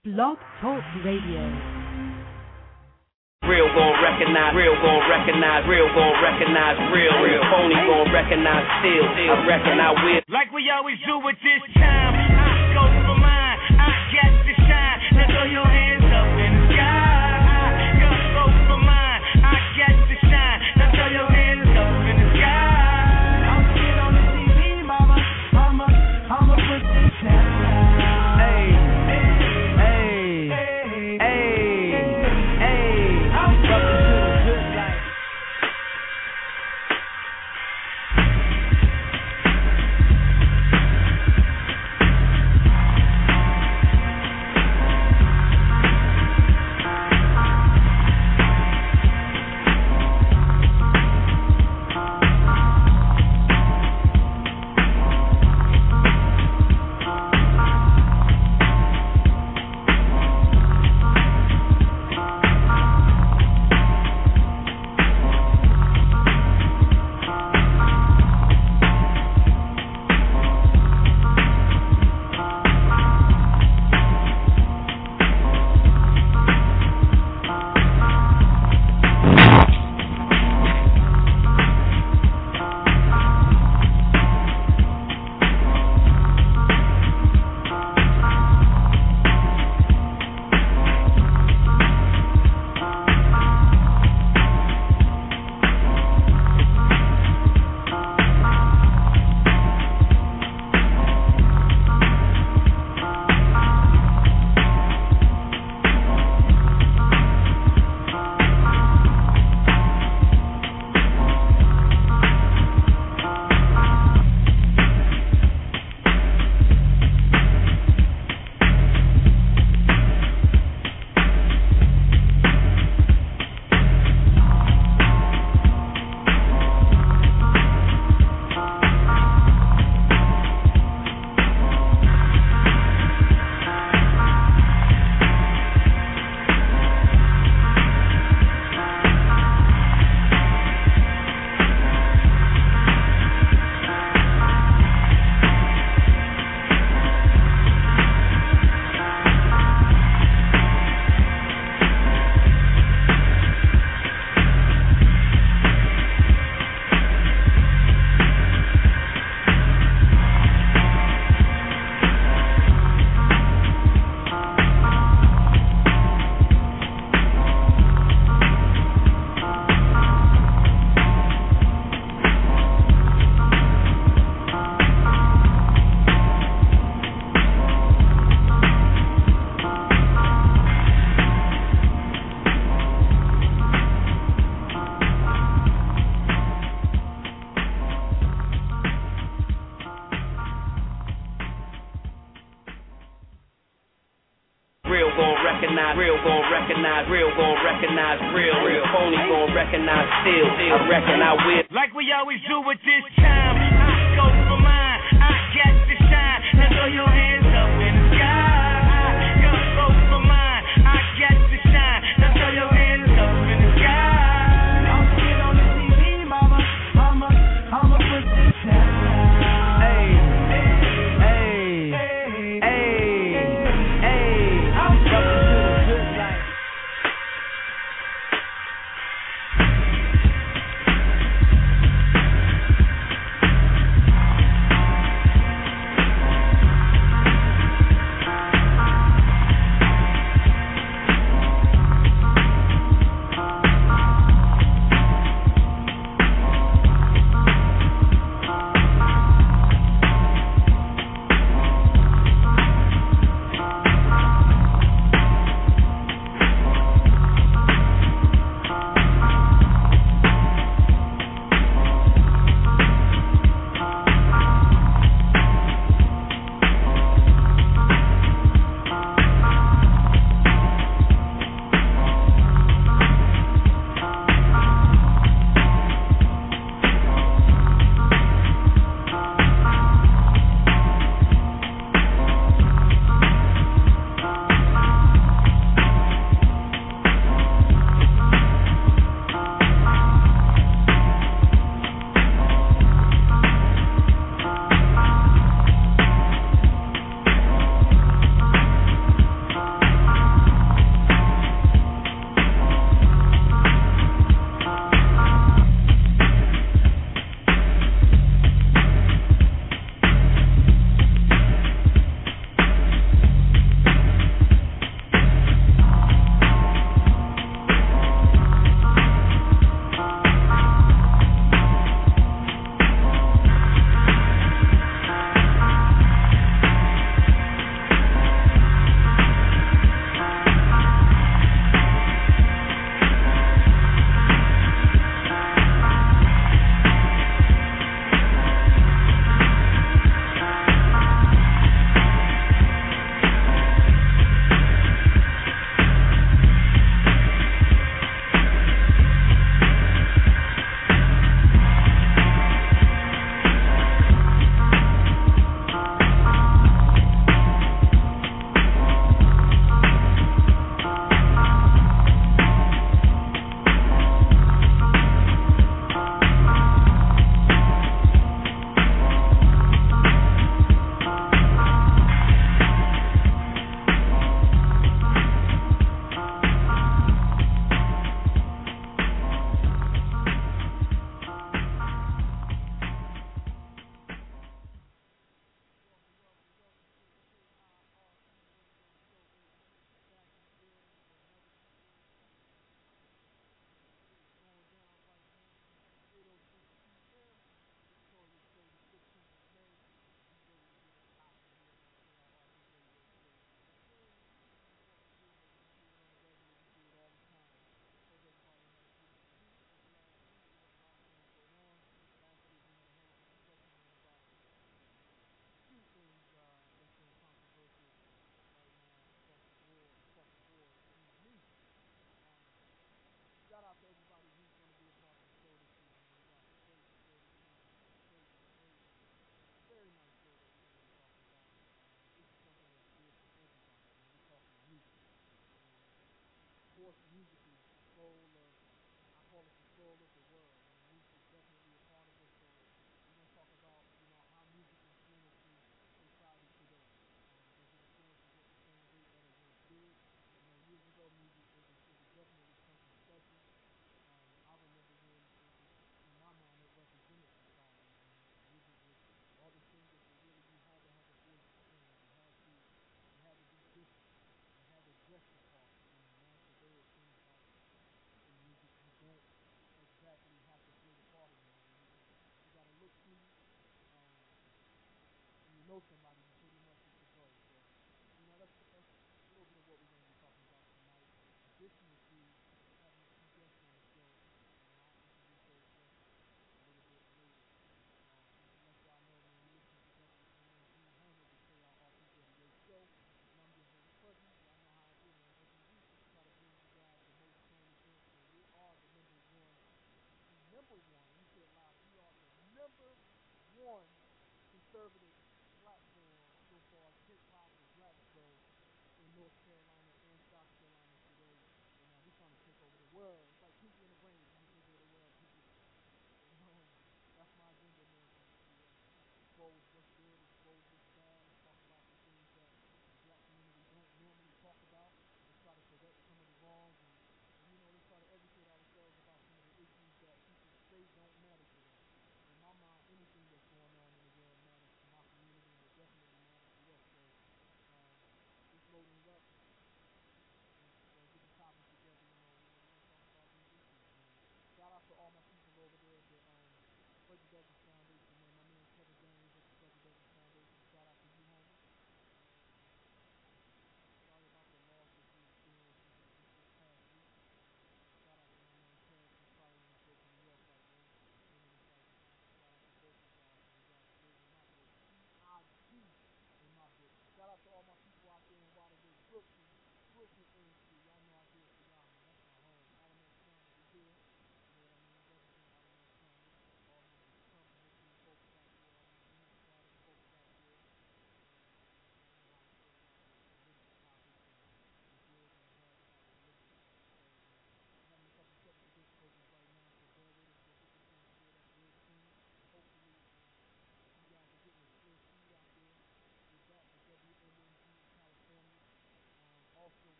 Blog Talk Radio. Real gon' recognize, real gon' recognize, real gon' recognize, real, real phony gon' recognize still. I reckon I will. Like we always do with this time, I go for mine, I got to shine. Now throw your recognize, real, real phony gon' recognize still. I reckon I will. Like we always do with music. North Carolina.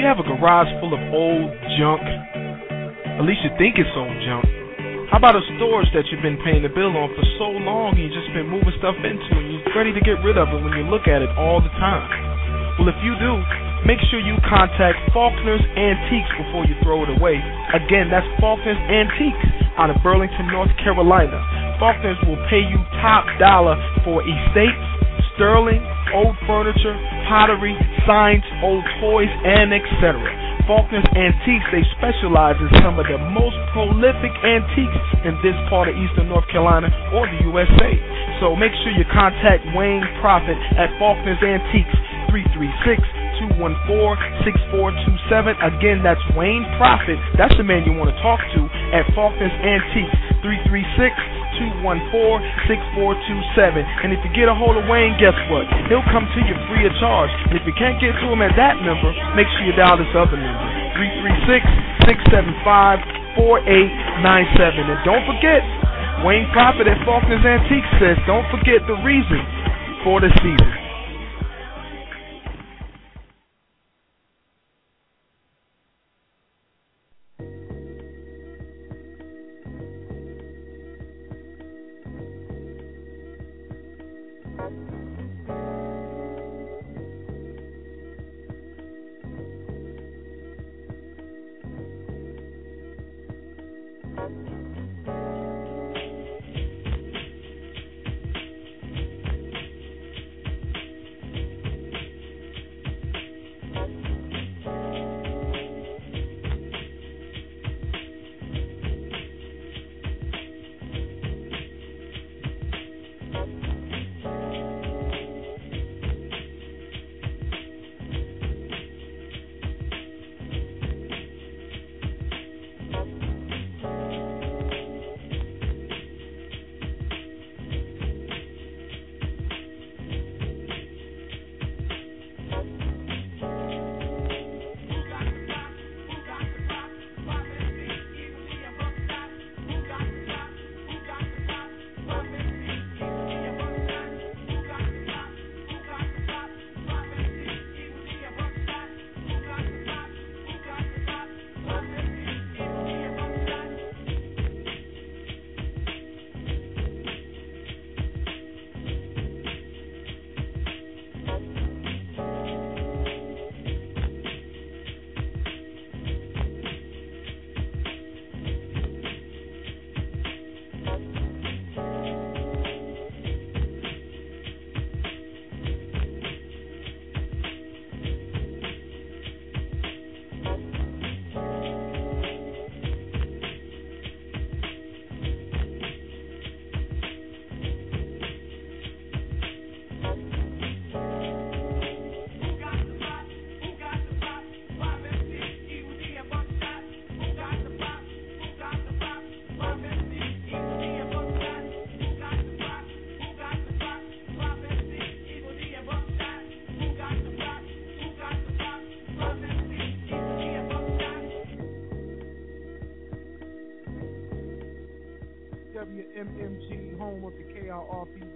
you have a garage full of old junk, at least you think it's old junk. How about a storage that you've been paying the bill on for so long and you just been moving stuff into and you're ready to get rid of it when you look at it all the time? Well, if you do, make sure you contact Faulkner's Antiques before you throw it away. Again, that's Faulkner's Antiques out of Burlington, North Carolina. Faulkner's will pay you top dollar for estates, sterling, old furniture, pottery, signs, old toys, and etc. Faulkner's Antiques, they specialize in some of the most prolific antiques in this part of eastern North Carolina or the USA. So make sure you contact Wayne Profit at Faulkner's Antiques 336 214-6427. Again, that's Wayne Profit. That's the man you want to talk to at Faulkner's Antiques 336 214 6427. And if you get a hold of Wayne, guess what? He'll come to you free of charge. And if you can't get to him at that number, make sure you dial this other number 336 675 4897. And don't forget, Wayne Prophet at Faulkner's Antiques says, don't forget the reason for the season.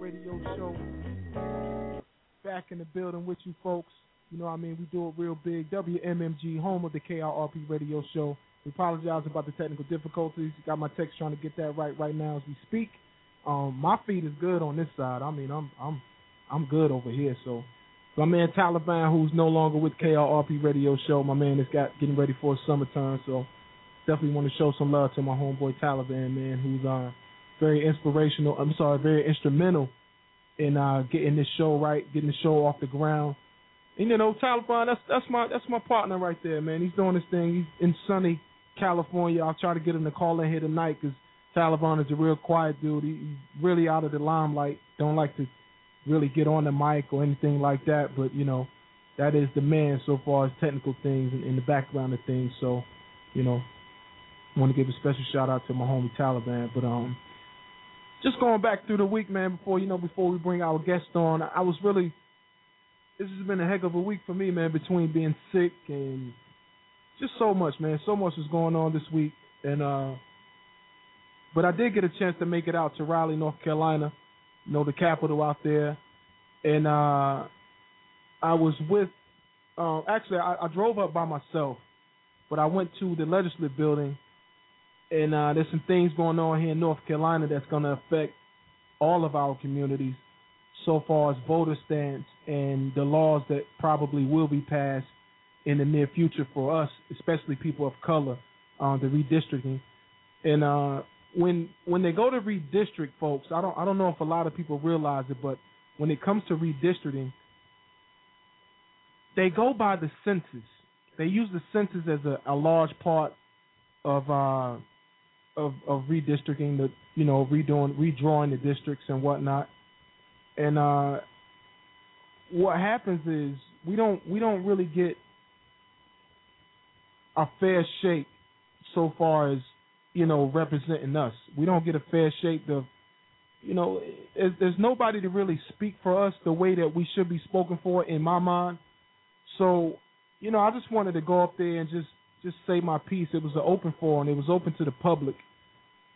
Radio show. Back in the building with you folks. You know I mean? We do it real big. WMMG, home of the KIRP radio show. We apologize about the technical difficulties. Got my text trying to get that right right now as we speak. Um, my feed is good on this side. I mean, I'm I'm I'm good over here. So my man Taliban, who's no longer with KIRP radio show, my man is got getting ready for a summer turn. So definitely want to show some love to my homeboy Taliban, man, who's uh very inspirational. I'm sorry, very instrumental in uh getting this show right, getting the show off the ground. And you know, Taliban, that's that's my that's my partner right there, man. He's doing his thing. He's in sunny California. I'll try to get him to call in here tonight because Taliban is a real quiet dude. He, he's really out of the limelight. Don't like to really get on the mic or anything like that. But you know, that is the man so far as technical things and in the background of things. So, you know, want to give a special shout out to my homie Taliban. But um, just going back through the week, man. Before you know, before we bring our guest on, I was really. This has been a heck of a week for me, man. Between being sick and just so much, man. So much is going on this week, and uh, but I did get a chance to make it out to Raleigh, North Carolina, you know, the capital out there, and uh, I was with. Uh, actually, I, I drove up by myself, but I went to the legislative building, and uh, there's some things going on here in North Carolina that's going to affect all of our communities, so far as voter stance and the laws that probably will be passed in the near future for us, especially people of color, uh, the redistricting. And uh, when when they go to redistrict, folks, I don't I don't know if a lot of people realize it, but when it comes to redistricting, they go by the census. They use the census as a, a large part of uh, of of redistricting, the you know redoing redrawing the districts and whatnot. And uh, what happens is we don't we don't really get a fair shake so far as you know representing us. We don't get a fair shake of you know there's, there's nobody to really speak for us the way that we should be spoken for in my mind. So you know I just wanted to go up there and just just say my piece. It was an open forum. It was open to the public,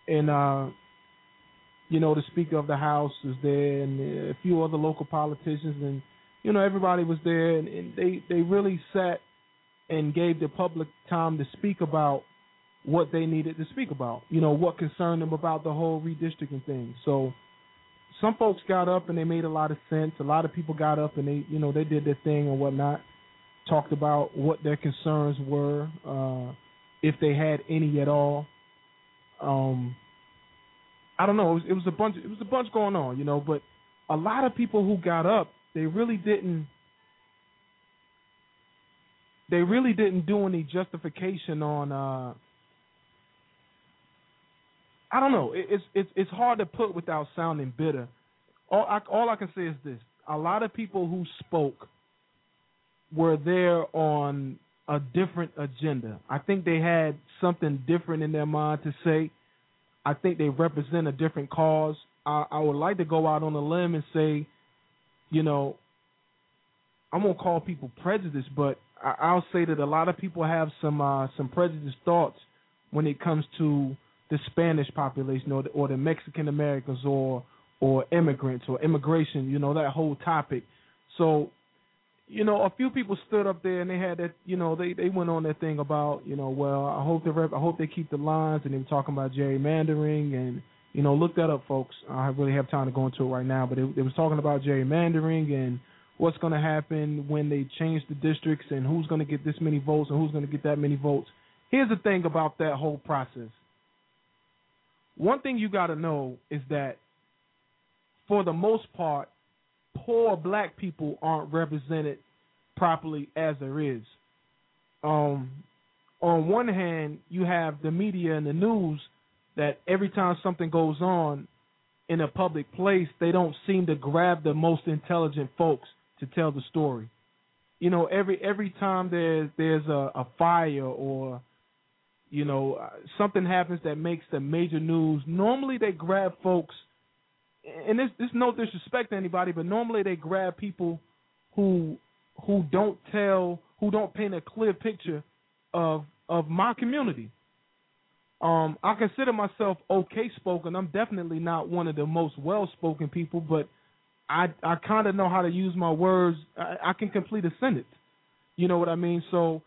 and uh, you know the Speaker of the House was there, and a few other local politicians, and you know everybody was there, and, and they they really sat and gave the public time to speak about what they needed to speak about. You know, what concerned them about the whole redistricting thing. So some folks got up and they made a lot of sense. A lot of people got up and they, you know, they did their thing and whatnot. Talked about what their concerns were, uh, if they had any at all. Um, I don't know. It was, it was a bunch. It was a bunch going on, you know. But a lot of people who got up, they really didn't they really didn't do any justification on uh I don't know. It, it's it's it's hard to put without sounding bitter. All I all I can say is this: a lot of people who spoke were there on a different agenda. I think they had something different in their mind to say. I think they represent a different cause. I, I would like to go out on a limb and say, you know, I won't call people prejudiced, but I, I'll say that a lot of people have some uh, some prejudiced thoughts when it comes to the Spanish population or the, or the Mexican Americans or or immigrants or immigration. You know that whole topic. So, you know, a few people stood up there and they had that. You know, they they went on that thing about you know, well, I hope they rep, I hope they keep the lines, and they were talking about gerrymandering and. You know, look that up, folks. I really have time to go into it right now, but it, it was talking about gerrymandering and what's going to happen when they change the districts and who's going to get this many votes and who's going to get that many votes. Here's the thing about that whole process. One thing you got to know is that for the most part, poor black people aren't represented properly as there is. Um, on one hand, you have the media and the news that every time something goes on in a public place, they don't seem to grab the most intelligent folks to tell the story. You know, every every time there's there's a, a fire or you know something happens that makes the major news, normally they grab folks. And this this no disrespect to anybody, but normally they grab people who who don't tell who don't paint a clear picture of of my community. Um, I consider myself okay spoken. I'm definitely not one of the most well spoken people, but I I kind of know how to use my words. I, I can complete a sentence. You know what I mean? So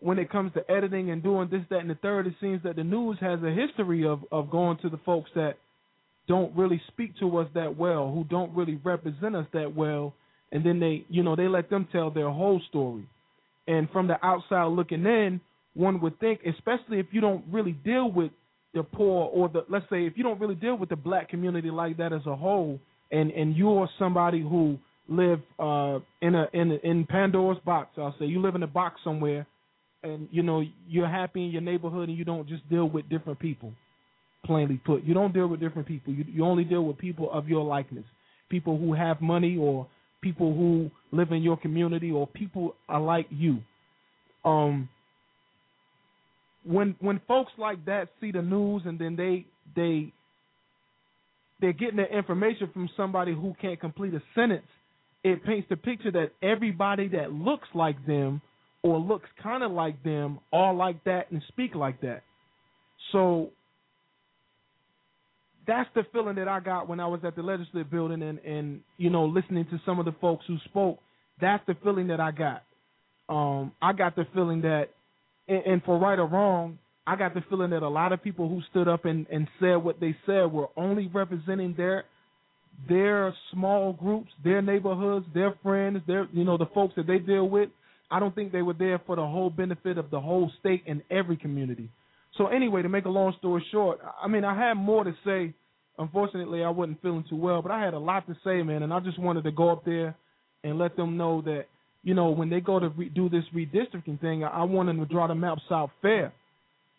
when it comes to editing and doing this, that, and the third, it seems that the news has a history of of going to the folks that don't really speak to us that well, who don't really represent us that well, and then they, you know, they let them tell their whole story. And from the outside looking in, one would think, especially if you don't really deal with the poor or the, let's say, if you don't really deal with the black community like that as a whole, and and you're somebody who live uh in a in a, in Pandora's box, I'll say, you live in a box somewhere, and you know you're happy in your neighborhood, and you don't just deal with different people. Plainly put, you don't deal with different people. You you only deal with people of your likeness, people who have money or people who live in your community or people are like you. Um, when when folks like that see the news and then they they they're getting their information from somebody who can't complete a sentence, it paints the picture that everybody that looks like them or looks kind of like them are like that and speak like that. So that's the feeling that I got when I was at the legislative building and and you know listening to some of the folks who spoke. That's the feeling that I got. Um, I got the feeling that, and, and for right or wrong, I got the feeling that a lot of people who stood up and, and said what they said were only representing their their small groups, their neighborhoods, their friends, their you know the folks that they deal with. I don't think they were there for the whole benefit of the whole state and every community. So anyway, to make a long story short, I mean I had more to say. Unfortunately, I wasn't feeling too well, but I had a lot to say, man, and I just wanted to go up there and let them know that you know when they go to re- do this redistricting thing, I want them to draw the maps out fair.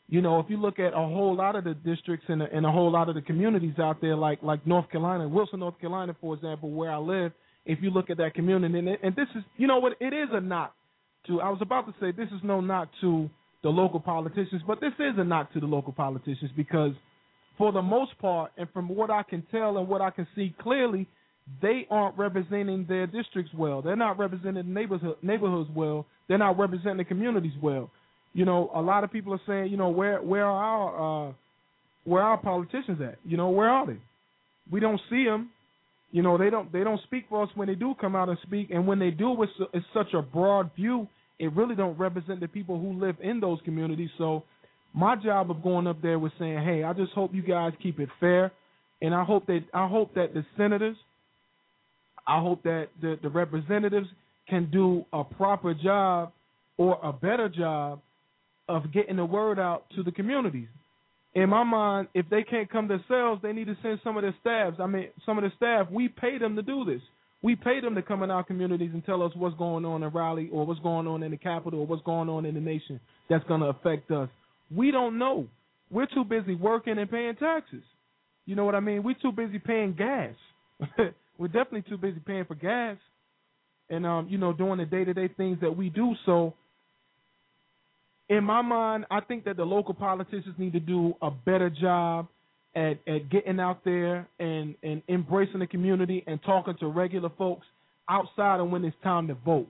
You know, if you look at a whole lot of the districts and a, and a whole lot of the communities out there, like like North Carolina, Wilson, North Carolina, for example, where I live, if you look at that community, and, and this is, you know what, it is a knock to. I was about to say this is no knock to the local politicians, but this is a knock to the local politicians because, for the most part, and from what I can tell and what I can see clearly, they aren't representing their districts well. They're not representing neighborhood neighborhoods well. They're not representing the communities well you know, a lot of people are saying, you know, where where are our uh, where are our politicians at? You know, where are they? We don't see them. You know, they don't they don't speak for us when they do come out and speak, and when they do, it's, it's such a broad view. It really don't represent the people who live in those communities. So, my job of going up there was saying, hey, I just hope you guys keep it fair, and I hope that I hope that the senators, I hope that the the representatives can do a proper job or a better job of getting the word out to the communities. In my mind, if they can't come themselves, they need to send some of their staffs. I mean, some of the staff, we pay them to do this. We pay them to come in our communities and tell us what's going on in Raleigh or what's going on in the capital or what's going on in the nation that's going to affect us. We don't know. We're too busy working and paying taxes. You know what I mean? We're too busy paying gas. We're definitely too busy paying for gas and um, you know, doing the day to day things that we do. So in my mind, I think that the local politicians need to do a better job at, at getting out there and, and embracing the community and talking to regular folks outside of when it's time to vote.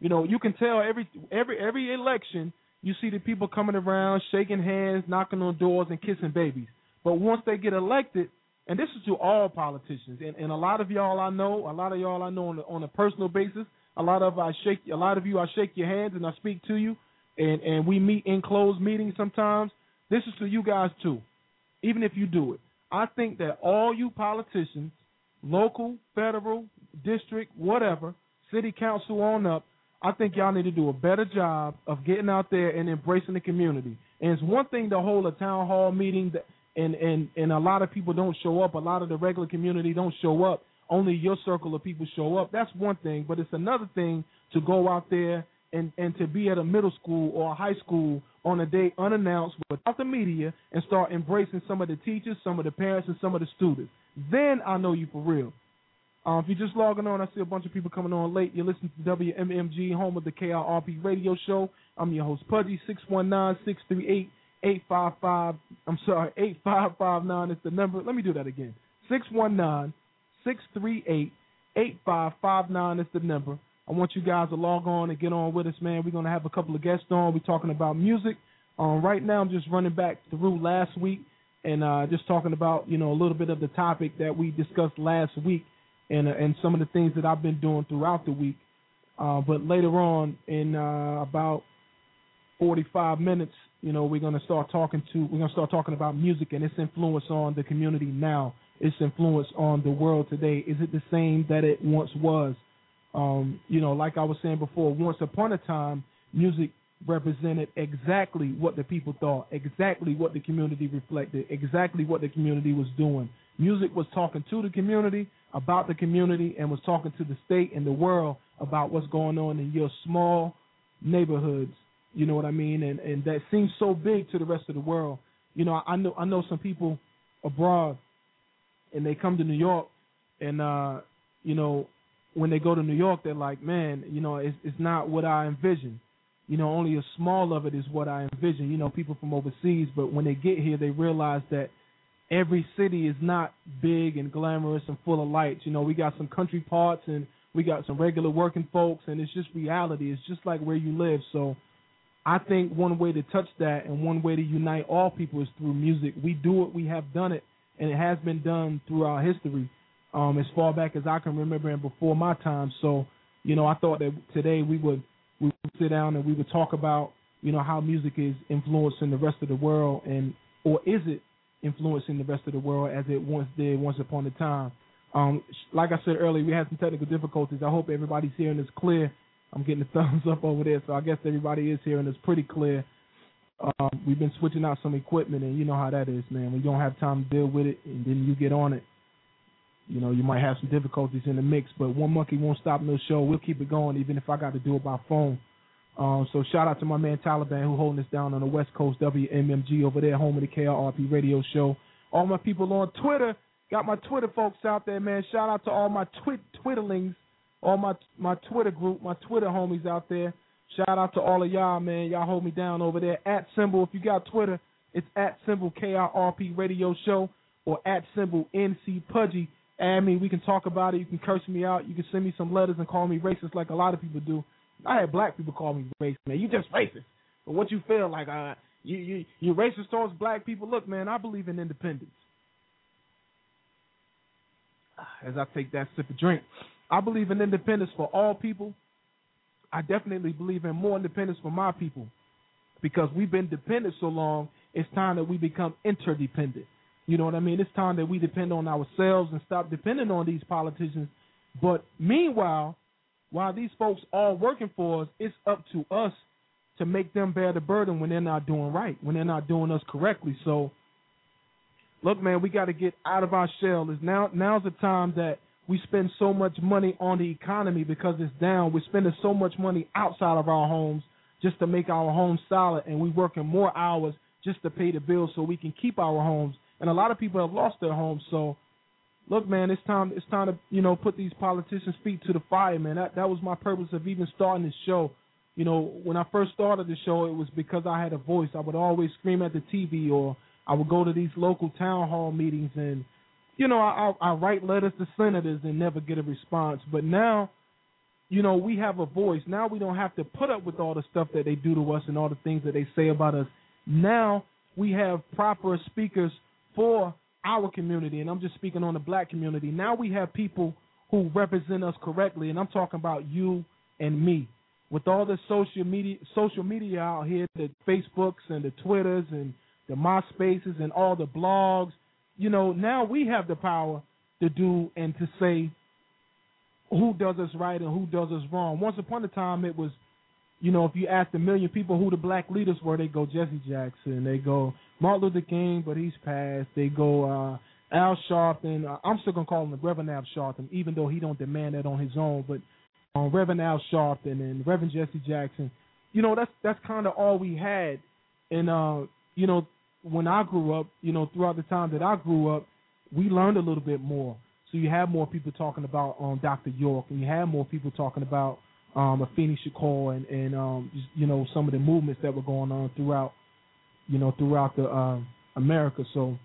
You know, you can tell every every every election you see the people coming around, shaking hands, knocking on doors, and kissing babies. But once they get elected, and this is to all politicians, and, and a lot of y'all I know, a lot of y'all I know on a, on a personal basis. A lot of I shake, a lot of you I shake your hands and I speak to you and and we meet in closed meetings sometimes. This is to you guys too, even if you do it. I think that all you politicians, local, federal, district, whatever, city council on up, I think y'all need to do a better job of getting out there and embracing the community. And it's one thing to hold a town hall meeting that, and and and a lot of people don't show up. A lot of the regular community don't show up. Only your circle of people show up. That's one thing. But it's another thing to go out there and, and to be at a middle school or a high school on a day unannounced without the media and start embracing some of the teachers, some of the parents, and some of the students. Then I know you for real. Uh, if you're just logging on, I see a bunch of people coming on late. You're listening to WMMG, home of the KIRP radio show. I'm your host, Pudgy, 619 855. I'm sorry, 8559 is the number. Let me do that again. 619 638 8559 is the number. I want you guys to log on and get on with us, man. We're gonna have a couple of guests on. We're talking about music. Um, right now, I'm just running back through last week and uh, just talking about you know a little bit of the topic that we discussed last week, and uh, and some of the things that I've been doing throughout the week. Uh, but later on, in uh, about 45 minutes, you know, we're gonna start talking to we're gonna start talking about music and its influence on the community now, its influence on the world today. Is it the same that it once was? Um, you know, like I was saying before, once upon a time, music represented exactly what the people thought, exactly what the community reflected, exactly what the community was doing. Music was talking to the community about the community and was talking to the state and the world about what's going on in your small neighborhoods. You know what I mean? And and that seems so big to the rest of the world. You know, I know I know some people abroad and they come to New York and uh, you know, when they go to New York they're like, Man, you know, it's it's not what I envisioned you know, only a small of it is what I envision, you know, people from overseas, but when they get here they realize that every city is not big and glamorous and full of lights. You know, we got some country parts and we got some regular working folks and it's just reality. It's just like where you live. So I think one way to touch that and one way to unite all people is through music. We do it, we have done it, and it has been done throughout history, um, as far back as I can remember and before my time. So, you know, I thought that today we would we would sit down and we would talk about, you know, how music is influencing the rest of the world and or is it influencing the rest of the world as it once did once upon a time. Um, like I said earlier, we had some technical difficulties. I hope everybody's hearing this clear. I'm getting a thumbs up over there, so I guess everybody is hearing this pretty clear. Um, we've been switching out some equipment, and you know how that is, man. We don't have time to deal with it, and then you get on it, you know, you might have some difficulties in the mix. But one monkey won't stop no show. We'll keep it going, even if I got to do it by phone. Um, so shout out to my man Taliban who holding us down on the West Coast, WMMG over there, home of the KIRP radio show. All my people on Twitter, got my Twitter folks out there, man. Shout out to all my twit Twitterlings, all my my Twitter group, my Twitter homies out there. Shout out to all of y'all, man. Y'all hold me down over there. At symbol, if you got Twitter, it's at symbol KIRP radio show or at symbol NC Pudgy. Add me, we can talk about it. You can curse me out. You can send me some letters and call me racist like a lot of people do. I had black people call me racist, man. You just racist. But what you feel like, uh, you you you racist towards black people. Look, man, I believe in independence. As I take that sip of drink, I believe in independence for all people. I definitely believe in more independence for my people because we've been dependent so long. It's time that we become interdependent. You know what I mean? It's time that we depend on ourselves and stop depending on these politicians. But meanwhile, while these folks are working for us, it's up to us to make them bear the burden when they're not doing right, when they're not doing us correctly. So, look, man, we got to get out of our shell. Is now now's the time that we spend so much money on the economy because it's down. We're spending so much money outside of our homes just to make our homes solid, and we're working more hours just to pay the bills so we can keep our homes. And a lot of people have lost their homes, so look, man, it's time. It's time to you know put these politicians' feet to the fire, man. That that was my purpose of even starting this show. You know, when I first started the show, it was because I had a voice. I would always scream at the TV, or I would go to these local town hall meetings, and you know, I I, I write letters to senators and never get a response. But now, you know, we have a voice. Now we don't have to put up with all the stuff that they do to us and all the things that they say about us. Now we have proper speakers for our community, and I'm just speaking on the black community. Now we have people who represent us correctly, and I'm talking about you and me. With all the social media, social media out here, the Facebooks and the Twitters and the MySpaces and all the blogs, you know, now we have the power to do and to say who does us right and who does us wrong. Once upon a time, it was, you know, if you asked a million people who the black leaders were, they go Jesse Jackson, they go Martin Luther King, but he's passed. They go uh, Al Sharpton. Uh, I'm still gonna call him the Reverend Al Sharpton, even though he don't demand that on his own. But um, Reverend Al Sharpton and Reverend Jesse Jackson, you know, that's that's kind of all we had. And uh, you know, when I grew up, you know, throughout the time that I grew up, we learned a little bit more. So you have more people talking about um, Dr. York, and you have more people talking about um, Afeni Shakur and, and um, you know some of the movements that were going on throughout you know, throughout the uh, America. So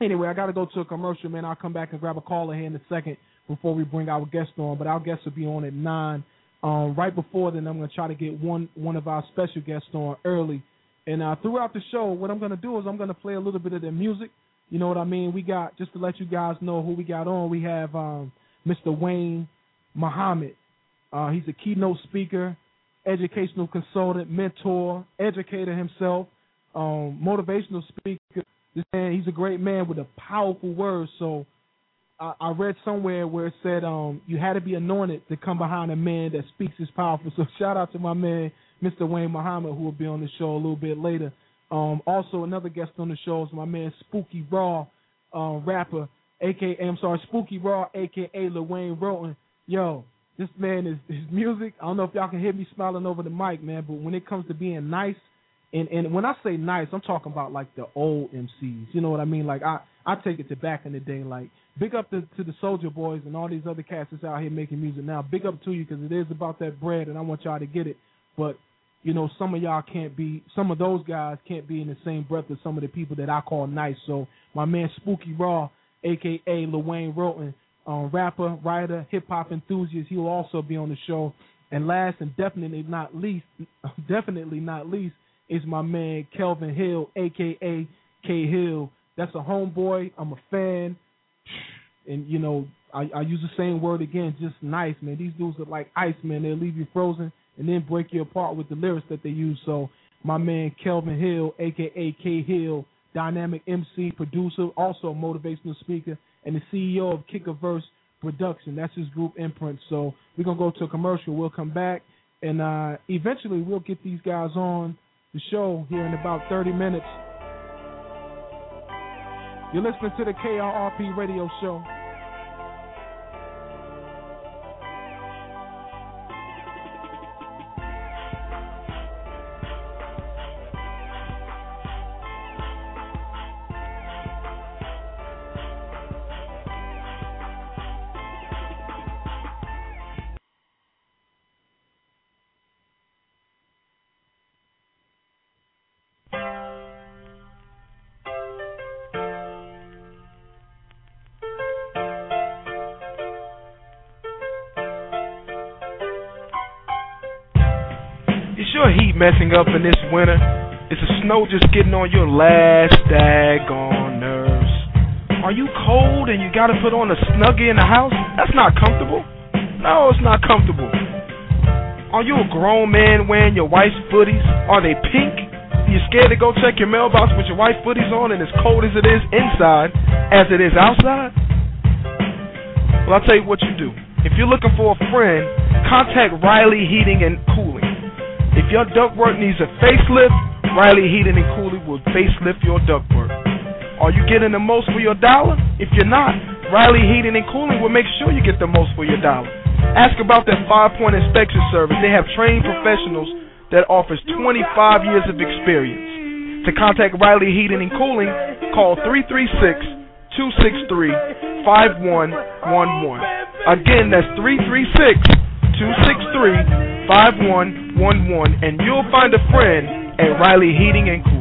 anyway, I got to go to a commercial, man. I'll come back and grab a caller here in a second before we bring our guest on. But our guest will be on at nine. Um, right before then, I'm going to try to get one one of our special guests on early, And uh, throughout the show, what I'm going to do is I'm going to play a little bit of their music. You know what I mean? We got just to let you guys know who we got on. We have um, Mr. Wayne Muhammad. Uh, he's a keynote speaker, educational consultant, mentor, educator himself, um, motivational speaker. This man, he's a great man with a powerful word. So I, I read somewhere where it said um, you had to be anointed to come behind a man that speaks is powerful. So shout out to my man, Mr. Wayne Muhammad, who will be on the show a little bit later. Um, also, another guest on the show is my man Spooky Raw, uh, rapper, aka I'm sorry, Spooky Raw, aka Lajuane Wroten. Yo, this man is his music. I don't know if y'all can hear me smiling over the mic, man, but when it comes to being nice, and and when I say nice, I'm talking about like the old MCs. You know what I mean? Like I I take it to back in the day. Like big up to, to the Soulja Boys and all these other cats that's out here making music now. Big up to you because it is about that bread, and I want y'all to get it. But you know, some of y'all can't be, some of those guys can't be in the same breath as some of the people that I call nice. So my man Spooky Raw, aka Lajuane Wroten, um, rapper, writer, hip hop enthusiast, he will also be on the show. And last and definitely not least, definitely not least, is my man Kelvin Hill, aka K Hill. That's a homeboy. I'm a fan, and you know I, I use the same word again, just nice, man. These dudes are like ice, man. They'll leave you frozen and then break you apart with the lyrics that they use. So my man Kelvin Hill, aka K Hill, dynamic MC, producer, also motivational speaker, and the CEO of Kick-A-Verse Production. That's his group imprint. So we're gonna go to a commercial. We'll come back, and uh, eventually we'll get these guys on the show here in about 30 minutes. You're listening to the KIRP Radio Show. Messing up in this winter? Is the snow just getting on your last daggone nerves? Are you cold and you gotta put on a snuggie in the house? That's not comfortable. No, it's not comfortable. Are you a grown man wearing your wife's footies? Are they pink? You scared to go check your mailbox with your wife's footies on and as cold as it is inside as it is outside? Well, I'll tell you what you do. If you're looking for a friend, contact Riley Heating and Cooling. If your ductwork needs a facelift, Riley Heating and Cooling will facelift your ductwork. Are you getting the most for your dollar? If you're not, Riley Heating and Cooling will make sure you get the most for your dollar. Ask about their five-point inspection service. They have trained professionals that offers 25 years of experience. To contact Riley Heating and Cooling, call 336-263-5111. Again, that's 336-263-5111, and you'll find a friend at Riley Heating and Cooling.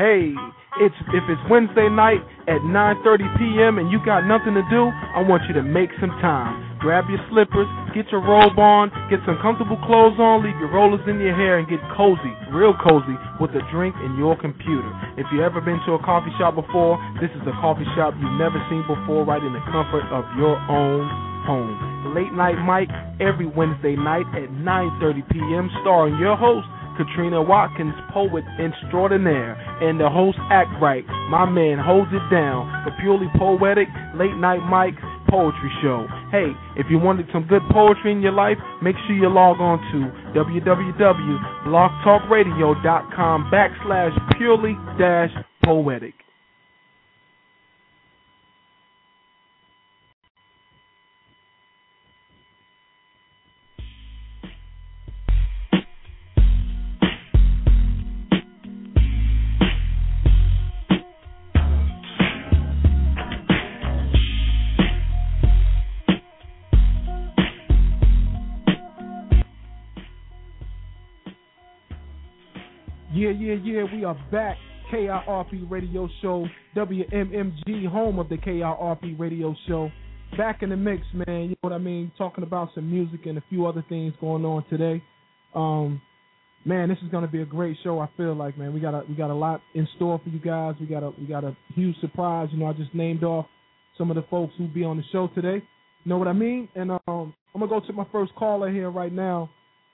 Hey, it's if it's Wednesday night at 9:30 p.m. and you got nothing to do, I want you to make some time. Grab your slippers, get your robe on, get some comfortable clothes on, leave your rollers in your hair, and get cozy, real cozy, with a drink and your computer. If you've ever been to a coffee shop before, this is a coffee shop you've never seen before, right in the comfort of your own home. Late Night Mike every Wednesday night at 9:30 p.m. starring your host Katrina Watkins, poet extraordinaire, and the host act right. My man holds it down. The purely poetic Late Night Mike's poetry show. Hey, if you wanted some good poetry in your life, make sure you log on to www.blogtalkradio.com backslash purely dash poetic. Yeah, yeah. Yeah, we are back. KIRP Radio Show, WMMG, home of the KIRP Radio Show. Back in the mix, man. You know what I mean? Talking about some music and a few other things going on today. Um, man, this is gonna be a great show. I feel like, man, we got a we got a lot in store for you guys. We got a we got a huge surprise. You know, I just named off some of the folks who'll be on the show today. You know what I mean? And um, I'm gonna go to my first caller here right now.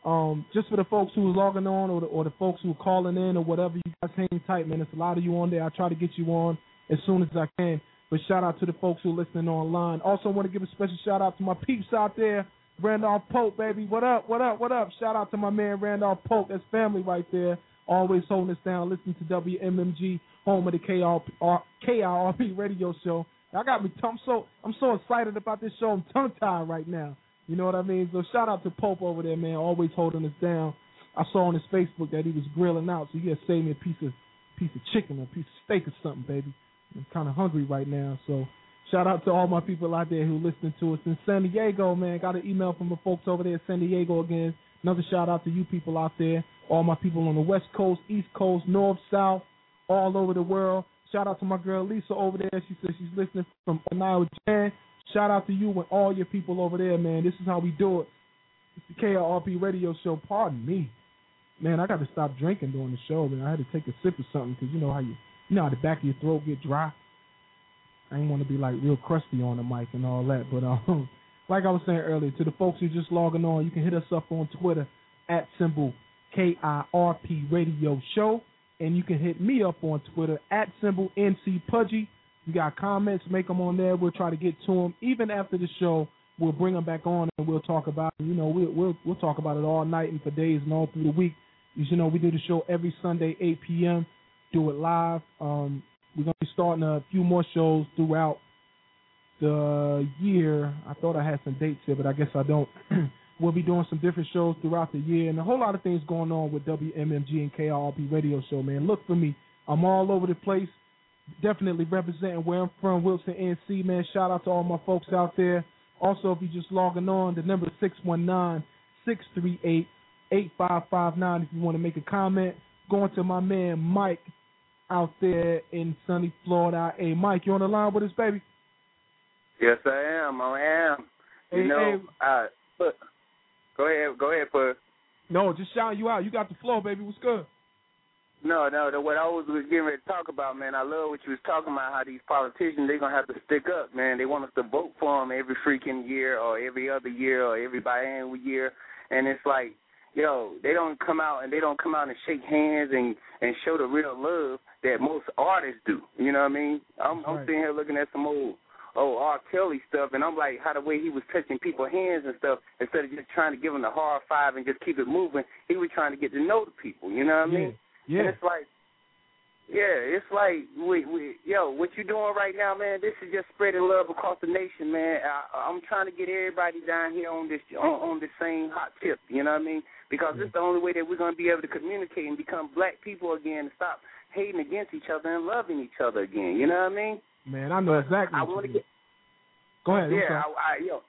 Um, just for the folks who are logging on or the, or the folks who are calling in or whatever, you guys hang tight, man. There's a lot of you on there. I try to get you on as soon as I can. But shout out to the folks who are listening online. Also, want to give a special shout out to my peeps out there. Randolph Pope, baby. What up? What up? What up? Shout out to my man Randolph Pope. That's family right there. Always holding us down. Listening to WMMG, home of the KIRP, radio show. I got me. I'm so I'm so excited about this show. I'm tongue tied right now. You know what I mean? So shout out to Pope over there, man. Always holding us down. I saw on his Facebook that he was grilling out, so he had saved me a piece of piece of chicken, a piece of steak or something, baby. I'm kind of hungry right now, so shout out to all my people out there who listening to us in San Diego, man. Got an email from the folks over there in San Diego again. Another shout out to you people out there, all my people on the West Coast, East Coast, North, South, all over the world. Shout out to my girl Lisa over there. She says she's listening from Iowa Jan. Shout out to you and all your people over there, man. This is how we do it. It's the KIRP radio show. Pardon me. Man, I got to stop drinking during the show, man. I had to take a sip of something because you know how you, you know how the back of your throat get dry. I ain't want to be like real crusty on the mic and all that, but um, like I was saying earlier, to the folks who just logging on, you can hit us up on Twitter at symbol KIRP Radio Show, and you can hit me up on Twitter at symbol NC Pudgy. You got comments, make them on there. We'll try to get to them. Even after the show, we'll bring them back on and we'll talk about. You know, we'll we'll we'll talk about it all night and for days and all through the week. As you know, we do the show every Sunday, 8 p.m. Do it live. Um, we're gonna be starting a few more shows throughout the year. I thought I had some dates here, but I guess I don't. we'll be doing some different shows throughout the year and a whole lot of things going on with WMMG and KIRP Radio Show. Man, look for me. I'm all over the place definitely representing where I'm from, Wilson, NC, man. Shout out to all my folks out there. Also, if you're just logging on, the number is 619 638 8559 if you want to make a comment. Going to my man Mike out there in sunny Florida. Hey, Mike, you on the line with us, baby? Yes, I am. I am. Hey, you know, hey. uh, look, go ahead, go ahead, Pud. No, just shouting you out. You got the floor, baby. What's good? No, no, the, what I was getting ready to talk about, man, I love what you was talking about, how these politicians, they're going to have to stick up, man. They want us to vote for them every freaking year or every other year or every biannual year. And it's like, yo, they don't come out and they don't come out and shake hands and, and show the real love that most artists do. You know what I mean? I'm, I'm right. sitting here looking at some old, oh, R. Kelly stuff, and I'm like, how the way he was touching people's hands and stuff, instead of just trying to give them the hard five and just keep it moving, he was trying to get to know the people. You know what I mean? Yeah. And it's like, yeah, it's like, we, we, yo, what you doing right now, man? This is just spreading love across the nation, man. I, I'm trying to get everybody down here on this on, on the same hot tip. You know what I mean? Because it's the only way that we're gonna be able to communicate and become black people again, and stop hating against each other and loving each other again. You know what I mean? Man, I know exactly. I want to get. Go ahead. Yeah. I, I, yo,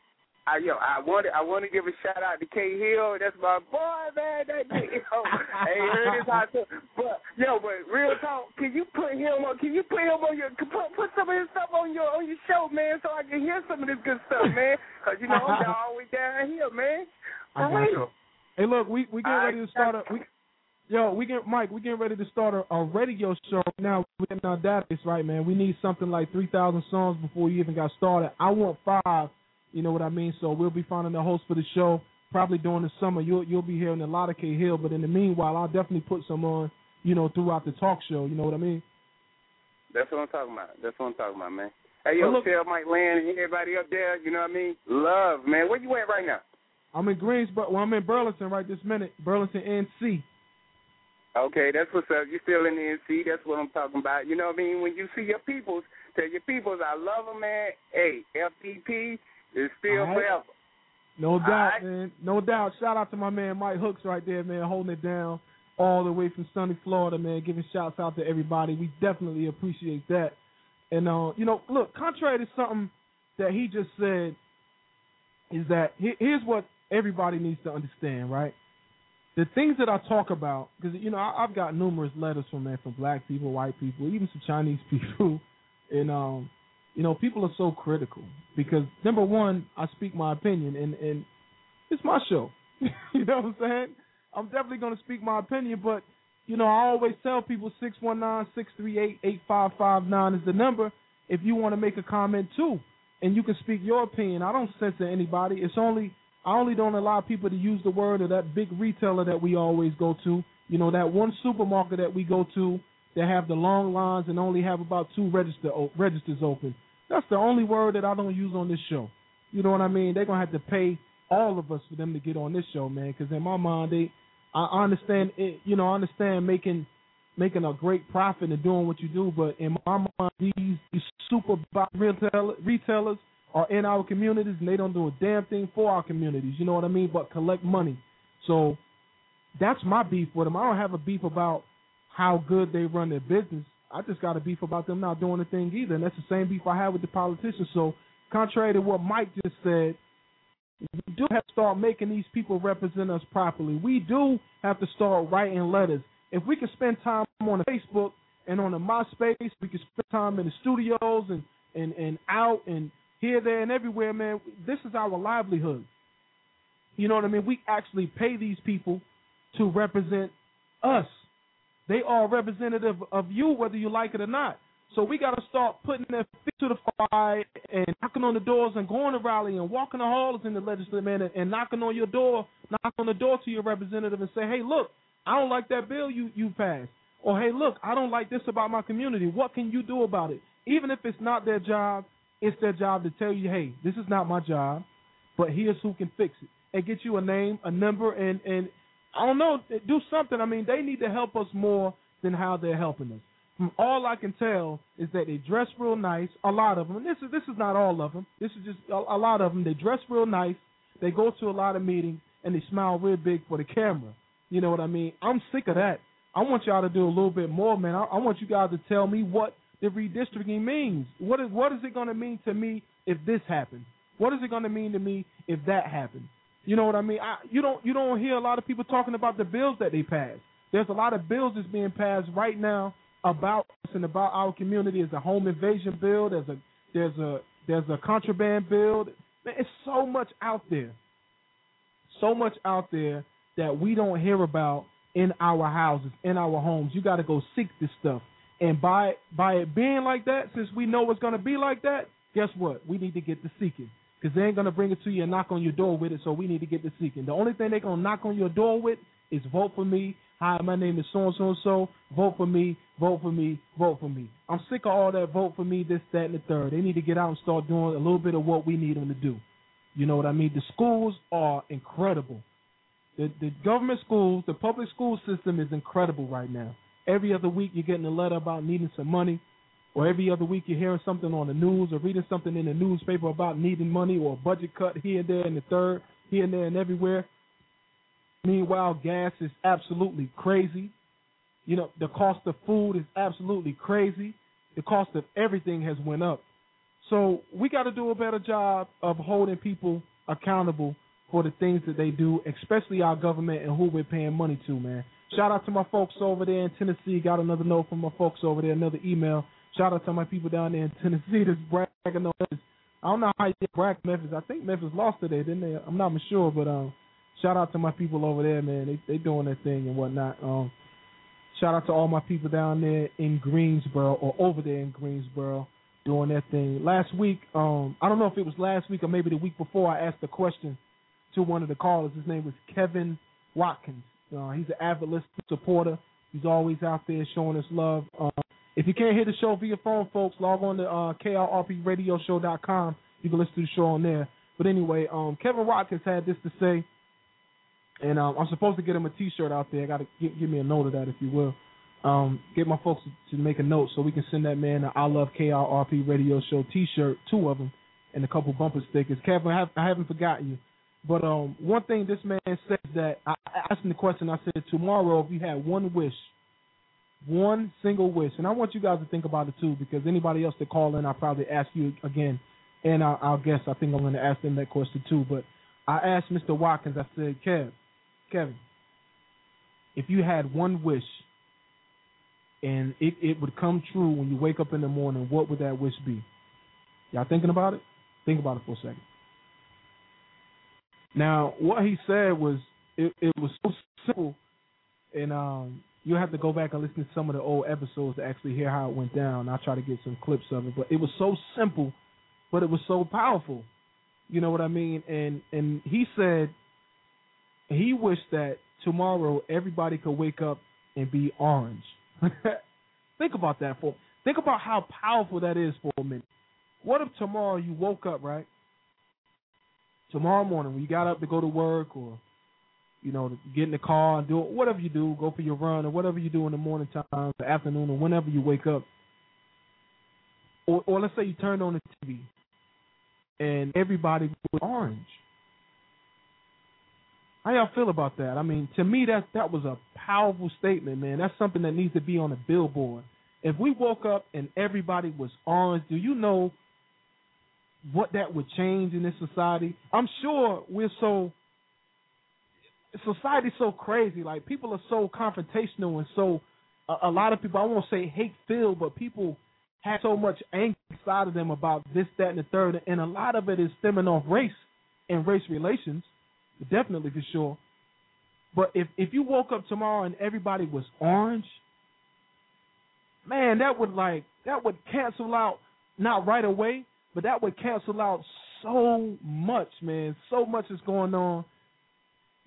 I, yo, I want I want to give a shout out to K Hill. That's my boy, man. That nigga, yo, I ain't heard his hot tub. But yo, but real talk, can you put him on? Can you put him on your? Put put some of his stuff on your on your show, man, so I can hear some of this good stuff, man. Cause you know I'm always down here, man. I got Alright. you. Hey, look, we we getting ready to start a we, yo, we get Mike, we getting ready to start a, a radio show now within our database, right, man? We need something like three thousand songs before we even got started. I want five, you know what I mean? So we'll be finding a host for the show probably during the summer. You'll you'll be hearing a lot of K Hill, but in the meanwhile, I'll definitely put some on, you know, throughout the talk show. You know what I mean? That's what I'm talking about. That's what I'm talking about, man. Hey, yo, Well, tell Mike Land and everybody up there, you know what I mean? Love, man. Where you at right now? I'm in Greensboro. Well, I'm in Burlington right this minute. Burlington, NC. Okay, that's what's up. You're still in the NC. That's what I'm talking about. You know what I mean? When you see your peoples, tell your peoples, I love them, man. Hey, FTP is still right. forever. No doubt, right. man. No doubt. Shout out to my man Mike Hooks right there, man, holding it down all the way from sunny Florida, man, giving shouts out to everybody. We definitely appreciate that. And uh, you know, look, contrary to something that he just said, is that he- here's what everybody needs to understand, right? the things that I talk about, because you know I, I've got numerous letters from man, from black people, white people, even some Chinese people, and um, you know, people are so critical because number one, I speak my opinion, and and it's my show. you know what I'm saying? I'm definitely going to speak my opinion, but you know, I always tell people six one nine six three eight eight five five nine is the number if you want to make a comment too, and you can speak your opinion. I don't censor anybody. It's only I only don't allow people to use the word of that big retailer that we always go to. You know, that one supermarket that we go to that have the long lines and only have about two register registers open. That's the only word that I don't use on this show. You know what I mean? They're gonna have to pay all of us for them to get on this show, man. Because in my mind, they, I understand it. You know, I understand making making a great profit and doing what you do, but in my mind, these, these super retail, retailers are in our communities and they don't do a damn thing for our communities. You know what I mean? But collect money. So that's my beef with them. I don't have a beef about how good they run their business. I just got a beef about them not doing a thing either, and that's the same beef I have with the politicians. So, contrary to what Mike just said, we do have to start making these people represent us properly. We do have to start writing letters. If we can spend time on the Facebook and on the MySpace, we can spend time in the studios and, and, and out and here, there, and everywhere, man. This is our livelihood. You know what I mean? We actually pay these people to represent us. They are representative of you, whether you like it or not. So we got to start putting their feet to the fire and knocking on the doors and going to rally and walking the halls in the legislature, and, and knocking on your door, knocking on the door to your representative and say, hey, look, I don't like that bill you you passed, or hey, look, I don't like this about my community. What can you do about it? Even if it's not their job, it's their job to tell you, hey, this is not my job, but here's who can fix it and get you a name, a number, and and I don't know, do something. I mean, they need to help us more than how they're helping us. From all I can tell is that they dress real nice. A lot of them. And this is this is not all of them. This is just a, a lot of them. They dress real nice. They go to a lot of meetings and they smile real big for the camera. You know what I mean? I'm sick of that. I want y'all to do a little bit more, man. I, I want you guys to tell me what the redistricting means. What is what is it going to mean to me if this happens? What is it going to mean to me if that happens? You know what I mean? I, you don't you don't hear a lot of people talking about the bills that they passed. There's a lot of bills that's being passed right now about us and about our community. There's a home invasion bill. There's a there's a there's a contraband bill. Man, it's so much out there, so much out there that we don't hear about in our houses, in our homes. You got to go seek this stuff, and by by it being like that, since we know it's going to be like that, guess what? We need to get the seeking because they ain't going to bring it to you and knock on your door with it. So we need to get the seeking. The only thing they're going to knock on your door with is vote for me. Hi, my name is so and so and so. Vote for me. Vote for me. Vote for me. I'm sick of all that. Vote for me. This, that, and the third. They need to get out and start doing a little bit of what we need them to do. You know what I mean? The schools are incredible. The the government schools, the public school system is incredible right now. Every other week you're getting a letter about needing some money, or every other week you're hearing something on the news or reading something in the newspaper about needing money or a budget cut here and there and the third, here and there and everywhere. Meanwhile, gas is absolutely crazy. You know, the cost of food is absolutely crazy. The cost of everything has went up. So we got to do a better job of holding people accountable for the things that they do, especially our government and who we're paying money to, man. Shout out to my folks over there in Tennessee. Got another note from my folks over there, another email. Shout out to my people down there in Tennessee that's bragging on Memphis. I don't know how you brag Memphis. I think Memphis lost today, didn't they? I'm not sure, but um, shout out to my people over there, man. They they doing their thing and whatnot. Um, shout out to all my people down there in Greensboro or over there in Greensboro doing their thing. Last week, um, I don't know if it was last week or maybe the week before, I asked a question to one of the callers. His name was Kevin Watkins. Uh, he's an avid listener supporter. He's always out there showing us love. Um, if you can't hear the show via phone, folks, log on to uh, kirpradioshow.com. You can listen to the show on there. But anyway, um, Kevin Watkins had this to say, and um, I'm supposed to get him a T-shirt out there. I got to give me a note of that, if you will. Um, get my folks to make a note so we can send that man an I Love KIRP Radio Show T-shirt, two of them, and a couple bumper stickers. Kevin, I, have, I haven't forgotten you. But um, one thing this man says that I asked him the question. I said, tomorrow, if you had one wish, one single wish, and I want you guys to think about it too, because anybody else that call in, I'll probably ask you again, and our, guests, I think I'm going to ask them that question too. But I asked Mr. Watkins. I said, Kev, Kevin, if you had one wish and it, it would come true when you wake up in the morning, what would that wish be? Y'all thinking about it? Think about it for a second. Now, what he said was it, it was so simple, and um, you'll have to go back and listen to some of the old episodes to actually hear how it went down. I'll try to get some clips of it, but it was so simple, but it was so powerful. You know what I mean? And and he said he wished that tomorrow everybody could wake up and be orange. think about that for think about how powerful that is for a minute. What if tomorrow you woke up, right? Tomorrow morning when you got up to go to work or you know, get in the car and do whatever you do, go for your run or whatever you do in the morning time, the afternoon or whenever you wake up. Or or let's say you turned on the TV and everybody was orange. How y'all feel about that? I mean, to me that that was a powerful statement, man. That's something that needs to be on a billboard. If we woke up and everybody was orange, do you know what that would change in this society? I'm sure we're so society's so crazy. Like people are so confrontational and so a, a lot of people I won't say hate filled, but people have so much anger inside of them about this, that, and the third, and a lot of it is stemming off race and race relations, definitely for sure. But if if you woke up tomorrow and everybody was orange, man, that would like that would cancel out not right away, but that would cancel out so much, man. So much is going on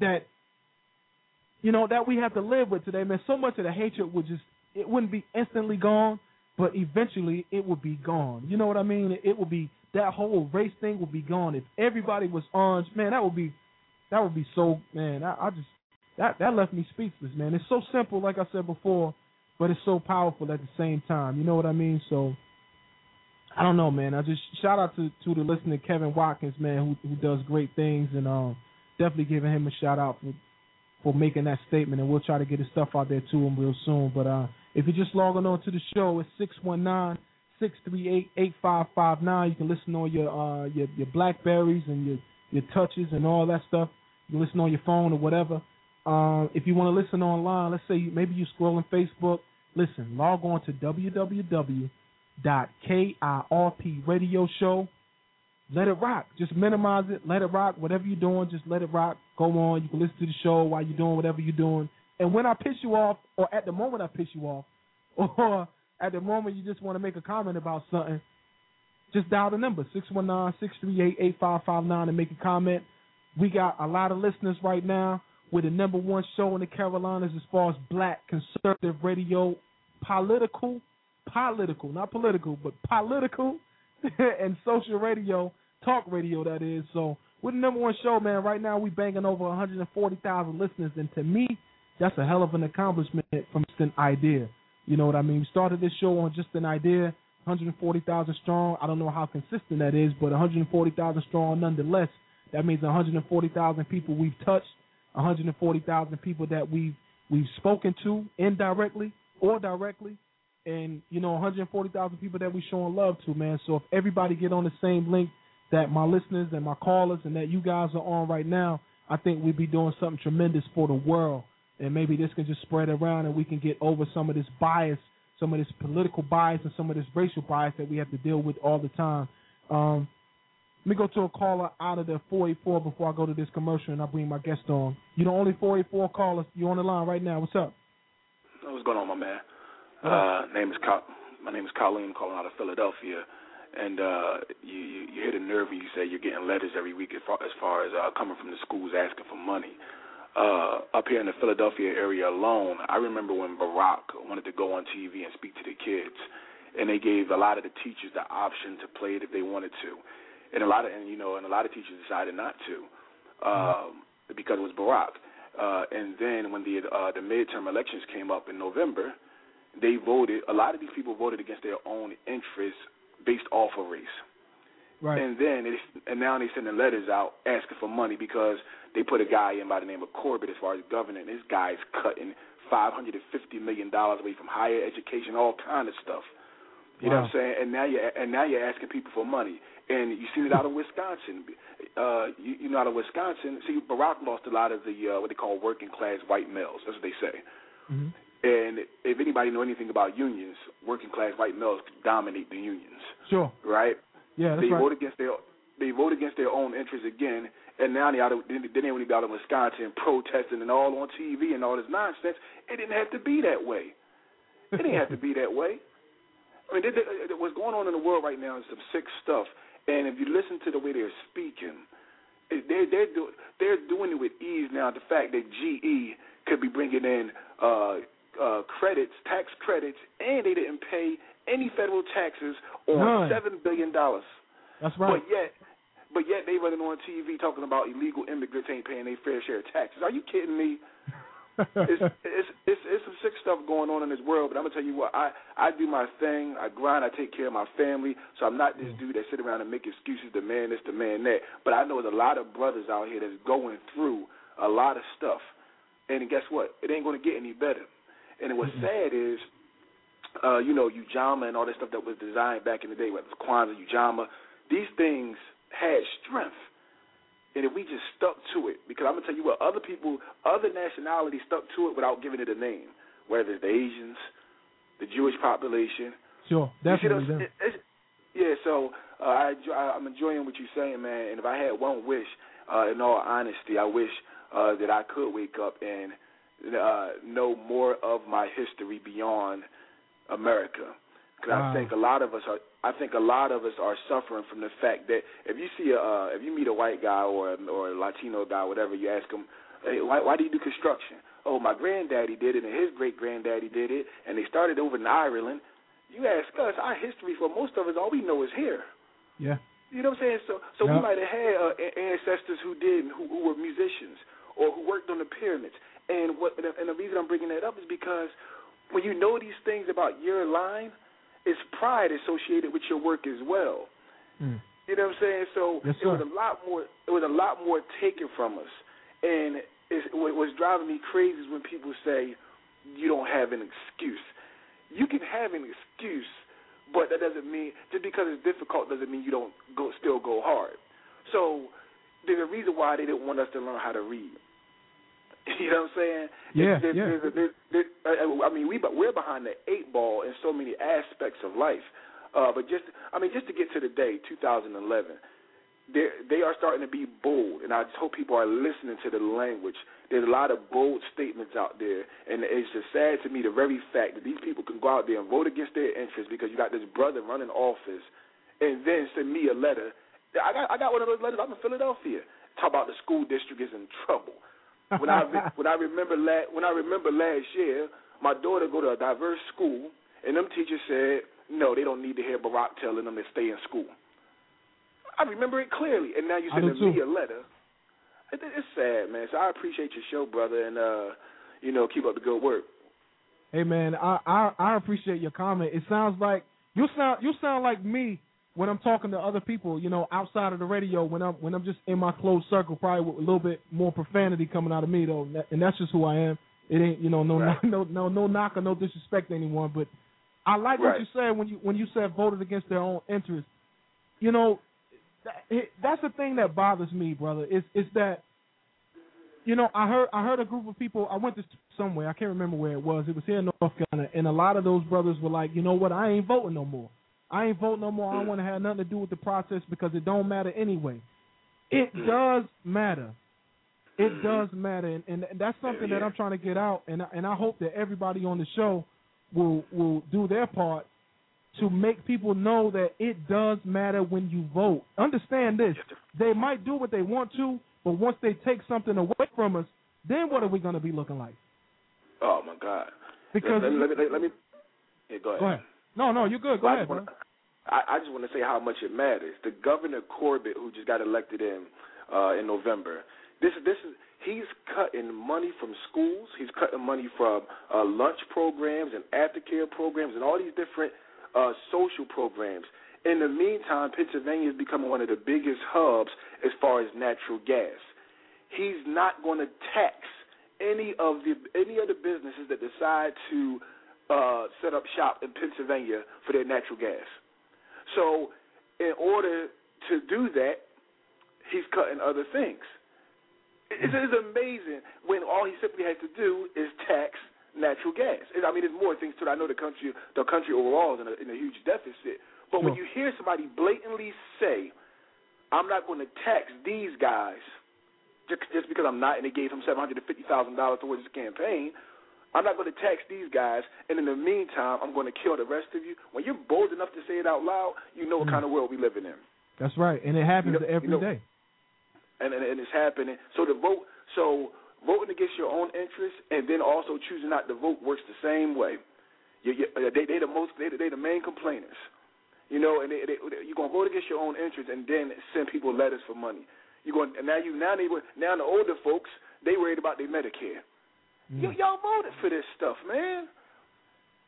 that you know that we have to live with today, man. So much of the hatred would just it wouldn't be instantly gone, but eventually it would be gone. You know what I mean? It, would be that whole race thing would be gone if everybody was orange. Man, that would be that would be so man. I, I just that that left me speechless, man. It's so simple, like I said before, but it's so powerful at the same time. You know what I mean? So I don't know, man. I just shout out to to the listener Kevin Watkins, man, who who does great things, and um, definitely giving him a shout out for for making that statement, and we'll try to get his stuff out there to him real soon. But uh, if you're just logging on to the show, it's six one nine six three eight eight five five nine. You can listen on your uh your your Blackberries and your your touches and all that stuff. You can listen on your phone or whatever. Um, if you want to listen online, let's say you, maybe you're scrolling Facebook. Listen, log on to www.kirp radio show. Let it rock. Just minimize it. Let it rock. Whatever you're doing, just let it rock. Go on. You can listen to the show while you're doing whatever you're doing. And when I piss you off, or at the moment I piss you off, or at the moment you just want to make a comment about something, just dial the number 619-638-8559 and make a comment. We got a lot of listeners right now. We're the number one show in the Carolinas as far as black conservative radio, political, political, not political, but political and social radio, talk radio that is. So we're the number one show, man. Right now we banging over 140,000 listeners, and to me, that's a hell of an accomplishment from just an idea. You know what I mean? We started this show on just an idea, 140,000 strong. I don't know how consistent that is, but 140,000 strong nonetheless. That means 140,000 people we've touched, 140,000 people that we've we've spoken to indirectly or directly, and you know 140,000 people that we're showing love to, man. So if everybody get on the same link that my listeners and my callers and that you guys are on right now, I think we'd be doing something tremendous for the world. And maybe this can just spread around and we can get over some of this bias, some of this political bias and some of this racial bias that we have to deal with all the time. Um, let me go to a caller out of the 484 before I go to this commercial and I bring my guest on. You the only 484 caller. You're on the line right now. What's up? What's going on, my man? Uh, name is Col- my name is Colleen, calling out of Philadelphia, and uh, you, you hit a nerve when you say you're getting letters every week as far as, far as uh, coming from the schools asking for money. Uh, up here in the Philadelphia area alone, I remember when Barack wanted to go on TV and speak to the kids, and they gave a lot of the teachers the option to play it if they wanted to, and a lot of and you know and a lot of teachers decided not to, um, because it was Barack. Uh, and then when the uh, the midterm elections came up in November, they voted. A lot of these people voted against their own interests based off of race. Right. And then it, and now they're sending letters out asking for money because they put a guy in by the name of Corbett as far as governor. This guy's cutting five hundred and fifty million dollars away from higher education, all kind of stuff. You know what I'm saying? And now you're and now you're asking people for money. And you seen it out of Wisconsin. Uh, you, you know, out of Wisconsin. See, Barack lost a lot of the uh, what they call working class white males. That's what they say. hmm And if anybody know anything about unions, working class white males dominate the unions, Sure. right? Yeah, that's they right. vote against their they vote against their own interests again, and now they out of, then they be out in Wisconsin protesting and all on TV and all this nonsense. It didn't have to be that way. It didn't have to be that way. I mean, they, they, what's going on in the world right now is some sick stuff, and if you listen to the way they're speaking, they're they're do, they're doing it with ease now. The fact that GE could be bringing in uh, uh, credits, tax credits, and they didn't pay any federal taxes on None. seven billion dollars. That's right. But yet, but yet they running on TV talking about illegal immigrants ain't paying their fair share of taxes. Are you kidding me? It's it's it's, it's some sick stuff going on in this world. But I'm gonna tell you what, I I do my thing. I grind. I take care of my family. So I'm not this dude that sit around and make excuses. The man this, the man that. But I know there's a lot of brothers out here that's going through a lot of stuff. And guess what? It ain't gonna get any better. And what's sad is uh, you know, Ujamaa and all that stuff that was designed back in the day, whether it's Kwanzaa, Ujamaa, these things had strength. And if we just stuck to it, because I'm gonna tell you what, other people, other nationalities stuck to it without giving it a name, whether it's the Asians, the Jewish population. Sure, definitely. those- them. it- it's- yeah, so uh, I- I'm enjoying what you're saying, man. And if I had one wish, uh, in all honesty, I wish uh, that I could wake up and uh, know more of my history beyond America. Because Wow. I think a lot of us are. I think a lot of us are suffering from the fact that if you see a, uh, if you meet a white guy or or a Latino guy, whatever, you ask him, hey, why, why do you do construction? Oh, my granddaddy did it, and his great granddaddy did it, and they started over in Ireland. You ask us, our history for most of us, all we know is here. Yeah. You know what I'm saying? So, so Yeah. we might have had uh, ancestors who did, who, who were musicians, or who worked on the pyramids. And what, and the reason I'm bringing that up is because when you know these things about your line, it's pride associated with your work as well. Mm. You know what I'm saying? So Yes, it was a lot more. It was a lot more taken from us, and it's, what was driving me crazy is when people say you don't have an excuse. You can have an excuse, but that doesn't mean just because it's difficult doesn't mean you don't go still go hard. So there's a reason why they didn't want us to learn how to read. You know what I'm saying? Yeah, There- yeah. there's a- there- there- I mean, we we're behind the eight ball in so many aspects of life. Uh, but just, I mean, just to get to the day 2011, they they are starting to be bold, and I just hope people are listening to the language. There's a lot of bold statements out there, and it's just sad to me the very fact that these people can go out there and vote against their interests because you got this brother running office, and then send me a letter. I got I got one of those letters. I'm in Philadelphia. Talk about the school district is in trouble. When I when I remember la- when I remember last year, my daughter go to a diverse school, and them teachers said no, they don't need to hear Barack telling them to stay in school. I remember it clearly, and now you sending me too. a letter. It, it's sad, man. So I appreciate your show, brother, and uh, you know, keep up the good work. Hey man, I, I I appreciate your comment. It sounds like you sound you sound like me when I'm talking to other people, you know, outside of the radio. When I'm when I'm just in my close circle, probably with a little bit more profanity coming out of me though, and that's just who I am. It ain't you know no Right. no no no knock or no disrespect to anyone, but I like what you said when you when you said voted against their own interests. You know, that, that's the thing that bothers me, brother. Is is that you know, I heard I heard a group of people. I went to somewhere. I can't remember where it was. It was here in North Carolina, and a lot of those brothers were like, you know what? I ain't voting no more. I ain't vote no more. I don't want to have nothing to do with the process because it don't matter anyway. It mm-hmm. does matter. It mm-hmm. does matter, and, and that's something that Yeah. I'm trying to get out. And I- and I hope that everybody on the show will will do their part to make people know that it does matter when you vote. Understand this: they might do what they want to, but once they take something away from us, then what are we going to be looking like? Oh my God! Because let, me- let me let me yeah, go ahead. go ahead. No, no, you're good. Go Well, I ahead, just wanna- I, I just want to say how much it matters. The governor Corbett, who just got elected in uh, in November, this is this is he's cutting money from schools. He's cutting money from uh, lunch programs and aftercare programs and all these different uh, social programs. In the meantime, Pennsylvania is becoming one of the biggest hubs as far as natural gas. He's not going to tax any of the any of the businesses that decide to uh, set up shop in Pennsylvania for their natural gas. So, in order to do that, he's cutting other things. It's, it's amazing when all he simply has to do is tax natural gas. And, I mean, there's more things to it. I know the country, the country overall is in a, in a huge deficit. But when you hear somebody blatantly say, "I'm not going to tax these guys," just, just because I'm not, and they gave him seven hundred and fifty thousand dollars towards his campaign. I'm not going to tax these guys, and in the meantime, I'm going to kill the rest of you. When you're bold enough to say it out loud, you know what Mm. kind of world we living in That's right, and it happens You know- every you day. and, and and it's happening. So the vote, so voting against your own interests, and then also choosing not to vote works the same way. You, you, uh, they they the most they they the main complainers, you know, and they, they, you're gonna vote against your own interests, and then send people letters for money. You're going and now you now they were- now the older folks they worried about their Medicare. Mm. Y- y'all voted for this stuff, man.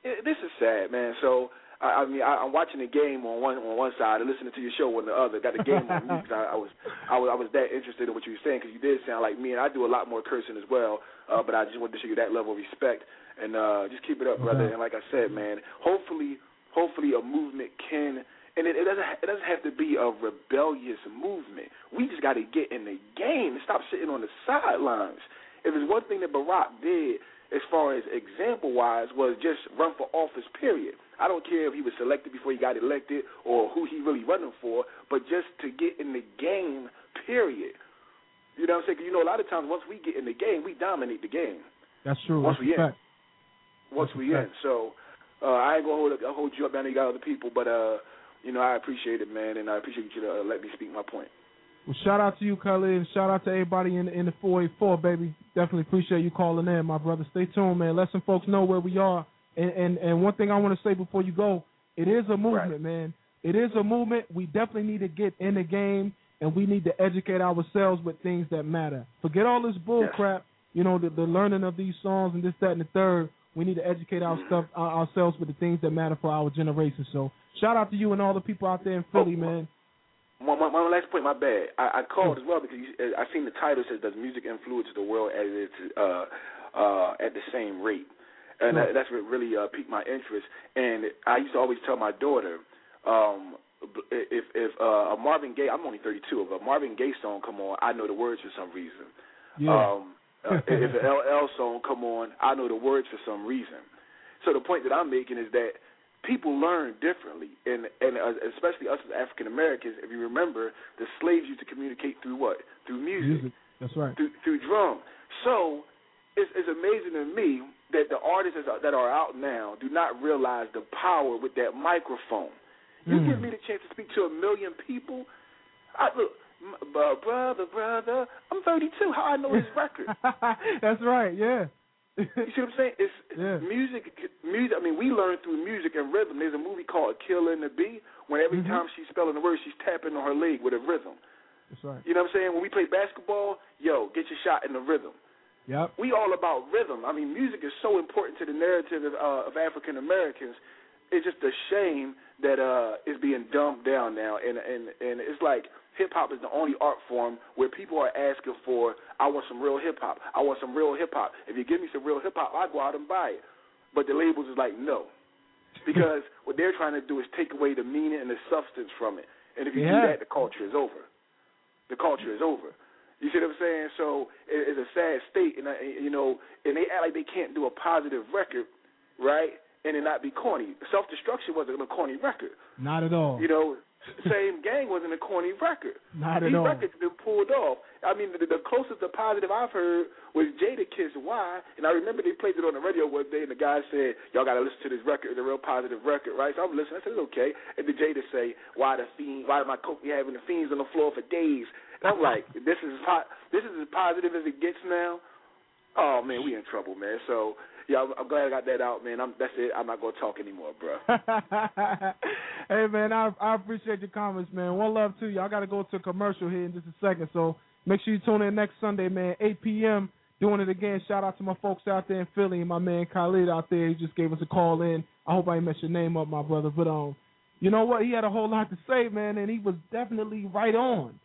It, this is sad, man. So I, I mean, I, I'm watching the game on one on one side and listening to your show on the other. Got the game on me 'cause I, I was I was I was that interested in what you were saying because you did sound like me, and I do a lot more cursing as well. Uh, but I just wanted to show you that level of respect and uh, just keep it up, brother. Okay. And like I said, man, hopefully, hopefully a movement can. And it, it doesn't. It doesn't have to be a rebellious movement. We just got to get in the game and stop sitting on the sidelines. If there's one thing that Barack did, as far as example wise, was just run for office. Period. I don't care if he was selected before he got elected or who he really running for, but just to get in the game. Period. You know what I'm saying? 'Cause you know, a lot of times once we get in the game, we dominate the game. That's true. Once That's we a in. Once That's we in, so uh, I ain't gonna hold I'll hold you up. I know you got other people, but uh, you know I appreciate it, man, and I appreciate you to uh, let me speak my point. Well, shout out to you, Khalid, and shout out to everybody in the, in the 484, baby. Definitely appreciate you calling in, my brother. Stay tuned, man. Let some folks know where we are. And and, and one thing I want to say before you go, it is a movement, man. It is a movement. We definitely need to get in the game, and we need to educate ourselves with things that matter. Forget all this bull Yes. crap. You know, the, the learning of these songs and this, that, and the third. We need to educate our stuff uh, ourselves with the things that matter for our generation. So, shout out to you and all the people out there in Philly, Oh, man. One, one, one last point, my bad. I, I called as well because you, uh, I seen the title says "Does music influence the world as it's uh, uh, at the same rate?" And that, that's what really uh, piqued my interest. And I used to always tell my daughter, um, if if uh, a Marvin Gaye, I'm only 32, if a Marvin Gaye song come on, I know the words for some reason. Yeah. Um, uh, if an LL song come on, I know the words for some reason. So the point that I'm making is that people learn differently, and and uh, especially us as African Americans. If you remember, the slaves used to communicate through what? Through music, Music. That's right. through through drum. So it's, it's amazing to me that the artists that are- out now do not realize the power with that microphone. You Mm. give me the chance to speak to a million people. I look, brother, brother. I'm 32. How I know his record? That's right. Yeah. You see what I'm saying? It's Yeah. music. Music. I mean, we learn through music and rhythm. There's a movie called Akeelah and the Bee. When every Mhm. time she's spelling the word, she's tapping on her leg with a rhythm. That's right. You know what I'm saying? When we play basketball, yo, get your shot in the rhythm. Yep. We all about rhythm. I mean, music is so important to the narrative of, uh, of African Americans. It's just a shame that uh, it's being dumbed down now, and and and it's like hip hop is the only art form where people are asking for. I want some real hip hop. I want some real hip hop. If you give me some real hip hop, I go out and buy it. But the labels is like no, because what they're trying to do is take away the meaning and the substance from it. And if you Yeah. do that, the culture is over. The culture is over. You see what I'm saying? So it, it's a sad state, and I, you know, and they act like they can't do a positive record, right? And it not be corny. Self destruction wasn't a corny record. Not at all. You know, same gang wasn't a corny record. Not at all. These records been pulled off. I mean, the, the closest to positive I've heard was Jadakiss Why, and I remember they played it on the radio one day, and the guy said, "Y'all got to listen to this record. It's a real positive record, right?" So I'm listening. I said, "It's okay." And then Jada say, "Why the fiend? Why my coke be having the fiends on the floor for days?" And I'm like, "This is po- this is as positive as it gets now." Oh man, we in trouble, man. So yeah, I'm, I'm glad I got that out, man. I'm, that's it. I'm not gonna talk anymore, bro. hey man, I I appreciate your comments, man. One love to you. I gotta go to a commercial here in just a second, so make sure you tune in next Sunday, man, 8 p.m. Doing it again. Shout out to my folks out there in Philly and my man Khalid out there. He just gave us a call in. I hope I ain't messed your name up, my brother. But um, you know what? He had a whole lot to say, man, and he was definitely right on.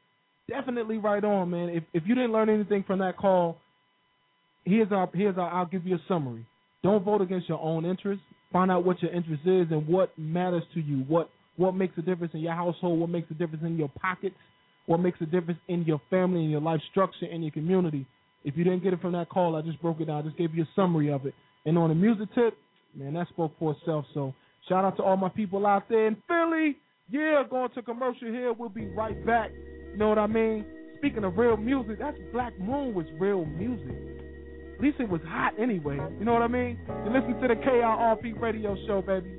Definitely right on, man. If if you didn't learn anything from that call, here's our here's our I'll give you a summary. Don't vote against your own interests. Find out what your interest is and what matters to you. What what makes a difference in your household? What makes a difference in your pockets? What makes a difference in your family and your life structure and your community? If you didn't get it from that call, I just broke it down. I just gave you a summary of it. And on the music tip, man, that spoke for itself. So shout out to all my people out there in Philly. Yeah, going to commercial here. We'll be right back. You know what I mean? Speaking of real music, that's Black Moon was real music. At least it was hot anyway. You know what I mean? You listen to the KIRP radio show, baby.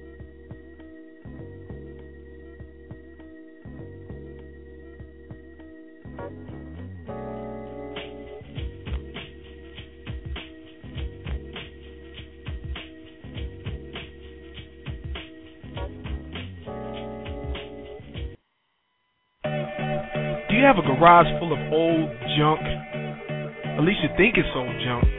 Do you have a garage full of old junk? At least you think it's old junk.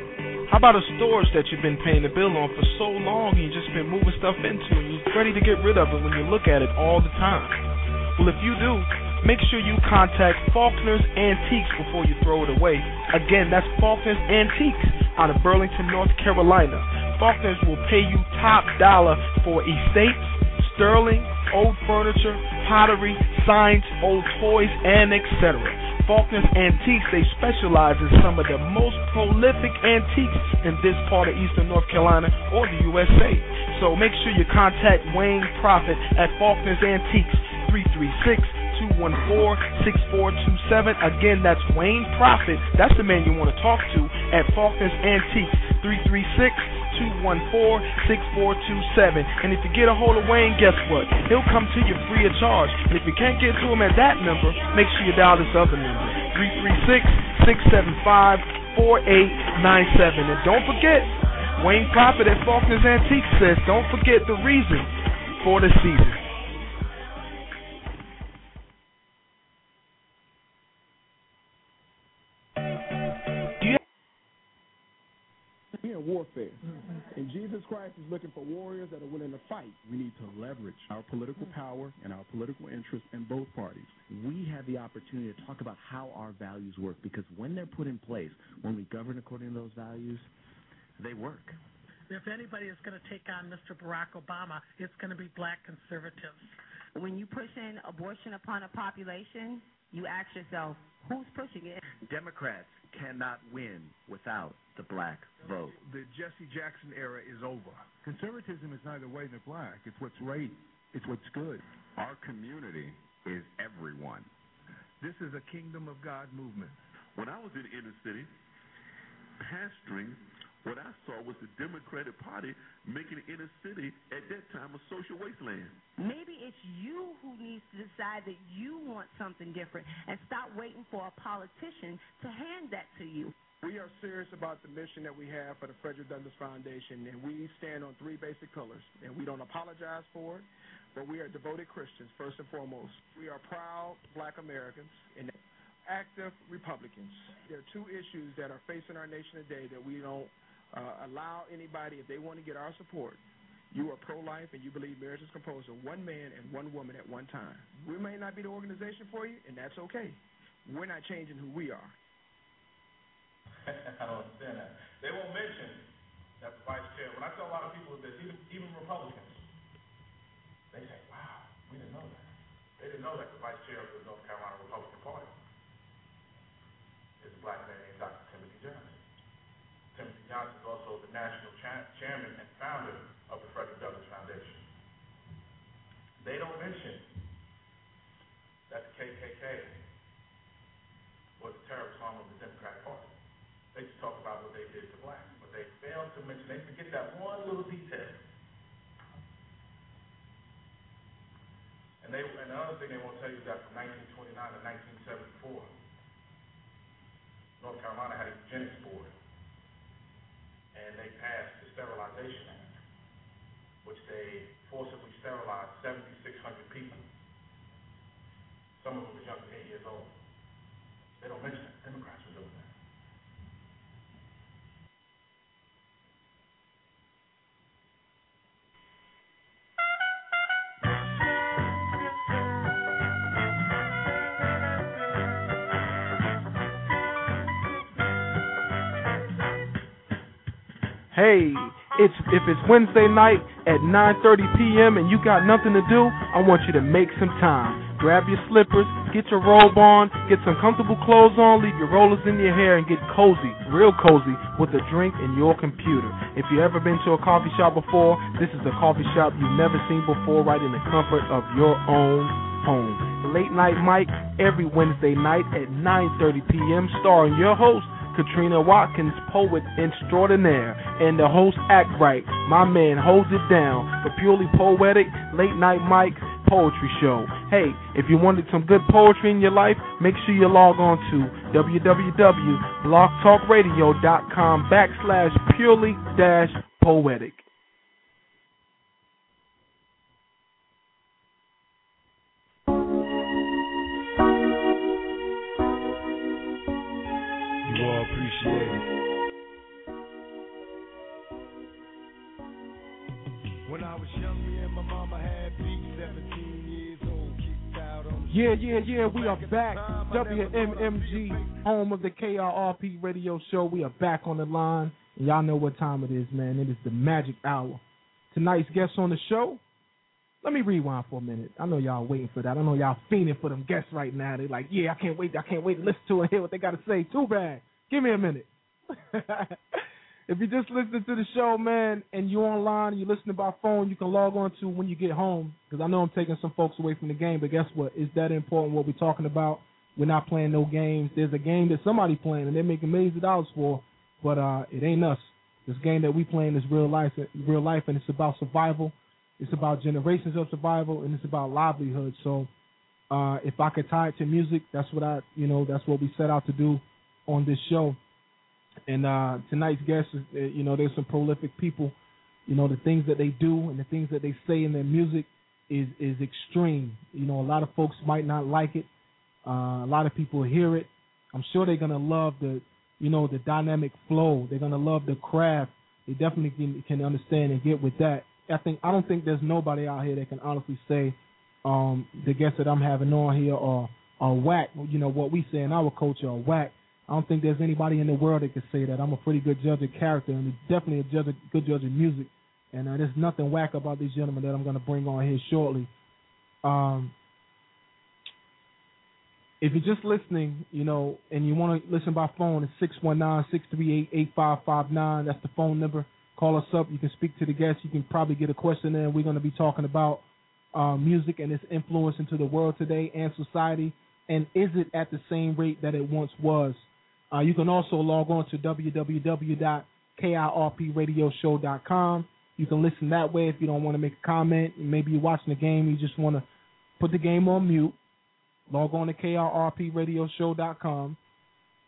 How about a storage that you've been paying the bill on for so long and you've just been moving stuff into and you're ready to get rid of it when you look at it all the time? Well, if you do, make sure you contact Faulkner's Antiques before you throw it away. Again, that's Faulkner's Antiques out of Burlington, North Carolina. Faulkner's will pay you top dollar for estates, sterling, old furniture, pottery, signs, old toys, and etc. Faulkner's Antiques, they specialize in some of the most prolific antiques in this part of Eastern North Carolina or the USA. So make sure you contact Wayne Prophet at Faulkner's Antiques, 336 214 6427. Again, that's Wayne Prophet. That's the man you want to talk to at Faulkner's Antiques, 336 214 6427. And if you get a hold of Wayne, guess what? He'll come to you free of charge. And if you can't get to him at that number, make sure you dial this other number 336 675 4897. And don't forget, Wayne Prophet at Faulkner's Antiques says, don't forget the reason for the season. Warfare. And Jesus Christ is looking for warriors that are willing to fight. We need to leverage our political mm. power and our political interests in both parties. We have the opportunity to talk about how our values work because when they're put in place, when we govern according to those values, they work. If anybody is going to take on Mr. Barack Obama, it's going to be black conservatives. When you push in abortion upon a population, you ask yourself, who's pushing it? Democrats cannot win without the black vote. The Jesse Jackson era is over. Conservatism is neither white nor black. It's what's right. It's what's good. Our community is everyone. This is a kingdom of God movement. When I was in inner city pastoring, what I saw was the Democratic Party making the inner city at that time a social wasteland. Maybe it's you who needs to decide that you want something different and stop waiting for a politician to hand that to you. We are serious about the mission that we have for the Frederick Douglass Foundation, and we stand on three basic pillars. And we don't apologize for it, but we are devoted Christians, first and foremost. We are proud black Americans and active Republicans. There are two issues that are facing our nation today that we don't uh, allow anybody, if they want to get our support, you are pro-life and you believe marriage is composed of one man and one woman at one time. We may not be the organization for you, and that's okay. We're not changing who we are. I don't understand that. They won't mention that the vice chair. When I tell a lot of people this, even even Republicans, they say, "Wow, we didn't know that." They didn't know that the vice chair of the North Carolina Republican Party is a black man named Dr. Timothy Johnson. Timothy Johnson is also the national cha- chairman and founder of the Frederick Douglass Foundation. They don't mention that the KKK was a terrorist arm of the Democratic Party. They just talk about what they did to blacks, but they fail to mention, they forget that one little detail. And they, and the other thing they won't tell you is that from 1929 to 1974, North Carolina had a eugenics board, and they passed the Sterilization Act, which they forcibly sterilized 7,600 people. Some of them was younger than eight years old. They don't mention that. Hey, It's if it's Wednesday night at 9:30 p.m. and you got nothing to do, I want you to make some time. Grab your slippers, get your robe on, get some comfortable clothes on, leave your rollers in your hair, and get cozy, real cozy, with a drink and your computer. If you've ever been to a coffee shop before, this is a coffee shop you've never seen before, right in the comfort of your own home. Late Night Mike every Wednesday night at 9:30 p.m. starring your host Katrina Watkins, poet extraordinaire, and the host act right. My man holds it down for purely poetic Late Night Mike poetry show. Hey, if you wanted some good poetry in your life, make sure you log on to www.blogtalkradio.com backslash purely dash poetic. Yeah, yeah, yeah, we are back. WMMG, home of the KIRP radio show. We are back on the line. And y'all know what time it is, man. It is the magic hour. Tonight's guest on the show. Let me rewind for a minute. I know y'all waiting for that. I know y'all fiending for them guests right now. They're like, yeah, I can't wait. I can't wait to listen to and hear what they got to say. Too bad. Give me a minute. if you're just listening to the show, man, and you're online and you're listening by phone, you can log on to when you get home. Because I know I'm taking some folks away from the game, but guess what? It's that important what we're talking about. We're not playing no games. There's a game that somebody playing and they're making millions of dollars for, but uh, it ain't us. This game that we playing is real life, real life, and it's about survival. It's about generations of survival, and it's about livelihood. So, uh, if I could tie it to music, that's what I, you know, that's what we set out to do on this show. And uh, tonight's guest is, uh, you know, there's some prolific people. You know, the things that they do and the things that they say in their music is is extreme. You know, a lot of folks might not like it. Uh, a lot of people hear it. I'm sure they're gonna love the, you know, the dynamic flow. They're gonna love the craft. They definitely can, can understand and get with that. I think I don't think there's nobody out here that can honestly say um, the guests that I'm having on here are are whack. You know what we say in our culture are whack. I don't think there's anybody in the world that can say that. I'm a pretty good judge of character and definitely a judge of, good judge of music. And uh, there's nothing whack about these gentlemen that I'm going to bring on here shortly. Um, if you're just listening, you know, and you want to listen by phone, it's 619-638-8559. That's the phone number. Call us up. You can speak to the guest. You can probably get a question in. We're going to be talking about uh, music and its influence into the world today and society. And is it at the same rate that it once was? Uh, you can also log on to www.kirpradioshow.com. You can listen that way if you don't want to make a comment. Maybe you're watching the game, you just want to put the game on mute. Log on to kirpradioshow.com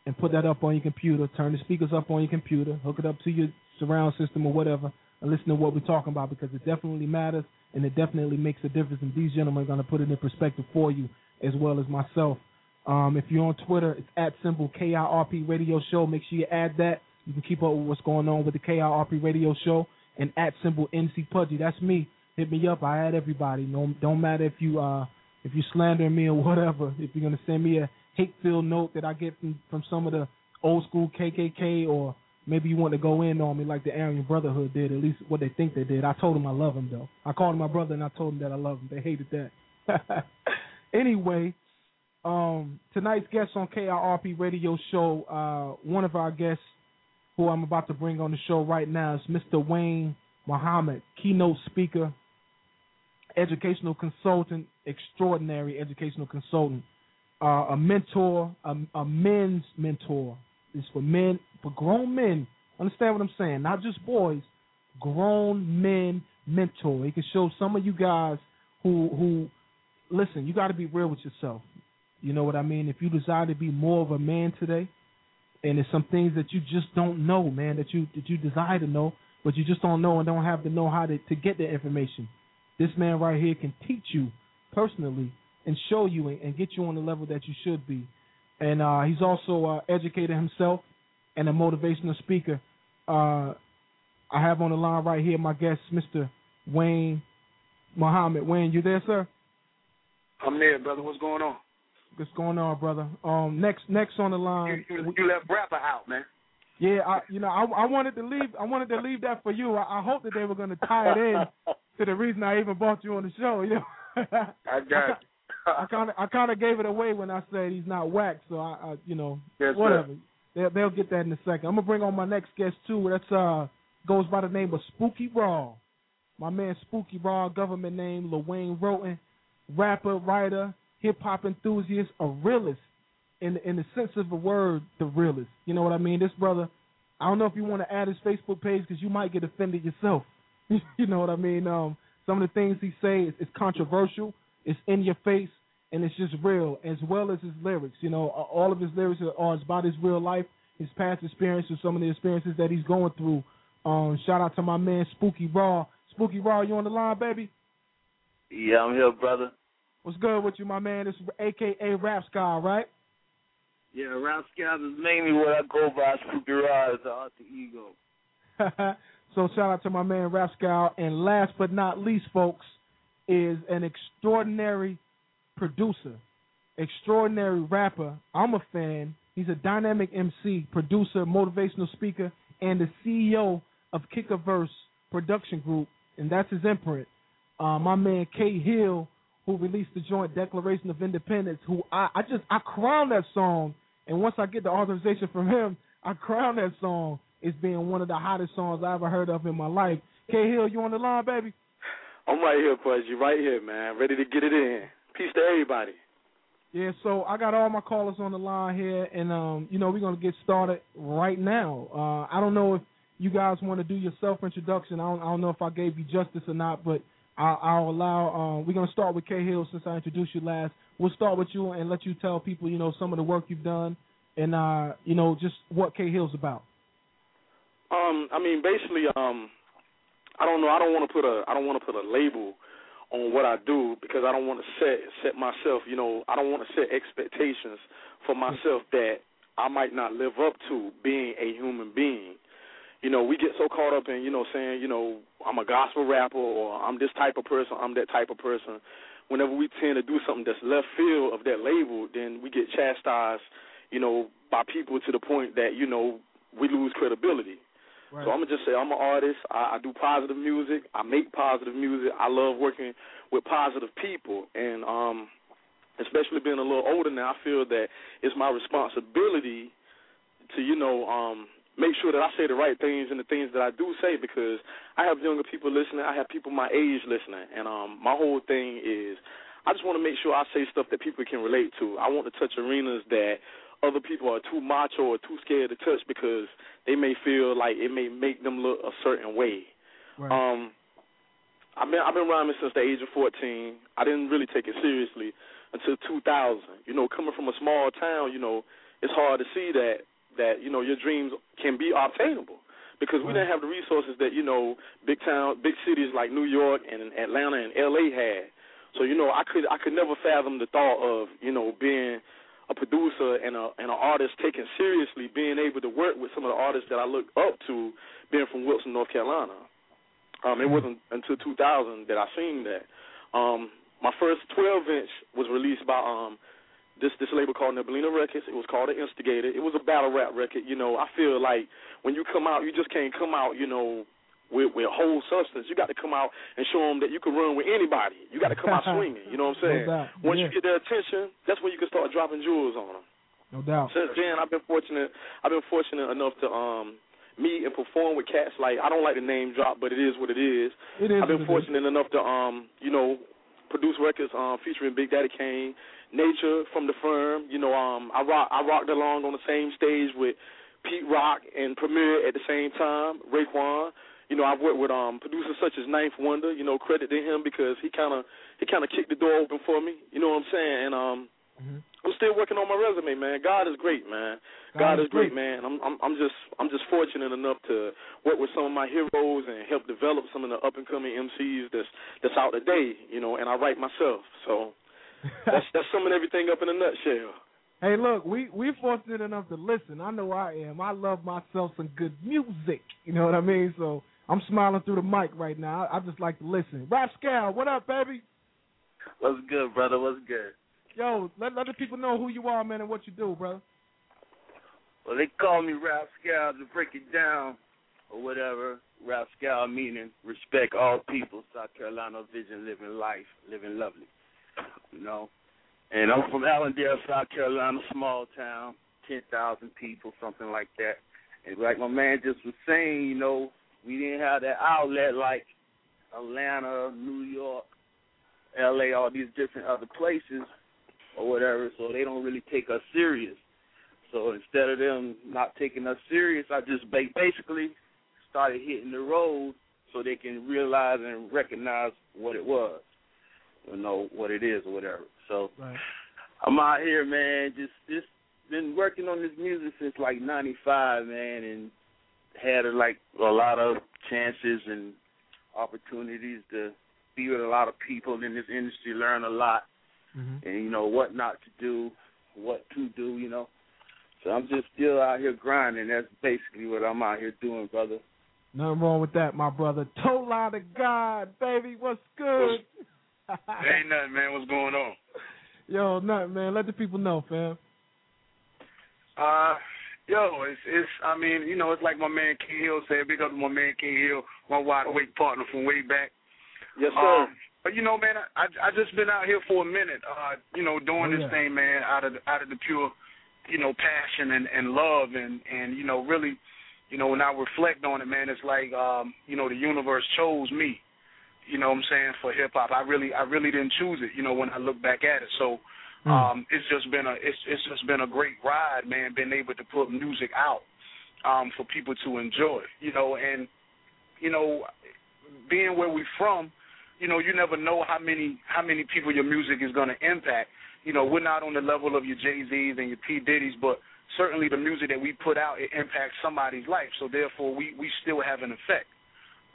and put that up on your computer. Turn the speakers up on your computer. Hook it up to your surround system or whatever, and listen to what we're talking about because it definitely matters and it definitely makes a difference. And these gentlemen are going to put it in perspective for you as well as myself. Um, if you're on Twitter, it's at symbol KIRP Radio Show. Make sure you add that. You can keep up with what's going on with the KIRP Radio Show and at symbol NC Pudgy. That's me. Hit me up. I add everybody. No, don't matter if you uh if you slandering me or whatever. If you're gonna send me a hate filled note that I get from from some of the old school KKK or maybe you want to go in on me like the Aryan Brotherhood did. At least what they think they did. I told them I love them though. I called my brother and I told him that I love him. They hated that. anyway, um, tonight's guest on KIRP Radio Show, uh, one of our guests who I'm about to bring on the show right now is Mr. Wayne Muhammad, keynote speaker, educational consultant, extraordinary educational consultant, uh, a mentor, a, a men's mentor. It's for men, for grown men. Understand what I'm saying? Not just boys. Grown men mentor. He can show some of you guys who who listen. You got to be real with yourself. You know what I mean? If you desire to be more of a man today, and there's some things that you just don't know, man, that you that you desire to know, but you just don't know and don't have to know how to to get the information. This man right here can teach you personally and show you and, and get you on the level that you should be. And uh, he's also uh, educator himself and a motivational speaker. Uh, I have on the line right here my guest, Mr. Wayne Muhammad. Wayne, you there, sir? I'm there, brother. What's going on? What's going on, brother? Um, next, next on the line. You, you, you left rapper out, man. Yeah, I you know I I wanted to leave I wanted to leave that for you. I, I hope that they were going to tie it in to the reason I even brought you on the show. You know. I got. I kind of I kind of gave it away when I said he's not whack, so I, I you know Yes, sir. whatever. They'll, they'll get that in a second. I'm gonna bring on my next guest too. That's uh goes by the name of Spooky Raw. My man Spooky Raw, government name Lajuane Wroten, rapper, writer, hip hop enthusiast, a realist in in the sense of the word, the realist. You know what I mean? This brother, I don't know if you want to add his Facebook page because you might get offended yourself. you know what I mean? Um, some of the things he say is, is controversial, it's in your face, and it's just real, as well as his lyrics. You know, all of his lyrics are, are about his real life, his past experiences, some of the experiences that he's going through. Um, shout out to my man Spooky Raw. Spooky Raw, you on the line, baby? Yeah, I'm here, brother. What's good with you, my man? This is AKA Rap Sky, right? Yeah, Rap Scab is mainly what I go by. Rod is the alter ego. so shout out to my man Rap Scout. And last but not least, folks, is an extraordinary producer, extraordinary rapper. I'm a fan. He's a dynamic MC, producer, motivational speaker, and the CEO of Kick-A-Verse Production Group, and that's his imprint. Uh, my man K Hill, who released the joint Declaration of Independence, who I, I just I crown that song, and once I get the authorization from him, I crown that song as being one of the hottest songs I ever heard of in my life. K Hill, you on the line, baby? I'm right here, Pudgy, right here, man. Ready to get it in. Peace to everybody. Yeah, so I got all my callers on the line here, and um, you know we're gonna get started right now. Uh, I don't know if you guys want to do your self introduction. I don't, I don't know if I gave you justice or not, but I'll, I'll allow. Uh, we're gonna start with K Hill since I introduced you last. We'll start with you and let you tell people, you know, some of the work you've done, and uh, you know, just what K Hill's about. Um, I mean, basically, um, I don't know. I don't want to put a. I don't want to put a label on what I do because I don't want to set set myself. You know, I don't want to set expectations for myself that I might not live up to being a human being. You know, we get so caught up in you know saying you know I'm a gospel rapper or I'm this type of person, I'm that type of person. Whenever we tend to do something that's left field of that label, then we get chastised, you know, by people to the point that you know we lose credibility. Right. So I'm gonna just say I'm an artist. I, I do positive music. I make positive music. I love working with positive people, and um, especially being a little older now, I feel that it's my responsibility to you know um, make sure that I say the right things and the things that I do say because I have younger people listening. I have people my age listening, and um, my whole thing is I just want to make sure I say stuff that people can relate to. I want to touch arenas that other people are too macho or too scared to touch because they may feel like it may make them look a certain way. Right. Um, I've been I've been rhyming since the age of 14. I didn't really take it seriously until 2000. You know, coming from a small town, you know, it's hard to see that that you know your dreams can be obtainable because we didn't have the resources that you know big town, big cities like New York and Atlanta and L.A. had. So you know, I could I could never fathom the thought of you know being a producer and a and an artist taken seriously, being able to work with some of the artists that I look up to, being from Wilson, North Carolina. Um, it wasn't until 2000 that I seen that. Um, my first 12 inch was released by um this this label called Nebulina Records. It was called The Instigator. It was a battle rap record. You know, I feel like when you come out, you just can't come out, you know, with with whole substance. You got to come out and show them that you can run with anybody. You got to come out swinging. You know what I'm saying? No. Once Yeah. you get their attention, that's when you can start dropping jewels on them. No doubt. Since then, I've been fortunate. I've been fortunate enough to um meet and perform with cats like I don't like to name drop, but it is what it is. It is I've been what it is. fortunate enough to um you know produce records um featuring Big Daddy Kane, Nature from the Firm. You know um I rock I rocked along on the same stage with Pete Rock and Premier at the same time. Raekwon. You know I've worked with um producers such as Ninth Wonder. You know credit to him because he kind of he kind of kicked the door open for me. You know what I'm saying? And um I'm still working on my resume, man. God is great, man. God, is great, man. I'm I'm I'm just I'm just fortunate enough to work with some of my heroes and help develop some of the up and coming MCs that's that's out today, you know, and I write myself. So that's that's summing everything up in a nutshell. Hey, look, we we fortunate enough to listen. I know I am. I love myself some good music. You know what I mean? So I'm smiling through the mic right now. I, I just like to listen. Rap Scal, what up, baby? What's good, brother? What's good? Yo, let let the people know who you are, man, and what you do, brother. Well, they call me Rapscal to break it down or whatever. Rapscal meaning respect all people. South Carolina vision, living life, living lovely. You know. And I'm from Allendale, South Carolina, small town, ten thousand people, something like that. And like my man just was saying, you know, we didn't have that outlet like Atlanta, New York, LA, all these different other places or whatever, so they don't really take us serious. So instead of them not taking us serious, I just basically started hitting the road so they can realize and recognize what it was, you know what it is or whatever. So Right. I'm out here, man. Just just been working on this music since like '95, man, and had like a lot of chances and opportunities to be with a lot of people in this industry, learn a lot, Mm-hmm. and you know what not to do, what to do, you know. So I'm just still out here grinding. That's basically what I'm out here doing, brother. Nothing wrong with that, my brother. Toe line to God, baby. What's good? Ain't nothing, man. What's going on? Yo, nothing, man. Let the people know, fam. Uh, yo, it's it's. I mean, you know, it's like my man King Hill said. Big up to my man King Hill, my wide awake partner from way back. Yes, sir. Um, but you know, man, I I just been out here for a minute. Uh, you know, doing Oh, this yeah. thing, man, out of the, out of the pure, you know, passion and and love and and you know, really, you know, when I reflect on it, man, it's like um, you know, the universe chose me. You know what I'm saying for hip hop. I really I really didn't choose it. You know, when I look back at it, so. Um, it's just been a it's it's just been a great ride, man. Being able to put music out um, for people to enjoy, you know, and you know, being where we from, you know, you never know how many how many people your music is going to impact. You know, we're not on the level of your Jay Z's and your P Diddy's, but certainly the music that we put out it impacts somebody's life. So therefore, we we still have an effect.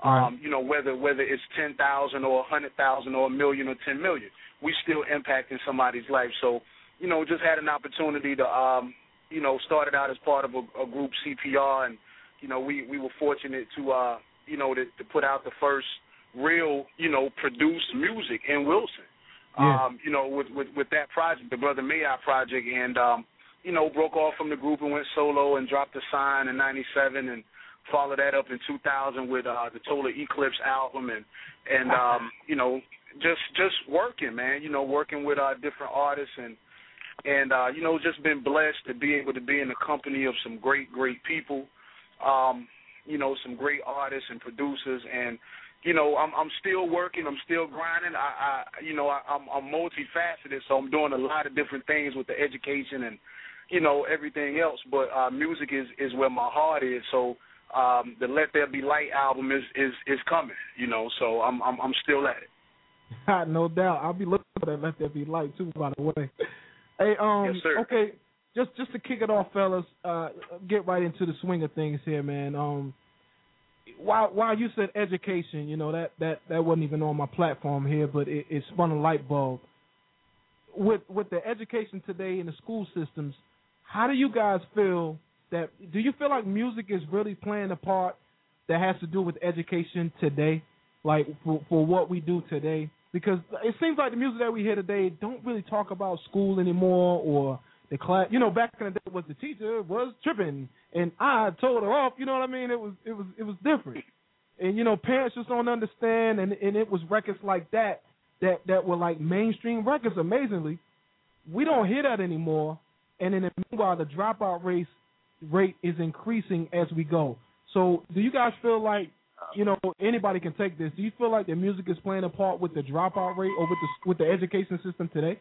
Um, you know, whether whether it's ten thousand or a hundred thousand or a million or ten million, we still impacting somebody's life. So, you know, just had an opportunity to, um, you know, started out as part of a, a group CPR, and you know, we we were fortunate to, uh, you know, to, to put out the first real, you know, produced music in Wilson. Yeah. Um, you know, with, with with that project, the Brother Mayotte project, and um, you know, broke off from the group and went solo and dropped the sign in '97 and followed that up in 2000 with uh, the Total Eclipse album and and um, you know just just working, man. You know, working with uh, different artists and and uh, you know just been blessed to be able to be in the company of some great great people. Um, you know, some great artists and producers and you know, I'm I'm still working, I'm still grinding. I, I you know, I, I'm I'm multifaceted, so I'm doing a lot of different things with the education and you know everything else. But uh, music is is where my heart is. So um, the Let There Be Light album is is is coming. You know, so I'm I'm I'm still at it. no doubt. I'll be looking for that. Let there be light too. By the way. Hey, um, Yes, okay. Just just to kick it off, fellas. Uh, get right into the swing of things here, man. Um, while while you said education, you know that that that wasn't even on my platform here, but it, it spun a light bulb. With with the education today in the school systems, how do you guys feel that? Do you feel like music is really playing a part that has to do with education today, like for for what we do today? Because it seems like the music that we hear today don't really talk about school anymore or the class. You know, back in the day, was the teacher was tripping and I told her off. You know what I mean? It was it was it was different. And you know, parents just don't understand, and and it was records like that that that were like mainstream records. Amazingly, we don't hear that anymore. And in the meanwhile, the dropout rate rate is increasing as we go. So, do you guys feel like you know anybody can take this? Do you feel like the music is playing a part with the dropout rate or with the with the education system today?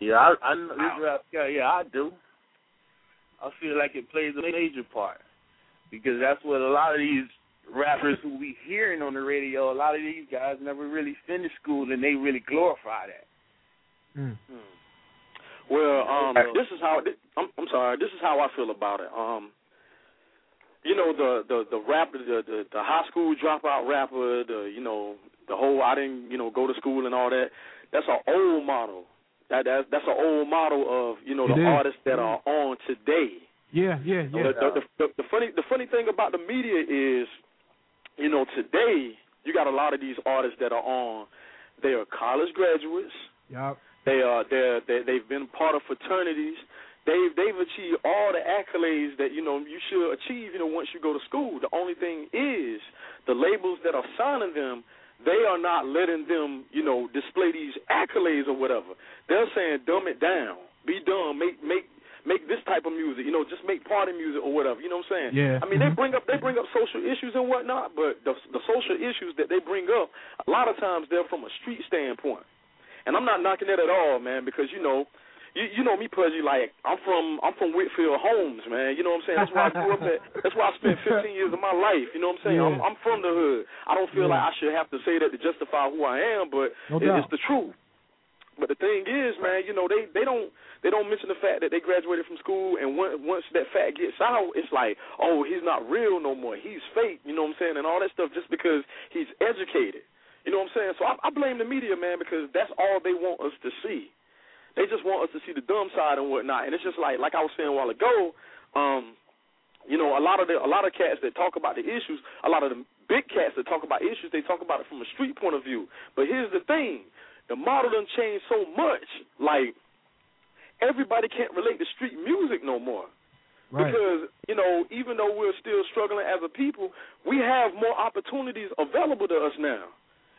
Yeah, I, I know this. Yeah, I do. I feel like it plays a major part because that's what a lot of these rappers who we hearing on the radio. A lot of these guys never really finished school, and they really glorify that. Hmm. Hmm. Well, um, this is how I'm, I'm sorry. This is how I feel about it. Um, you know the the the rapper, the, the the high school dropout rapper, the you know the whole I didn't you know go to school and all that. That's an old model. That that's that's an old model of you know It the is. artists that are on today. Yeah, yeah, yeah. The, the, the, the funny the funny thing about the media is, you know, today you got a lot of these artists that are on. They are college graduates. Yep. They are they're, they they've been part of fraternities. they've they've achieved all the accolades that you know you should achieve. You know, once you go to school. The only thing is the labels that are signing them. They are not letting them, you know, display these accolades or whatever. They're saying, dumb it down, be dumb, make make make this type of music, you know, just make party music or whatever. You know what I'm saying? Yeah. I mean, they Mhm. bring up they bring up social issues and whatnot, but the the social issues that they bring up, a lot of times they're from a street standpoint. And I'm not knocking that at all, man, because you know, you you know me, Pudgy, like I'm from I'm from Whitfield Homes, man. You know what I'm saying? That's where I grew up at. That's where I spent 15 years of my life. You know what I'm saying? I'm I'm from the hood. I don't feel Yeah. like I should have to say that to justify who I am, but No it- it's the truth. But the thing is, man, you know they they don't they don't mention the fact that they graduated from school, and once once that fact gets out, it's like, oh, he's not real no more. He's fake. You know what I'm saying? And all that stuff just because he's educated. You know what I'm saying? So I, I blame the media, man, because that's all they want us to see. They just want us to see the dumb side and whatnot. And it's just like like I was saying a while ago, um, you know, a lot of the a lot of cats that talk about the issues, a lot of the big cats that talk about issues, they talk about it from a street point of view. But here's the thing. The model done changed so much, like everybody can't relate to street music no more. Right. Because, you know, even though we're still struggling as a people, we have more opportunities available to us now.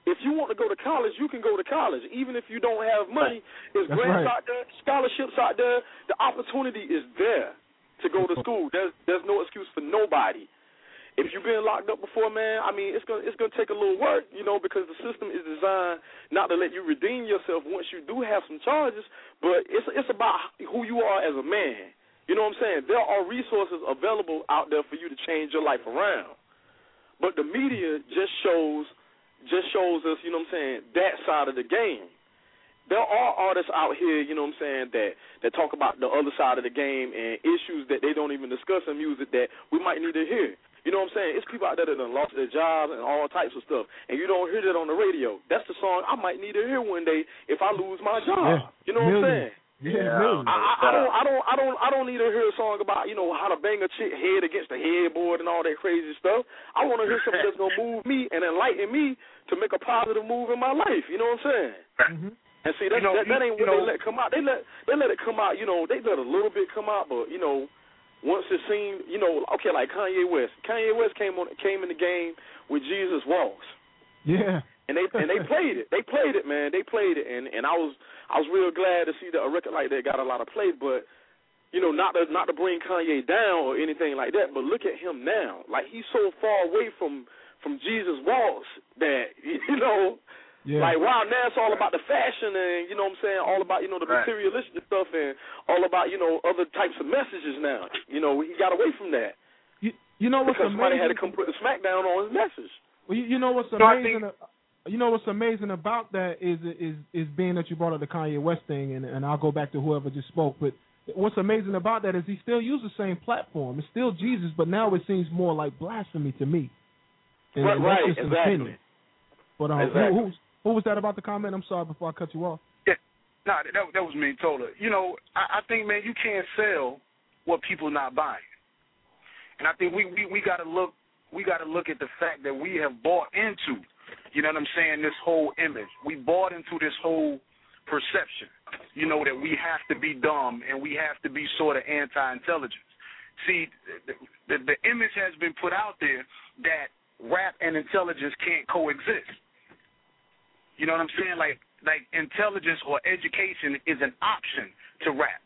If you want to go to college, you can go to college. Even if you don't have money, there's That's grants right. out there, scholarships out there. The opportunity is there to go to school. There's there's no excuse for nobody. If you've been locked up before, man, I mean, it's gonna it's gonna take a little work, you know, because the system is designed not to let you redeem yourself once you do have some charges, but it's it's about who you are as a man. You know what I'm saying? There are resources available out there for you to change your life around, but the media just shows just shows us, you know what I'm saying, that side of the game. There are artists out here, you know what I'm saying, that that talk about the other side of the game and issues that they don't even discuss in music that we might need to hear. You know what I'm saying? It's people out there that done lost their jobs and all types of stuff, and you don't hear that on the radio. That's the song I might need to hear one day if I lose my job. Yeah. You know what I'm saying? Yeah. I, I, I don't, I don't, I don't, I don't need to hear a song about you know how to bang a chick head against the headboard and all that crazy stuff. I want to hear something that's gonna move me and enlighten me to make a positive move in my life. You know what I'm saying? Mm-hmm. And see, that, You know, that, that ain't what know- they let come out. They let they let it come out. You know, they let a little bit come out, but you know, once it seemed, you know, okay, like Kanye West. Kanye West came on, came in the game with Jesus Walks, Yeah. and they and they played it. They played it, man. They played it, and and I was I was real glad to see that a record like that got a lot of play. But you know, not to not to bring Kanye down or anything like that, but look at him now. Like he's so far away from from Jesus Walks that you know. Yeah. Like wow, now it's all about the fashion and you know what I'm saying, all about you know the Right. materialistic stuff and all about you know other types of messages now. You know he got away from that You, you know what's because somebody had to come put the smack down on his message. Well, you, you know what's So amazing. uh, you know what's amazing about that is is is being that you brought up the Kanye West thing, and and I'll go back to whoever just spoke. But what's amazing about that is he still used the same platform. It's still Jesus, but now it seems more like blasphemy to me. And, Right, and that's right, just an exactly. opinion. But um, Exactly. who, who who was that about the comment? I'm sorry before I cut you off. Yeah. Nah, that that was me, totally. You know, I, I think, man, you can't sell what people not buying, and I think we we we got to look we got to look at the fact that we have bought into, you know what I'm saying, this whole image. We bought into this whole perception, you know, that we have to be dumb and we have to be sort of anti-intelligence. See, the, the the image has been put out there that rap and intelligence can't coexist. You know what I'm saying? Like like intelligence or education is an option to rap,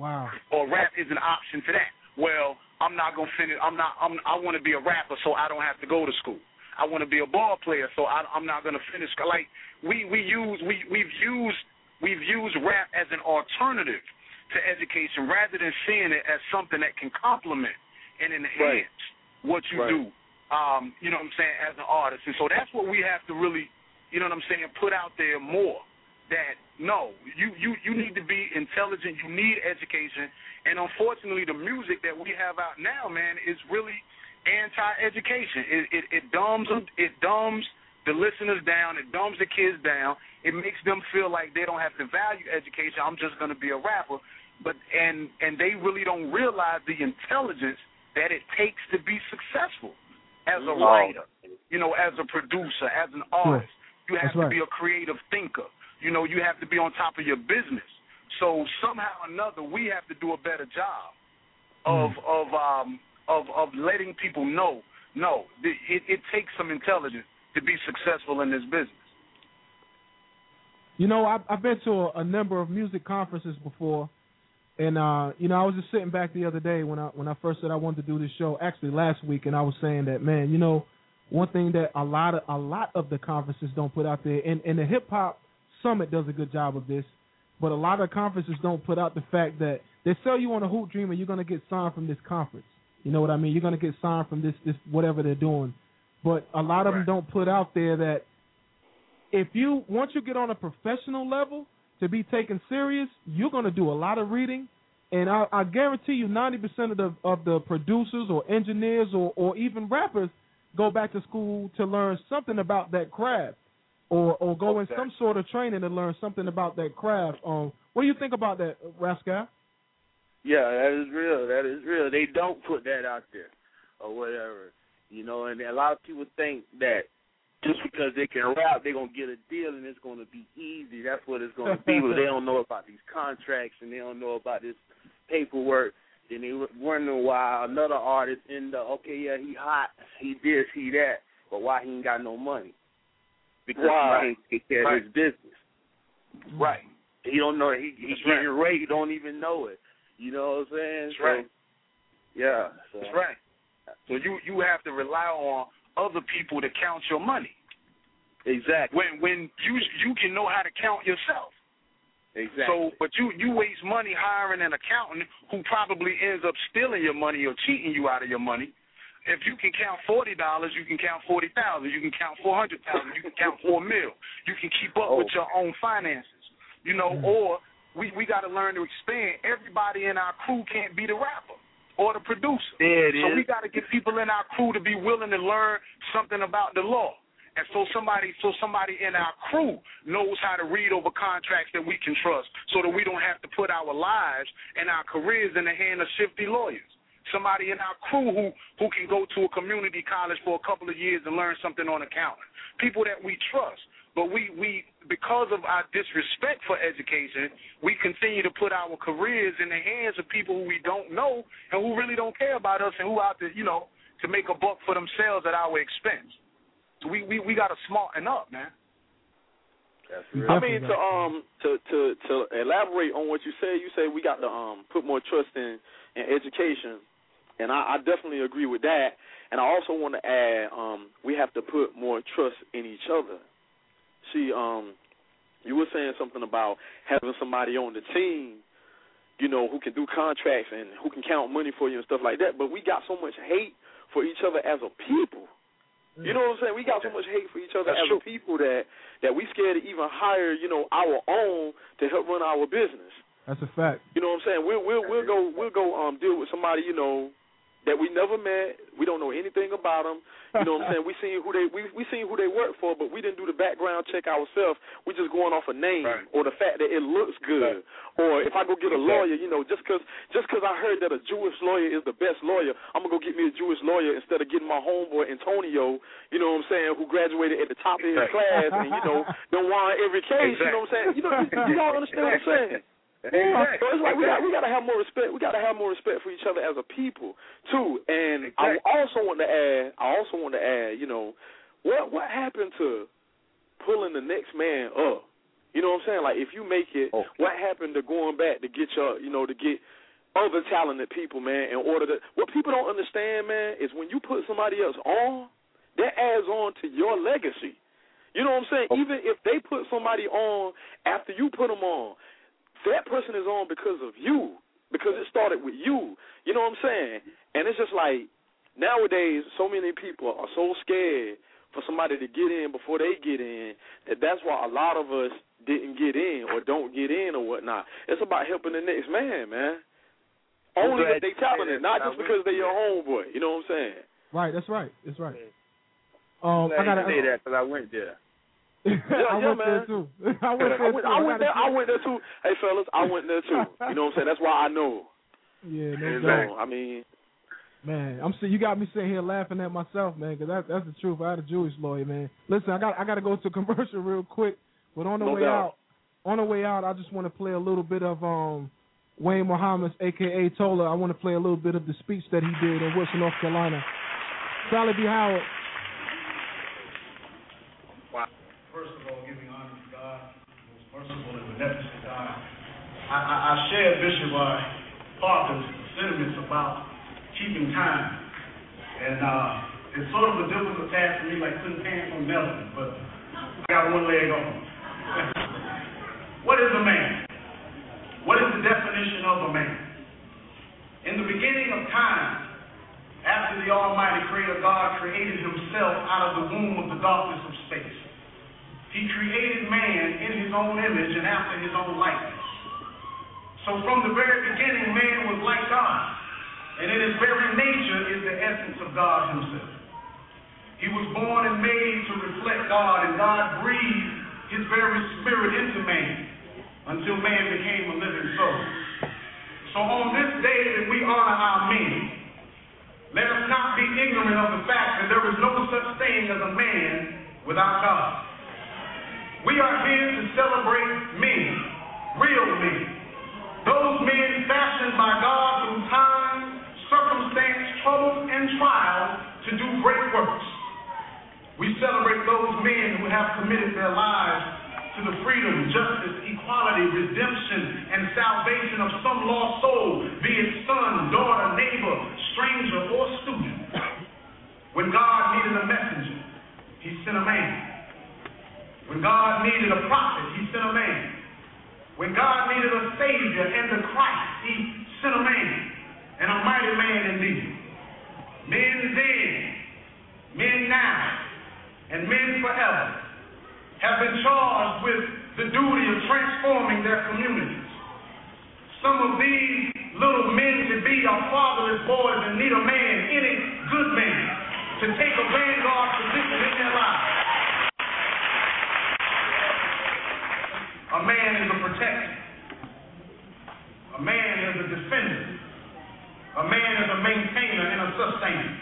Wow. or rap is an option to that. Well, I'm not gonna finish. I'm not. I'm, I want to be a rapper, so I don't have to go to school. I want to be a ball player, so I, I'm not gonna finish. Like we we use we we've used we've used rap as an alternative to education rather than seeing it as something that can complement and enhance what you Right. do. Um, you know what I'm saying as an artist, and so that's what we have to really you know what I'm saying, put out there more that no, you you you need to be intelligent, you need education, and unfortunately, the music that we have out now, man, is really anti-education. It it, it dumbs it dumbs the listeners down, it dumbs the kids down. It makes them feel like they don't have to value education. I'm just going to be a rapper, but and and they really don't realize the intelligence that it takes to be successful as a writer, you know, as a producer, as an artist. You have That's to right. be a creative thinker. You know, you have to be on top of your business. So somehow or another, we have to do a better job of Mm. of um of of letting people know. No, it, it takes some intelligence to be successful in this business. You know, I've, I've been to a, a number of music conferences before, and uh, you know, I was just sitting back the other day when I when I first said I wanted to do this show. Actually, last week, and I was saying that, man, you know, one thing that a lot of a lot of the conferences don't put out there, and, and the hip hop summit does a good job of this, but a lot of conferences don't put out the fact that they sell you on a hoop dream and you're gonna get signed from this conference. You know what I mean? You're gonna get signed from this this whatever they're doing, but a lot of them don't put out there that if you once you get on a professional level to be taken serious, you're going to do a lot of reading, and I, I guarantee you, ninety percent of the of the producers or engineers or or even rappers go back to school to learn something about that craft, or or go in some sort of training to learn something about that craft. Um, what do you think about that, Rascal? Yeah, that is real. That is real. They don't put that out there or whatever. You know, and a lot of people think that just because they can rap, they're gonna get a deal and it's gonna be easy. That's what it's gonna be. but they don't know about these contracts and they don't know about this paperwork. Then they wondering why another artist in the okay, yeah, he hot, he this, he that, but why he ain't got no money? Because Right. he can't take care Right. of his business. Right. He don't know. He he That's getting rate. He don't even know it. You know what I'm saying? That's So, right. Yeah. So. That's right. So you you have to rely on other people to count your money. Exactly. When when you you can know how to count yourself. Exactly. So, but you you waste money hiring an accountant who probably ends up stealing your money or cheating you out of your money. If you can count forty dollars, you can count forty thousand. You can count four hundred thousand. You can count four mil. You can keep up with oh. your own finances. You know, mm. or we we got to learn to expand. Everybody in our crew can't be the rapper or the producer. There it so is. we got to get people in our crew to be willing to learn something about the law. And so somebody, so somebody in our crew knows how to read over contracts that we can trust, so that we don't have to put our lives and our careers in the hand of shifty lawyers. Somebody in our crew who who can go to a community college for a couple of years and learn something on accounting. People that we trust. But we, we because of our disrespect for education, we continue to put our careers in the hands of people who we don't know and who really don't care about us and who out to you know to make a buck for themselves at our expense. So we we, we got to smarten up, man. I mean to um to to to elaborate on what you say, you say we got to um put more trust in in education, and I, I definitely agree with that. And I also want to add um we have to put more trust in each other. See, um, you were saying something about having somebody on the team, you know, who can do contracts and who can count money for you and stuff like that. But we got so much hate for each other as a people. You know what I'm saying? We got so much hate for each other That's as a people that that we scared to even hire, you know, our own to help run our business. That's a fact. You know what I'm saying? We'll we'll we'll go we'll go um deal with somebody, you know, that we never met. We don't know anything about them. You know what I'm saying? We seen who they we we seen who they work for, but we didn't do the background check ourselves. We just going off a name or the fact that it looks good. Or if I go get a lawyer, you know, just cause just cause I heard that a Jewish lawyer is the best lawyer, I'm gonna go get me a Jewish lawyer instead of getting my homeboy Antonio. You know what I'm saying? Who graduated at the top of his Exactly. class and you know don't won every case. You know what I'm saying? You know you, you all understand what I'm saying? Exactly. So it's like we got we gotta have more respect. We gotta have more respect for each other as a people too. And I also want to add. I also want to add. You know, what what happened to pulling the next man up? You know what I'm saying? Like if you make it, oh. what happened to going back to get your, you know, to get other talented people, man? In order to what people don't understand, man, is when you put somebody else on, that adds on to your legacy. You know what I'm saying? Oh. Even if they put somebody on after you put them on, that person is on because of you, because it started with you. You know what I'm saying? And it's just like nowadays, so many people are so scared for somebody to get in before they get in that that's why a lot of us didn't get in or don't get in or whatnot. It's about helping the next man, man. Only glad if they you said talented, not just because they're your through homeboy. You know what I'm saying? Right, that's right. That's right. Um, I gotta say that because I went there. Yeah, I yeah, went there man. too. I went there I went, too. I went there. I went there too. Hey, fellas, I went there too. You know what I'm saying? That's why I know. Yeah, no doubt. know, I mean, Man, I'm see you got me sitting here laughing at myself, man, because that, that's the truth. I had a Jewish lawyer, man. Listen, I got I got to go to commercial real quick, but on the No way doubt. out, on the way out, I just want to play a little bit of um, Wayne Muhammad's, aka Tola. I want to play a little bit of the speech that he did in Wilson, North Carolina. Sallie B. Howard. First of all, giving honor to God, most beneficent God. I, I, I Bishop uh, Parker's sentiments about keeping time. And uh, it's sort of a difficult task for me, like putting pants on Melvin, but I got one leg on. what is a man? What is the definition of a man? In the beginning of time, after the Almighty Creator God created himself out of the womb of the darkness of space, he created man in his own image and after his own likeness. So from the very beginning, man was like God, and in his very nature is the essence of God himself. He was born and made to reflect God, and God breathed his very spirit into man until man became a living soul. So on this day that we honor our men, let us not be ignorant of the fact that there is no such thing as a man without God. We are here to celebrate men, real men, those men fashioned by God through time, circumstance, troubles, and trials to do great works. We celebrate those men who have committed their lives to the freedom, justice, equality, redemption, and salvation of some lost soul, be it son, daughter, neighbor, stranger, or student. When God needed a messenger, he sent a man. When God needed a prophet, he sent a man. When God needed a Savior and the Christ, he sent a man, and a mighty man indeed. Men then, men now, and men forever have been charged with the duty of transforming their communities. Some of these little men to be are fatherless boys and need a man, any good man, to take a vanguard position in their lives. A man is a protector. A man is a defender. A man is a maintainer and a sustainer.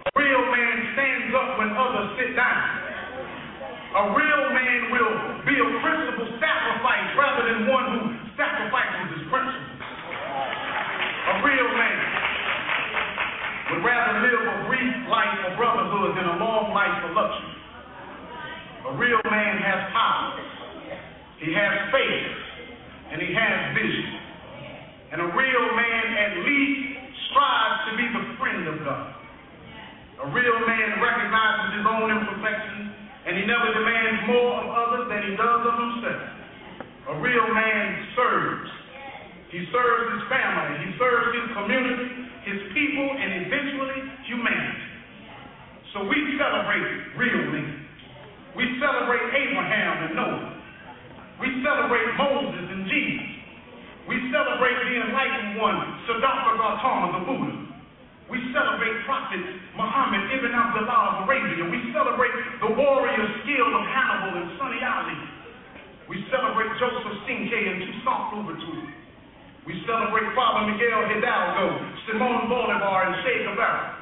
A real man stands up when others sit down. A real man will be a principal sacrifice rather than one who sacrifices his principles. A real man would rather live a brief life of brotherhood than a long life of luxury. A real man has power. He has faith and he has vision. And a real man at least strives to be the friend of God. A real man recognizes his own imperfections and he never demands more of others than he does of himself. A real man serves. He serves his family, he serves his community, his people, and eventually humanity. So we celebrate real men. We celebrate Abraham and Noah. We celebrate Moses and Jesus. We celebrate the enlightened one, Siddhartha Gautama, the Buddha. We celebrate Prophet Muhammad Ibn Abdullah of Arabia. We celebrate the warrior skill of Hannibal and Sonni Ali. We celebrate Joseph Cinque and Toussaint Louverture. We celebrate Father Miguel Hidalgo, Simone Bolivar, and Che Guevara.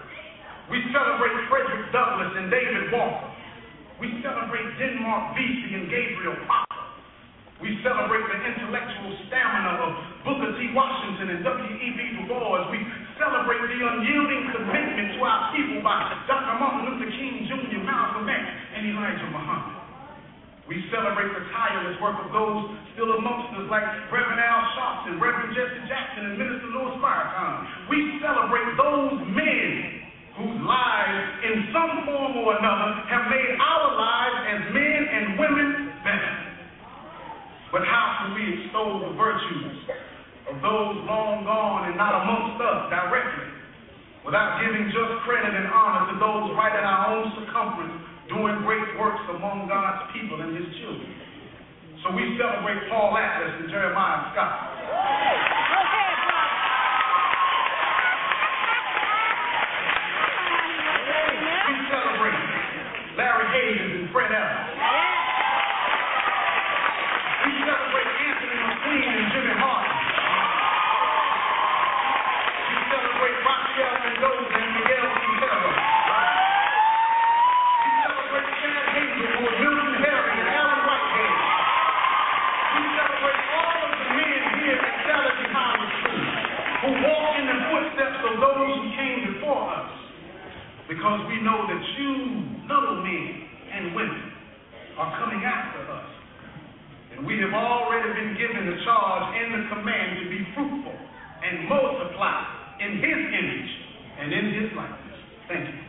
We celebrate Frederick Douglass and David Walker. We celebrate Denmark Vesey and Gabriel Prosser. We celebrate the intellectual stamina of Booker T. Washington and W.E.B. Du Bois. We celebrate the unyielding commitment to our people by Dr. Martin Luther King Jr., Malcolm X, and Elijah Muhammad. We celebrate the tireless work of those still amongst us, like Reverend Al Sharpton, Reverend Jesse Jackson, and Minister Louis Farrakhan. We celebrate those men whose lives, in some form or another, have made our lives as men and women better. But how can we extol the virtues of those long gone and not amongst us directly without giving just credit and honor to those right in our own circumference doing great works among God's people and his children? So we celebrate Paul Atlas and Jeremiah Scott. because we know that you, little men and women, are coming after us. And we have already been given the charge and the command to be fruitful and multiply in His image and in His likeness. Thank you.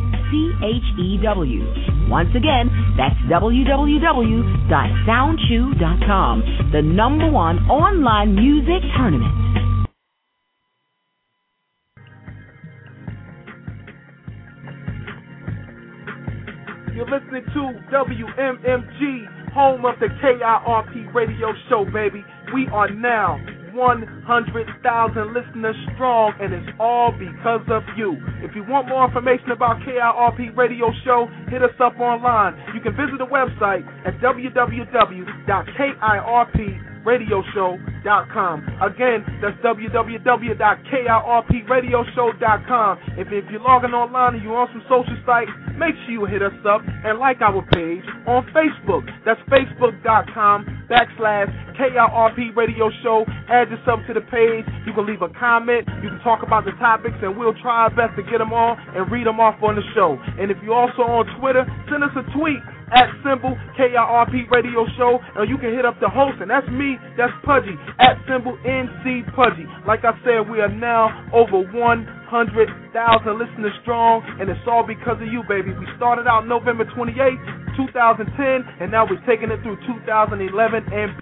C H E W. Once again, that's www.soundchew.com, the number one online music tournament. You're listening to WMMG, home of the KIRP radio show, baby. We are now 100,000 listeners strong, and it's all because of you. If you want more information about KIRP Radio Show, hit us up online. You can visit the website at www.kirpradioshow.com. Again, that's www.kirpradioshow.com. If, if you're logging online and you're on some social sites, make sure you hit us up and like our page on Facebook. That's facebook.com backslash KIRP Radio Show. Add yourself to the page. You can leave a comment. You can talk about the topics, and we'll try our best to get them all and read them off on the show. And if you're also on Twitter, send us a tweet at symbol KIRP Radio Show, and you can hit up the host, and that's me, that's Pudgy, at symbol NC Pudgy. Like I said, we are now over 100,000 listeners strong, and it's all because of you, baby. We started out November 28th, 2010, and now we're taking it through 2011 and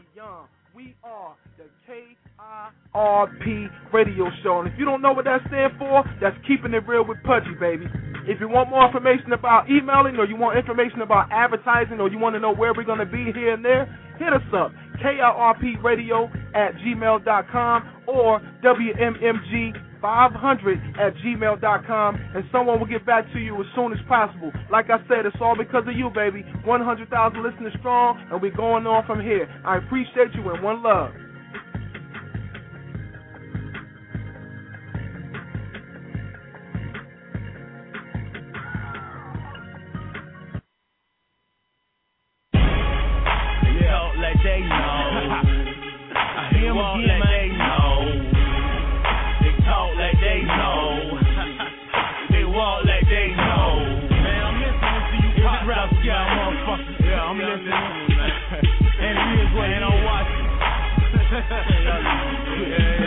KIRP Radio Show, and if you don't know what that stands for, that's keeping it real with Pudgy, baby. If you want more information about emailing or you want information about advertising or you want to know where we're going to be here and there, hit us up. KIRPradio at gmail.com or WMMG500 at gmail.com and someone will get back to you as soon as possible. Like I said, it's all because of you, baby. 100,000 listeners strong and we're going on from here. I appreciate you and one love. Talk like they know. I hear them again, man. They know. They talk like they know. they walk like they know. Man, I'm listening to you pop rap guy, motherfucker. Yeah, I'm listening. and it is what I'm watching. yeah,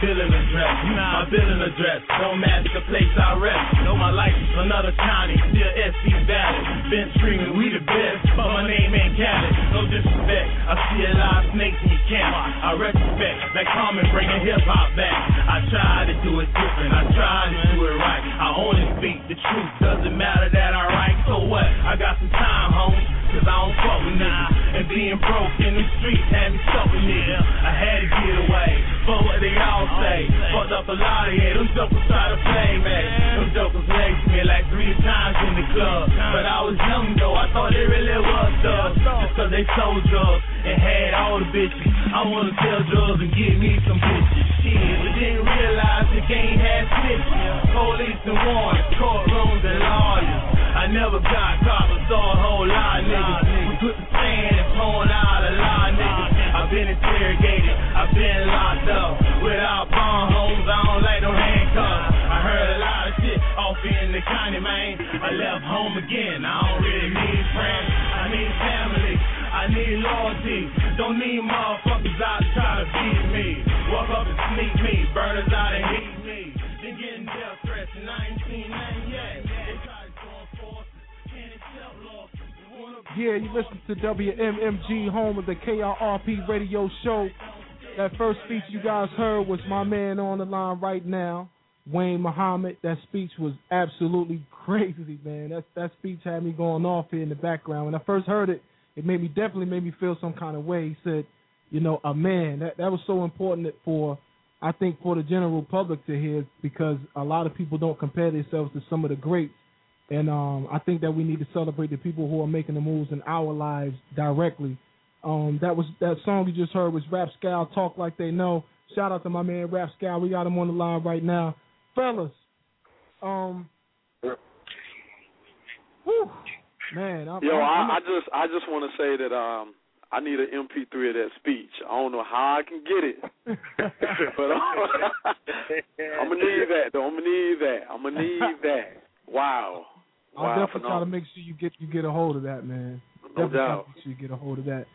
billing address. My billing address don't match the place I rest. Know my license, another county, still SC valid. Been screaming, we the best, but my name ain't Khaled. No disrespect, I see a lot of snakes in your camp. I retrospect, like Common bringing hip hop back. I try to do it different, I try to do it right. I only speak the truth, doesn't matter that I write. So what? I got some time, homies. Cause I don't fuck with niggas. And being broke in the streets had me stuck with. I had to get away. But what they all say. Fucked up a lot of here. Them jokers try to play me. Them jokers laced me like three times in the club. But I was young though. I thought it really was thugs. Just cause they sold drugs and had all the bitches. I wanna sell drugs and get me some bitches. Shit, but didn't realize the game had snitches. Police and warrants, courtrooms and lawyers. I never got caught, but saw a whole lot of niggas. We put the sand and blowing out a lot of niggas. I've been interrogated, I've been locked up. Without bond homes, I don't like no handcuffs. I heard a lot of shit off in the county, man. I left home again, I don't really need friends. I need family, I need loyalty. Don't need motherfuckers out to try to beat me. Walk up and sneak me, burners out and hate me. Been getting death threats since 1990. Yeah, you listen to WMMG, home of the KIRP radio show. That first speech you guys heard was my man on the line right now, Wayne Muhammad. That speech was absolutely crazy, man. That that speech had me going off here in the background. When I first heard it, it made me definitely made me feel some kind of way. He said, you know, a man. That that was so important for I think for the general public to hear because a lot of people don't compare themselves to some of the greats. And um, I think that we need to celebrate the people who are making the moves in our lives directly. Um, that was that song you just heard was Rap Scal Talk Like They Know. Shout out to my man Rap Scal. We got him on the line right now. Fellas, um whew, man, I'm, Yo, I'm, I, I just I just want to say that um I need an MP3 of that speech. I don't know how I can get it, but I'm, I'm gonna need that. Though. I'm gonna need that. I'm gonna need that. Wow. I'll wow, definitely try to make sure you get you get a hold of that, man. No definitely try to doubt. make sure you get a hold of that.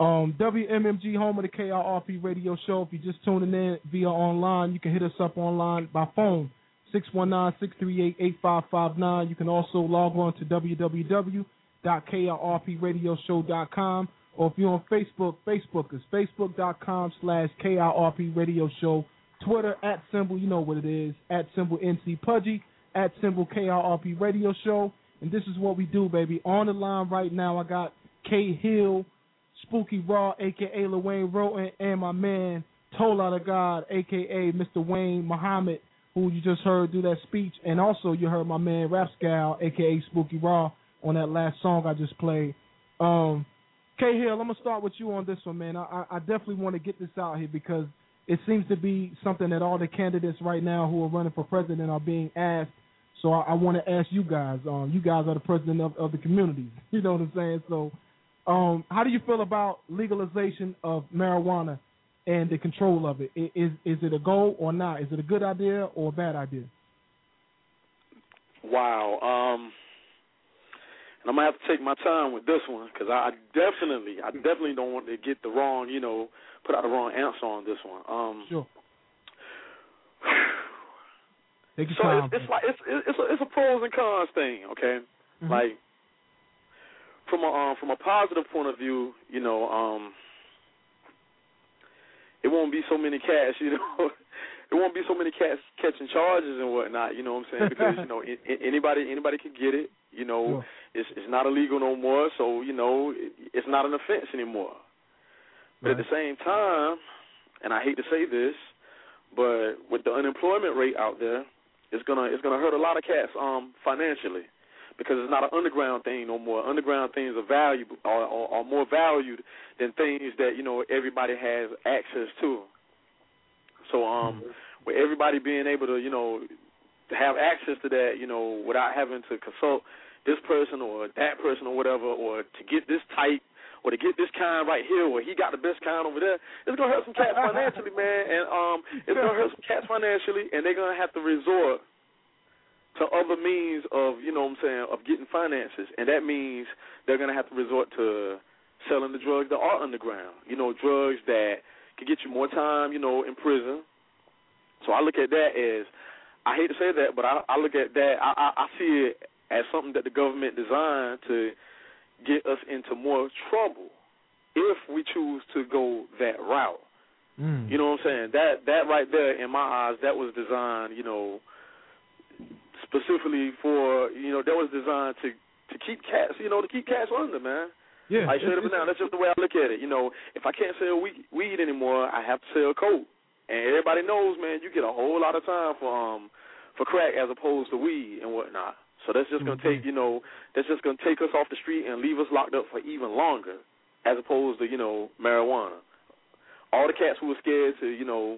Um, WMMG, home of the KIRP radio show. If you're just tuning in via online, you can hit us up online by phone, 619-638-8559. You can also log on to www.kirpradioshow.com. Or if you're on Facebook, Facebook is facebook.com slash KIRP radio show. Twitter, at symbol, you know what it is, at symbol NC Pudgy, at symbol KIRP radio show. And this is what we do, baby. On the line right now, I got K Hill, Spooky Raw, aka Wayne Wroten, and my man Tola the God, aka Mr. Wayne Muhammad, who you just heard do that speech, and also you heard my man Rapscal, aka Spooky Raw, on that last song I just played. Um, K Hill, I'm gonna start with you on this one, man. I- I definitely want to get this out here because it seems to be something that all the candidates right now who are running for president are being asked. So I, I want to ask you guys. Um, you guys are the president of, of the community. You know what I'm saying? So, um, how do you feel about legalization of marijuana and the control of it? Is Is is it a goal or not? Is it a good idea or a bad idea? Wow. Um, and I'm gonna have to take my time with this one because I definitely, I definitely don't want to get the wrong, you know, put out the wrong answer on this one. Um, Sure. Take your so time. it's, it's like it's it's a, it's a pros and cons thing, okay? Mhm. Like from a um, from a positive point of view, you know, um, it won't be so many cats, you know. it won't be so many cats catching charges and whatnot. You know what I'm saying? Because you know I- I- anybody anybody can get it. You know, it's it's not illegal no more. So you know it, it's not an offense anymore. But at the same time, and I hate to say this, but with the unemployment rate out there, it's gonna it's gonna hurt a lot of cats um financially because it's not an underground thing no more. Underground things are valuable are, are, are more valued than things that you know everybody has access to. So um, with everybody being able to you know to have access to that, you know, without having to consult this person or that person or whatever, or to get this type or to get this kind right here, or he got the best kind over there, it's gonna hurt some cats financially, man, and um, it's gonna hurt some cats financially, and they're gonna have to resort to other means of, you know what I'm saying, of getting finances, and that means they're gonna have to resort to selling the drugs that are underground, you know, drugs that can get you more time, you know, in prison. So I look at that as, I hate to say that, but I, I look at that, I, I, I see it as something that the government designed to get us into more trouble if we choose to go that route. Mm. You know what I'm saying? That that right there, in my eyes, that was designed, you know, specifically for you know that was designed to to keep cats, you know, to keep cats under, man. Yeah, Like straight it's- up and down. That's just the way I look at it. You know, if I can't sell weed, weed anymore, I have to sell coke. And everybody knows, man, you get a whole lot of time for um for crack as opposed to weed and whatnot. So that's just gonna take, you know, that's just gonna take us off the street and leave us locked up for even longer, as opposed to, you know, marijuana. All the cats who were scared to, you know,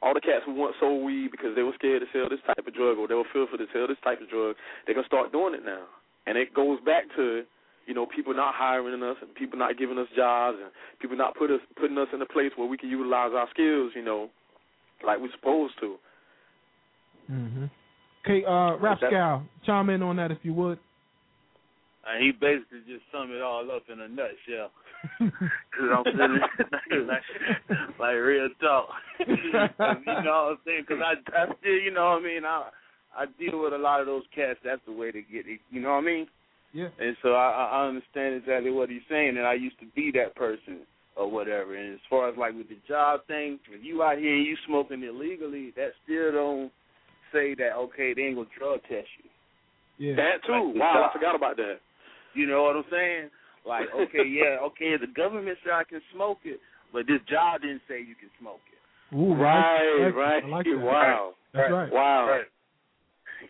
all the cats who once sold weed because they were scared to sell this type of drug or they were fearful to sell this type of drug, they're gonna start doing it now. And it goes back to, you know, people not hiring us and people not giving us jobs and people not put us putting us in a place where we can utilize our skills, you know, like we're supposed to. Mm-hmm. Okay, uh, Rapscal, chime in on that if you would. And he basically just summed it all up in a nutshell. Cause I'm feeling like, like real talk. you know what I'm saying? Because I, I still, you know what I mean. I I deal with a lot of those cats. That's the way to get it. You know what I mean? Yeah. And so I, I understand exactly what he's saying, and I used to be that person or whatever. And as far as like with the job thing, if you out here and you smoking illegally, that still don't say that okay, they ain't gonna drug test you. Yeah. That too. Like wow. I forgot about that. You know what I'm saying? Like, okay, yeah, okay, the government said I can smoke it, but this job didn't say you can smoke it. Ooh, Right, right, right. I like that. Wow. That's right. Wow. Right.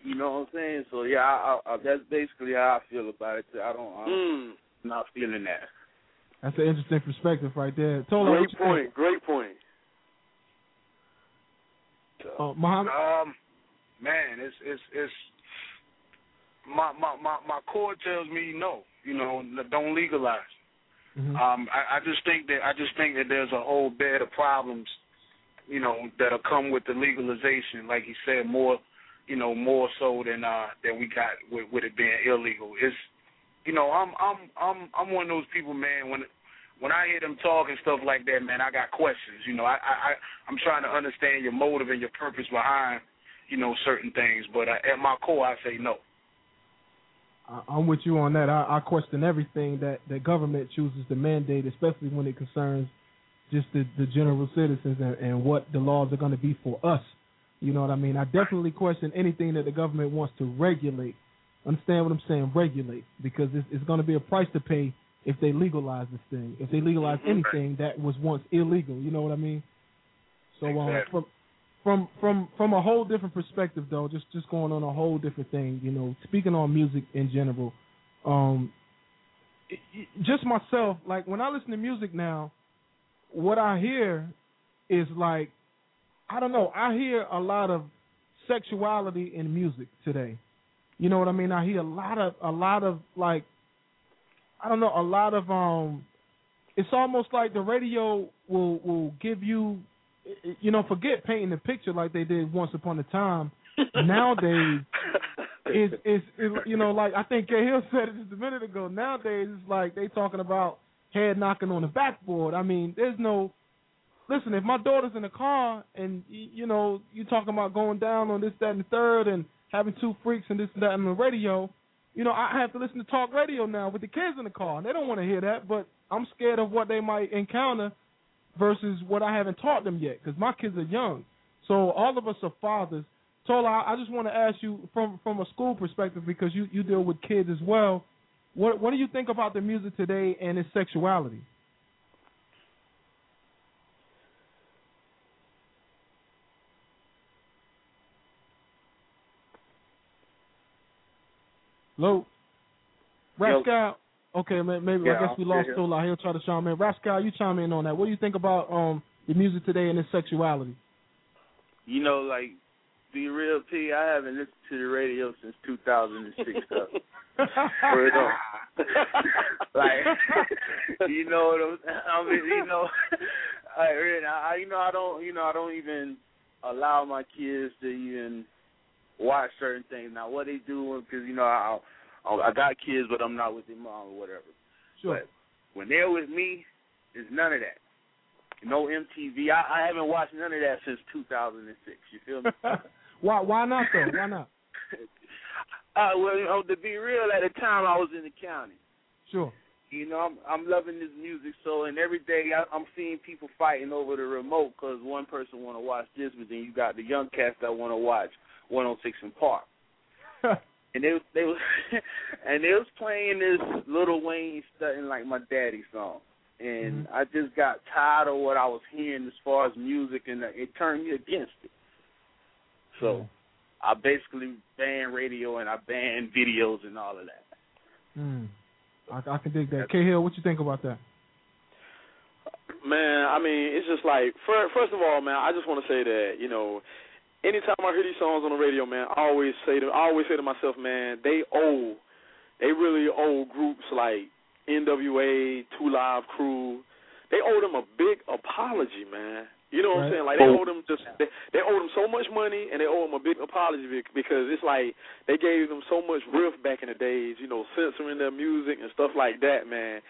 You know what I'm saying? So yeah, I, I, I, that's basically how I feel about it. I don't, I'm Mm. not feeling that. That's an interesting perspective right there. Tola, Great point. think? Great point. Uh, Muhammad. Um, man, it's it's it's my my my my core tells me no. You know, don't legalize. Mhm. Um, I, I just think that I just think that there's a whole bed of problems, you know, that'll come with the legalization. Like he said, more, you know, more so than uh than we got with, with it being illegal. It's, you know, I'm I'm I'm I'm one of those people, man. When when I hear them talk and stuff like that, man, I got questions. You know, I I- I'm trying to understand your motive and your purpose behind, you know, certain things. But uh, at my core, I say no. I- I'm with you on that. I, I question everything that the government chooses to mandate, especially when it concerns just the, the general citizens and, and what the laws are going to be for us. You know what I mean? I definitely question anything that the government wants to regulate. Understand what I'm saying? Regulate because it's, it's going to be a price to pay if they legalize this thing. If they legalize anything that was once illegal, you know what I mean? So um, from from from from a whole different perspective though just just going on a whole different thing you know speaking on music in general. Um just myself like when i listen to music now what i hear is like i don't know i hear a lot of sexuality in music today. You know what i mean? I hear a lot of a lot of like i don't know a lot of um it's almost like the radio will will give you you know forget painting the picture like they did once upon a time nowadays is is you know like I think K Hill said it just a minute ago. Nowadays it's like they talking about head knocking on the backboard. I mean, there's no listen. If my daughter's in the car and you know you talking about going down on this, that, and the third, and having two freaks and this and that on the radio, you know I have to listen to talk radio now with the kids in the car. And they don't want to hear that, but I'm scared of what they might encounter versus what I haven't taught them yet because my kids are young. So all of us are fathers. Tola, I just want to ask you from from a school perspective because you you deal with kids as well. What what do you think about the music today and its sexuality? Hello, Rascal. Okay, ma- maybe Yeah, I guess we lost. Tola. He'll try to chime in. Rascal, you chime in on that. What do you think about um the music today and its sexuality? You know, like be real, P. I haven't listened to the radio since 2006. though. For real. like, you know what I'm? I mean, you know, I, really- I, you know, I don't, you know, I don't even allow my kids to even watch certain things. Now, what they do, because you know, I, I, I got kids, but I'm not with their mom or whatever. Sure. But when they're with me, there's none of that. No MTV. I, I haven't watched none of that since 2006. You feel me? why why not though? Why not? Uh, well, you know, to be real, at the time I was in the county. Sure. You know, I'm I'm loving this music. So, and every day I, I'm seeing people fighting over the remote because one person want to watch this, but then you got the young cats that want to watch 106 & Park. and they was they was and they was playing this Lil Wayne studying like my daddy song. And I just got tired of what I was hearing as far as music, and it turned me against it. So I basically banned radio and I banned videos and all of that. Hmm. I, I can dig that. K Hill, what you think about that? Man, I mean, it's just like fir- first of all, man, I just want to say that you know, anytime I hear these songs on the radio, man, I always say to I always say to myself, man, they owe, they really owe groups like NWA, Two Live Crew, they owe them a big apology, man. You know what I'm saying? Like they oh. owe them just they, they owe them so much money, and they owe them a big apology because it's like they gave them so much riff back in the days, you know, censoring their music and stuff like that, man.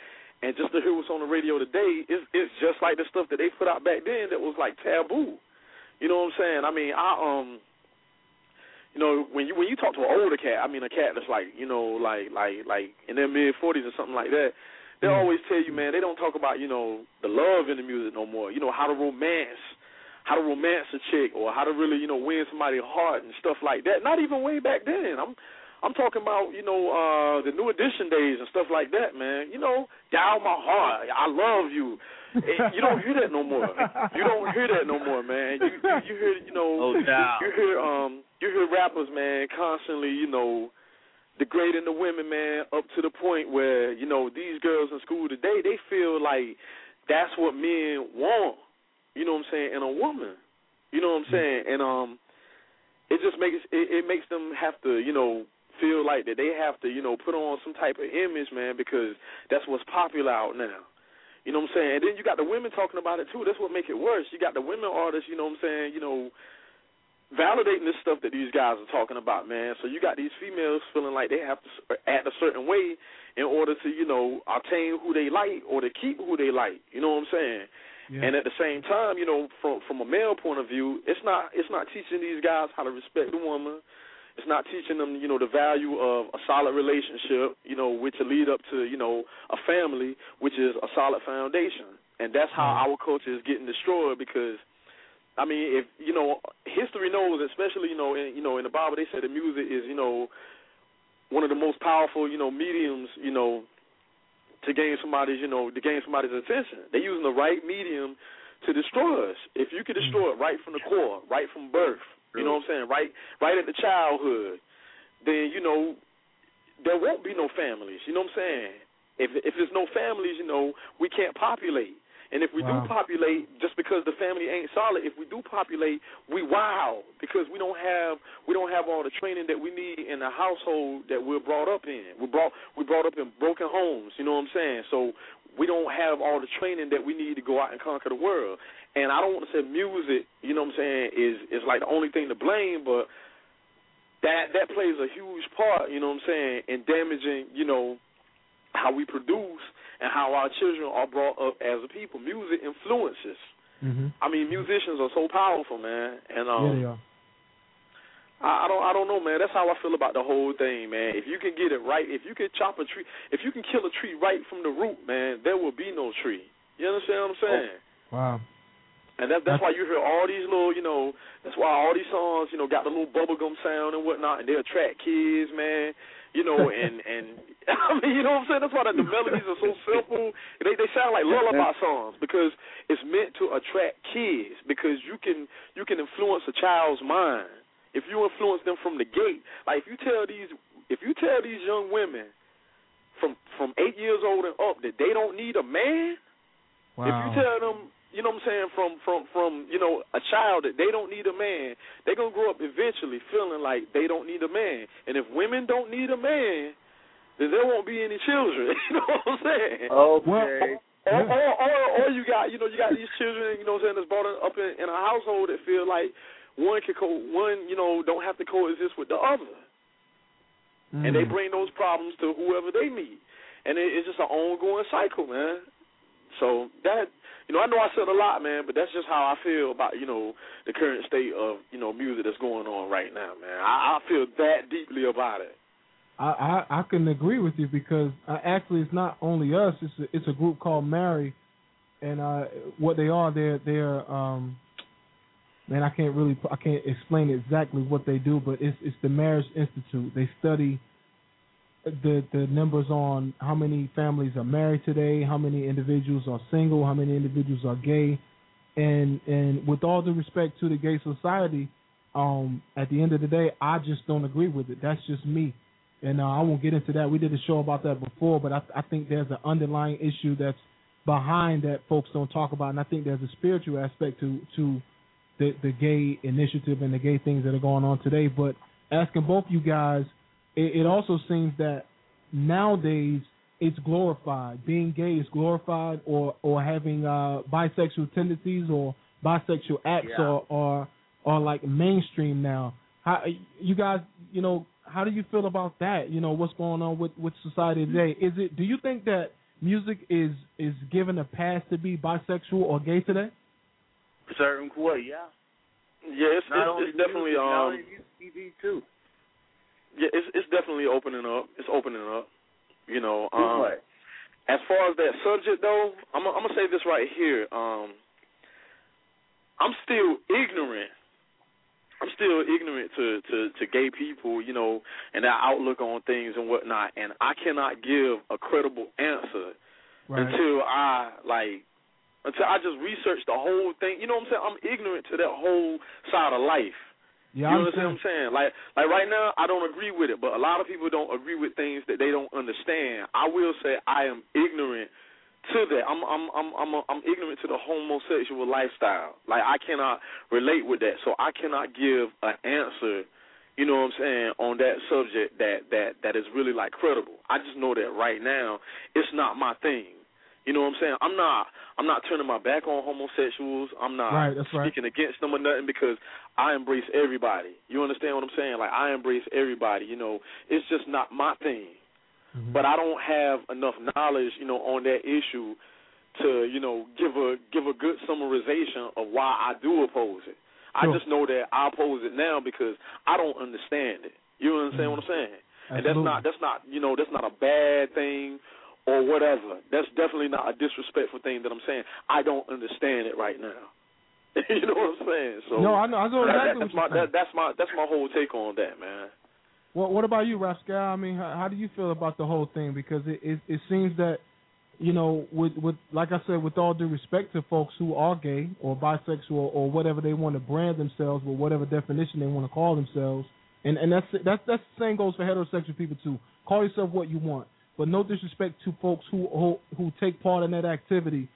And just to hear what's on the radio today, it's it's just like the stuff that they put out back then that was like taboo. You know what I'm saying? I mean, I um, you know, when you when you talk to an older cat, I mean a cat that's like, you know, like like like in their mid forties or something like that, they Mm. always tell you, man, they don't talk about, you know, the love in the music no more. You know, how to romance, how to romance a chick, or how to really, you know, win somebody's heart and stuff like that. Not even way back then. I'm I'm talking about, you know, uh the new edition days and stuff like that, man. You know, dial my heart, I love you. You don't hear that no more. You don't hear that no more, man. You you, you hear, you know, No you hear um you hear rappers, man, constantly, you know, degrading the women, man, up to the point where, you know, these girls in school today, they feel like that's what men want. You know what I'm saying? And a woman. You know what I'm saying? And um it just makes it, it makes them have to, you know, feel like that they have to, you know, put on some type of image, man, because that's what's popular out now. You know what I'm saying? And then you got the women talking about it too. That's what make it worse. You got the women artists, you know what I'm saying, you know, validating this stuff that these guys are talking about, man. So you got these females feeling like they have to uh, act a certain way in order to, you know, obtain who they like or to keep who they like. You know what I'm saying? And at the same time, you know, from from a male point of view, it's not it's not teaching these guys how to respect the woman. It's not teaching them, you know, the value of a solid relationship, you know, which will lead up to, you know, a family, which is a solid foundation. And that's how our culture is getting destroyed because I mean, if you know, history knows, especially you know, in you know, in the Bible, they say the music is you know one of the most powerful you know mediums you know to gain somebody's you know to gain somebody's attention. They're using the right medium to destroy us. If you could destroy it right from the core, right from birth, you know what I'm saying, right right at the childhood, then you know there won't be no families. You know what I'm saying? If if there's no families, you know, we can't populate. And if we Wow. do populate, just because the family ain't solid, if we do populate, we wow because we don't have we don't have all the training that we need in the household that we're brought up in. We brought we brought up in broken homes. You know what I'm saying? So we don't have all the training that we need to go out and conquer the world. And I don't want to say music, you know what I'm saying, is is like the only thing to blame, but that that plays a huge part, you know what I'm saying, in damaging, you know, how we produce and how our children are brought up as a people. Music influences. Mm-hmm. I mean, musicians are so powerful, man. And um, yeah, they are. I, I don't, I don't know, man. That's how I feel about the whole thing, man. If you can get it right, if you can chop a tree, if you can kill a tree right from the root, man, there will be no tree. You understand what I'm oh, saying? Wow. And that, that's why you hear all these little, you know, that's why all these songs, you know, got the little bubblegum sound and whatnot, and they attract kids, man. You know, and and I mean, you know what I'm saying? That's why the, the melodies are so simple. They they sound like lullaby songs because it's meant to attract kids because you can you can influence a child's mind if you influence them from the gate. Like if you tell these if you tell these young women from from eight years old and up that they don't need a man, if you tell them, you know what I'm saying, from from from you know a child that they don't need a man, they're gonna grow up eventually feeling like they don't need a man. And if women don't need a man, then there won't be any children. You know what I'm saying? Okay. Or, or, or, or you got, you know, you got these children, you know, what I'm saying, that's brought up in, in a household that feel like one can co, one, you know, don't have to coexist with the other, and they Mm. bring those problems to whoever they meet, and it, it's just an ongoing cycle, man. So that, you know, I know I said a lot, man, but that's just how I feel about, you know, the current state of, you know, music that's going on right now, man. I, I feel that deeply about it. I, I I can agree with you because uh, actually it's not only us. It's a, it's a group called MARRI, and uh, what they are, they're they're um, man, I can't really I can't explain exactly what they do, but it's it's the Marriage Institute. They study the the numbers on how many families are married today, how many individuals are single, how many individuals are gay, and and with all due respect to the gay society, um, at the end of the day, I just don't agree with it. That's just me, and uh, I won't get into that. We did a show about that before, but I, I think there's an underlying issue that's behind that folks don't talk about, and I think there's a spiritual aspect to to the the gay initiative and the gay things that are going on today. But asking both you guys, it, it also seems that nowadays it's glorified. Being gay is glorified, or or having uh, bisexual tendencies or bisexual acts Yeah. are are are like mainstream now. How you guys, you know, how do you feel about that? You know, what's going on with with society today? Is it? Do you think that music is is given a pass to be bisexual or gay today? Certain way, yeah. Yeah, it's, Not it's, it's definitely music, um. only TV too. Yeah, it's it's definitely opening up. It's opening up. You know, um, Right. as far as that subject though, I'm I'm gonna say this right here. Um, I'm still ignorant. I'm still ignorant to, to, to gay people, you know, and their outlook on things and whatnot, and I cannot give a credible answer Right. until I like until I just research the whole thing. You know what I'm saying? I'm ignorant to that whole side of life. Yeah, you understand what I'm saying? Like like right now I don't agree with it, but a lot of people don't agree with things that they don't understand. I will say I am ignorant to that. I'm I'm I'm I'm I'm ignorant to the homosexual lifestyle. Like I cannot relate with that. So I cannot give an answer, you know what I'm saying, on that subject that that that is really like credible. I just know that right now it's not my thing. You know what I'm saying? I'm not I'm not turning my back on homosexuals. I'm not Right, that's right. speaking against them or nothing because I embrace everybody. You understand what I'm saying? Like I embrace everybody, you know. It's just not my thing. Mm-hmm. But I don't have enough knowledge, you know, on that issue to, you know, give a give a good summarization of why I do oppose it. I just know that I oppose it now because I don't understand it. You understand what I'm saying? And that's not that's not you know that's not a bad thing or whatever. That's definitely not a disrespectful thing that I'm saying. I don't understand it right now. you know what I'm saying? So No, I know- I know that- that's my that, that's my that's my whole take on that, man. What What about you, Rascal? I mean, how, how do you feel about the whole thing? Because it, it it seems that you know, with with like I said, with all due respect to folks who are gay or bisexual or whatever they want to brand themselves with, whatever definition they want to call themselves, and and that's that's that's the same goes for heterosexual people too. Call yourself what you want, but no disrespect to folks who who, who take part in that activity.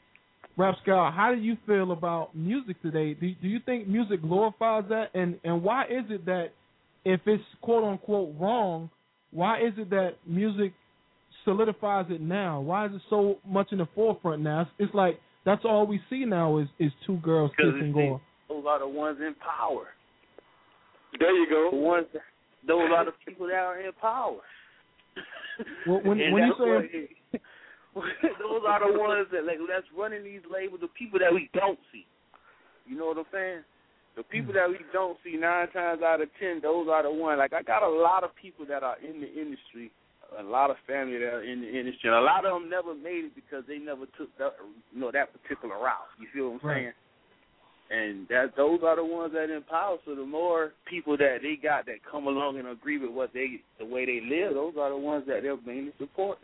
Rapscal, how do you feel about music today? Do do you think music glorifies that, and and why is it that if it's quote unquote wrong, why is it that music solidifies it now? Why is it so much in the forefront now? It's, it's like that's all we see now is is two girls kissing it's gore. those are the ones in power. There you go. The ones that, those are the people that are in power. Well, when when you say those are the ones that like that's running these labels, the people that we don't see. You know what I'm saying? The people hmm. that we don't see nine times out of ten, those are the ones. Like I got a lot of people that are in the industry, a lot of family that are in the industry, and a lot of them never made it because they never took that you know that particular route. You feel what I'm Right. saying? And that those are the ones that empower. So the more people that they got that come along and agree with what they the way they live, those are the ones that they'll mainly support.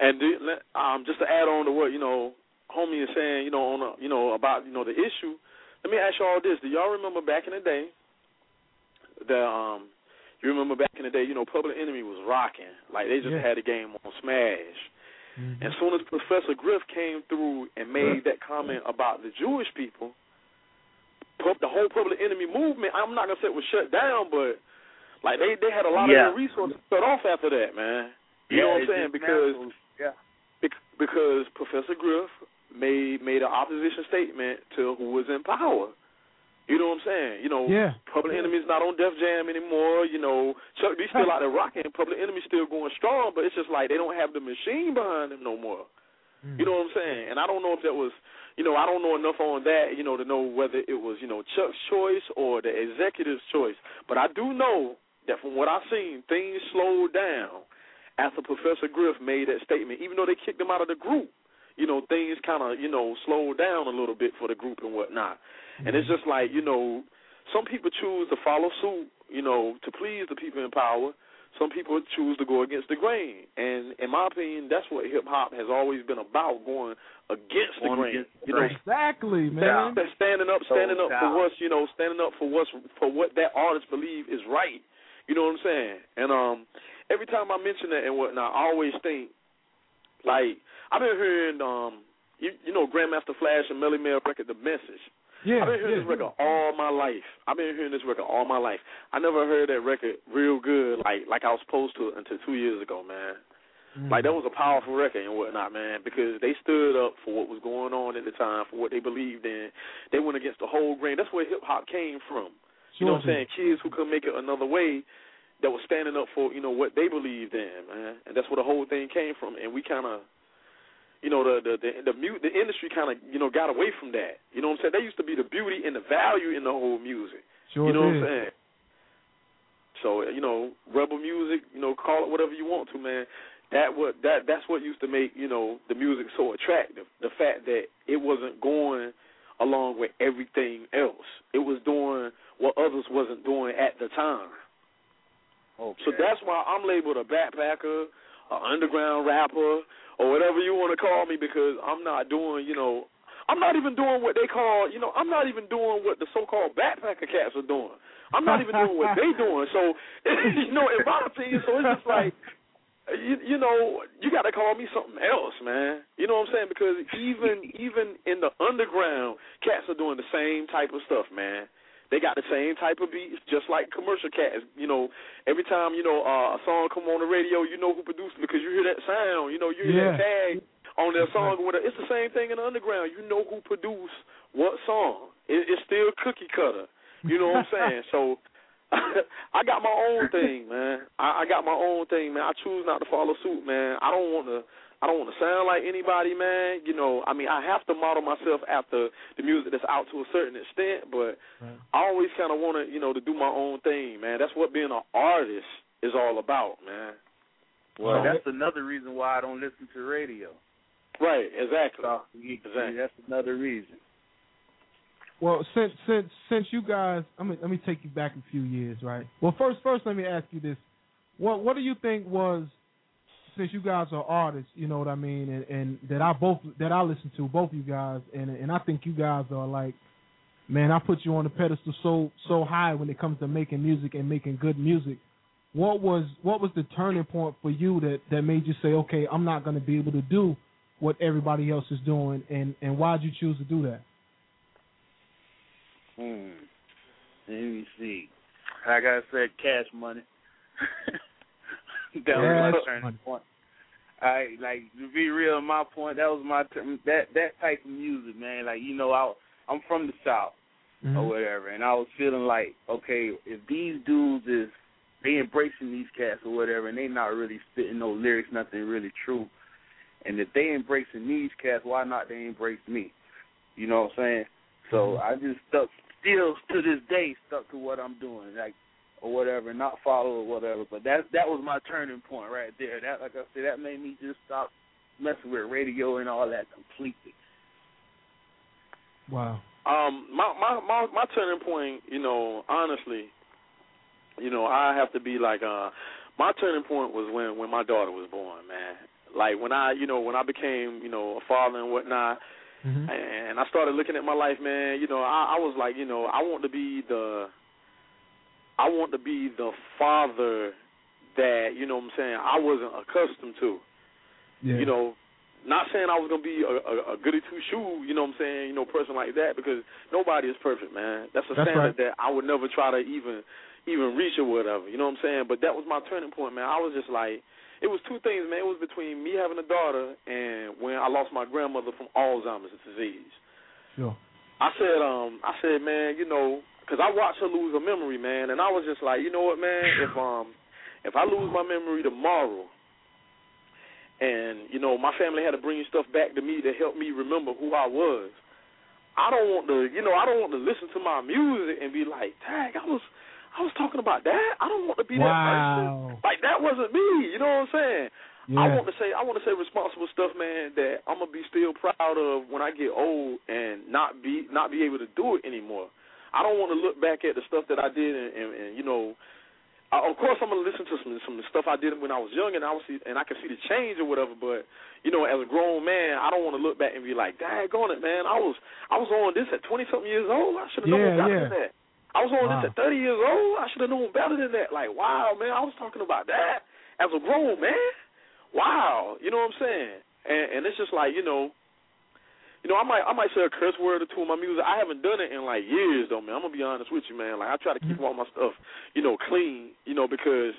And do, um, just to add on to what you know, homie is saying, you know, on a, you know about you know the issue. Let me ask you all this: Do y'all remember back in the day? The um, you remember back in the day, you know, Public Enemy was rocking, like they just Yeah. had a game on Smash. And as soon as Professor Griff came through and made that comment about the Jewish people, pub- the whole Public Enemy movement, I'm not gonna say it was shut down, but like they they had a lot Yeah. of their resources cut off after that, man. You know what I'm saying? just Because natural. yeah. because Professor Griff made made an opposition statement to who was in power. You know what I'm saying? You know, Yeah. Public Enemy's not on Def Jam anymore. You know, Chuck D still out there rocking. Public Enemy's still going strong, but it's just like they don't have the machine behind them no more. Hmm. You know what I'm saying? And I don't know if that was, you know, I don't know enough on that, you know, to know whether it was, you know, Chuck's choice or the executive's choice. But I do know that from what I've seen, things slowed down after Professor Griff made that statement. Even though they kicked him out of the group, you know, things kind of, you know, slowed down a little bit for the group and whatnot. And it's mm-hmm. just like, you know, some people choose to follow suit, you know, to please the people in power. Some people choose to go against the grain. And in my opinion, that's what hip hop has always been about, going against the grain. against the you know. Exactly, man. Stand- standing up, standing up for doubt. what's you know, standing up for what's for what that artist believe is right. You know what I'm saying? And um, every time I mention that and whatnot, I always think like I've been hearing um, you, you know, Grandmaster Flash and Melle Mel record, The Message. Yeah, I've been hearing yeah. this record all my life. I've been hearing this record all my life. I never heard that record real good, like like I was supposed to until two years ago, man. Mm. Like that was a powerful record and whatnot, man, because they stood up for what was going on at the time, for what they believed in. They went against the whole grain. That's where hip hop came from. You know what I'm saying? Kids who couldn't make it another way that was standing up for, you know, what they believed in, man. And that's where the whole thing came from. And we kinda you know, the the the the, mu- the industry kind of you know got away from that. You know what I'm saying? That used to be the beauty and the value in the whole music. Sure you know what. I'm saying? So you know, rebel music, you know, call it whatever you want to, man. That what that that's what used to make you know the music so attractive. The fact that it wasn't going along with everything else. It was doing what others wasn't doing at the time. Okay. So that's why I'm labeled a backpacker, an underground rapper, or whatever you want to call me because I'm not doing, you know, I'm not even doing what they call, you know, I'm not even doing what the so-called backpacker cats are doing. I'm not even doing what they doing. So, you know, in my opinion, so it's just like, you, you know, you got to call me something else, man. You know what I'm saying? Because even even in the underground, cats are doing the same type of stuff, man. They got the same type of beats, just like commercial cats. You know, every time you know uh, a song come on the radio, you know who produced it because you hear that sound. You know, you hear that tag on their song. Or whatever. It's the same thing in the underground. You know who produced what song. It, it's still cookie cutter. You know what I'm saying? So I got my own thing, man. I, I got my own thing, man. I choose not to follow suit, man. I don't want to. I don't want to sound like anybody, man. You know, I mean, I have to model myself after the music that's out to a certain extent, but Right. I always kind of want to, you know, to do my own thing, man. That's what being an artist is all about, man. Well, that's another reason why I don't listen to radio. Right, exactly. Exactly. That's another reason. Well, since since since you guys, let me let me take you back a few years, right? Well, first first let me ask you this: what what do you think was since you guys are artists, you know what I mean, and, and that I both that I listen to both you guys, and and I think you guys are like, man, I put you on the pedestal so so high when it comes to making music and making good music. What was what was the turning point for you that that made you say, okay, I'm not going to be able to do what everybody else is doing, and and why did you choose to do that? Hmm. Let me see. Like I said, cash money. that was my turning point. I like to be real. My point. That was my turn. That that type of music, man. Like you know, I I'm from the south Mm-hmm. or whatever, and I was feeling like, okay, if these dudes is they embracing these cats or whatever, and they not really spitting no lyrics, nothing really true, and if they embracing these cats, why not they embrace me? You know what I'm saying? So I just stuck, still to this day, stuck to what I'm doing, like or whatever, not follow or whatever. But that that was my turning point right there. That, like I said, that made me just stop messing with radio and all that completely. Wow. Um, my my my my turning point, you know, honestly, you know, I have to be like, uh, my turning point was when when my daughter was born, man. Like when I, you know, when I became, you know, a father and whatnot, Mm-hmm. and I started looking at my life, man. You know, I, I was like, you know, I want to be the, I want to be the father that, you know, what I'm saying I wasn't accustomed to. Yeah. You know, not saying I was gonna be a, a, a goody two shoe, you know what I'm saying, you know, person like that because nobody is perfect, man. That's a That's standard right. that I would never try to even even reach or whatever. You know what I'm saying? But that was my turning point, man. I was just like it was two things, man. It was between me having a daughter and when I lost my grandmother from Alzheimer's disease. Sure. I said, um, I said, man, you know, because I watched her lose her memory, man, and I was just like, you know what, man, if um, if I lose my memory tomorrow, and you know, my family had to bring stuff back to me to help me remember who I was. I don't want to, you know, I don't want to listen to my music and be like, tag, I was, I was talking about that. I don't want to be that person. Like that wasn't me. You know what I'm saying? I want to say I want to say responsible stuff, man. That I'm gonna be still proud of when I get old and not be not be able to do it anymore. I don't want to look back at the stuff that I did and, and, and you know. I, of course, I'm gonna listen to some some of the stuff I did when I was young, and I was see, and I can see the change or whatever. But you know, as a grown man, I don't want to look back and be like, "Dang on it, man! I was I was on this at 20 something years old. I should have known better yeah. than that. I was on Wow. this at 30 years old. I should have known better than that. Like, wow, man, I was talking about that as a grown man. Wow, you know what I'm saying? And, and it's just like, you know, you know, I might I might say a curse word or two in my music. I haven't done it in like years though, man. I'm gonna be honest with you, man. Like I try to keep mm-hmm. all my stuff, you know, clean, you know, because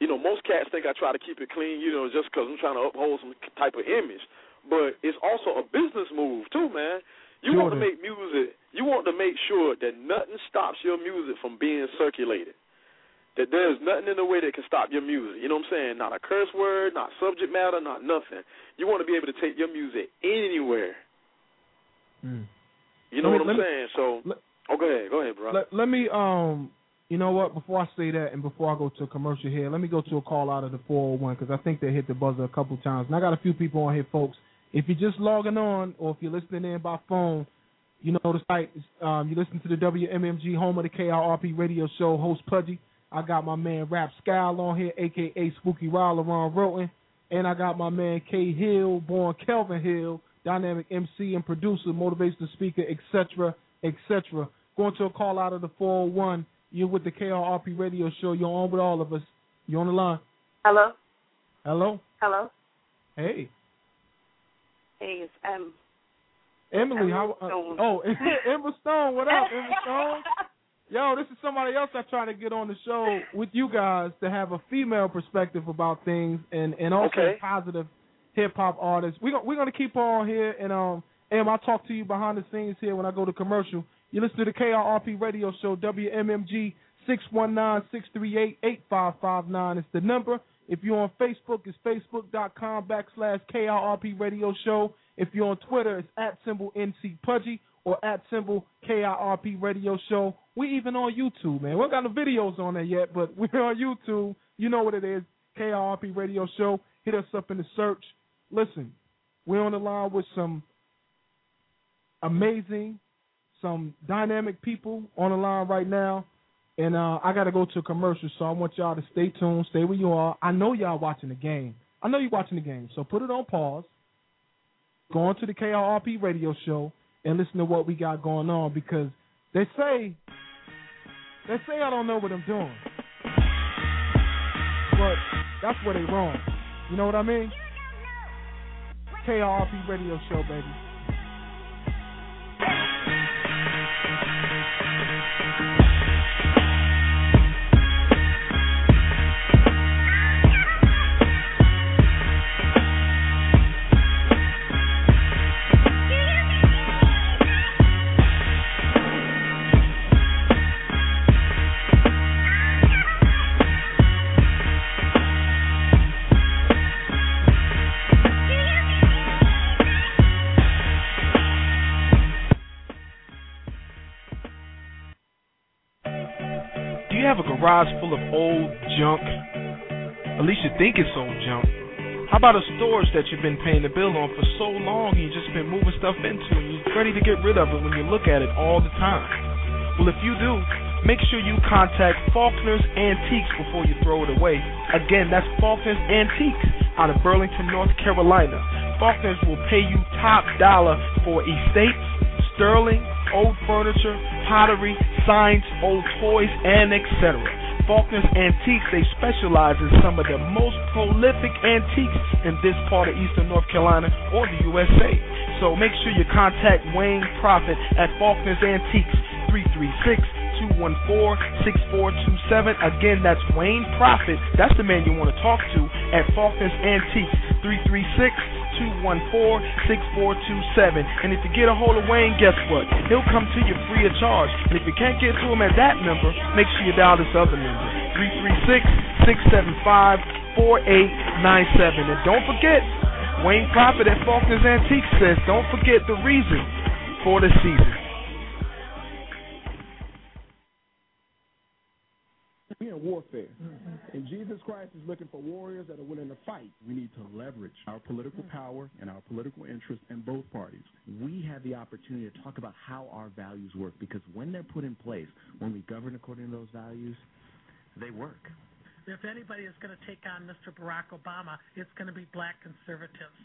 you know most cats think I try to keep it clean, you know, just because I'm trying to uphold some type of image. But it's also a business move too, man. You Sure want to make music. You want to make sure that nothing stops your music from being circulated. That there's nothing in the way that can stop your music. You know what I'm saying? Not a curse word, not subject matter, not nothing. You want to be able to take your music anywhere. Mm. You know what I'm let me- saying? So, oh, go ahead, go ahead, bro. Let, let me um You know what? Before I say that, and before I go to a commercial here, let me go to a call out of the 401 because I think they hit the buzzer a couple times. And I got a few people on here, folks. If you're just logging on, or if you're listening in by phone, you know the site. Um, you listen to the WMMG home of the KIRP radio show. Host Pudgy. I got my man Rap Scal on here, aka Spooky Wild Ron Wroten, and I got my man K Hill, born Kelvin Hill, dynamic MC and producer, motivational speaker, etc., etc. Going to a call out of the 401. You're with the KIRP radio show. You're on with all of us. You're on the line. Hello. Hello. Hello. Hey, Hey, it's um. Emily. How? Uh, oh, Emma Stone. What up, Emma Stone? Yo, this is somebody else I try to get on the show with you guys to have a female perspective about things and and also Okay. positive hip hop artists. We we're gonna keep on here and um Em, I'll talk to you behind the scenes here when I go to commercial. You listen to the KIRP radio show WMMG six one nine six three eight eight five five nine is the number. If you're on Facebook, it's facebook.com backslash KIRP radio show. If you're on Twitter, it's at symbol NC Pudgy or at symbol KIRP radio show. We even on YouTube, man. We got no videos on there yet, but we're on YouTube. You know what it is. KIRP radio show. Hit us up in the search. Listen, we're on the line with some amazing, some dynamic people on the line right now. And uh, I got to go to a commercial, so I want y'all to stay tuned, stay where you are. I know y'all watching the game. I know you're watching the game, so put it on pause. Go on to the KIRP radio show and listen to what we got going on because they say they say I don't know what I'm doing, but that's where they wrong. You know what I mean? KIRP radio show, baby. Garage full of old junk? At least you think it's old junk. How about a storage that you've been paying the bill on for so long you've just been moving stuff into and you're ready to get rid of it when you look at it all the time? Well, if you do, make sure you contact Faulkner's Antiques before you throw it away. Again, that's Faulkner's Antiques out of Burlington, North Carolina. Faulkner's will pay you top dollar for estates, sterling, old furniture, pottery, signs, old toys, and etc. Faulkner's Antiques, they specialize in some of the most prolific antiques in this part of Eastern North Carolina or the USA. So make sure you contact Wayne Profit at Faulkner's Antiques, 336 214-6427. Again, that's Wayne Profit. That's the man you want to talk to at Faulkner's Antiques, 336-214-6427. And if you get a hold of Wayne, guess what? He'll come to you free of charge. And if you can't get to him at that number, make sure you dial this other number, 336-675-4897. And don't forget, Wayne Profit at Faulkner's Antiques says, don't forget the reason for the season. We're in warfare. Mm-hmm. And Jesus Christ is looking for warriors that are willing to fight. We need to leverage our political mm. power and our political interest in both parties. We have the opportunity to talk about how our values work because when they're put in place, when we govern according to those values, they work. If anybody is going to take on Mr. Barack Obama, it's going to be black conservatives.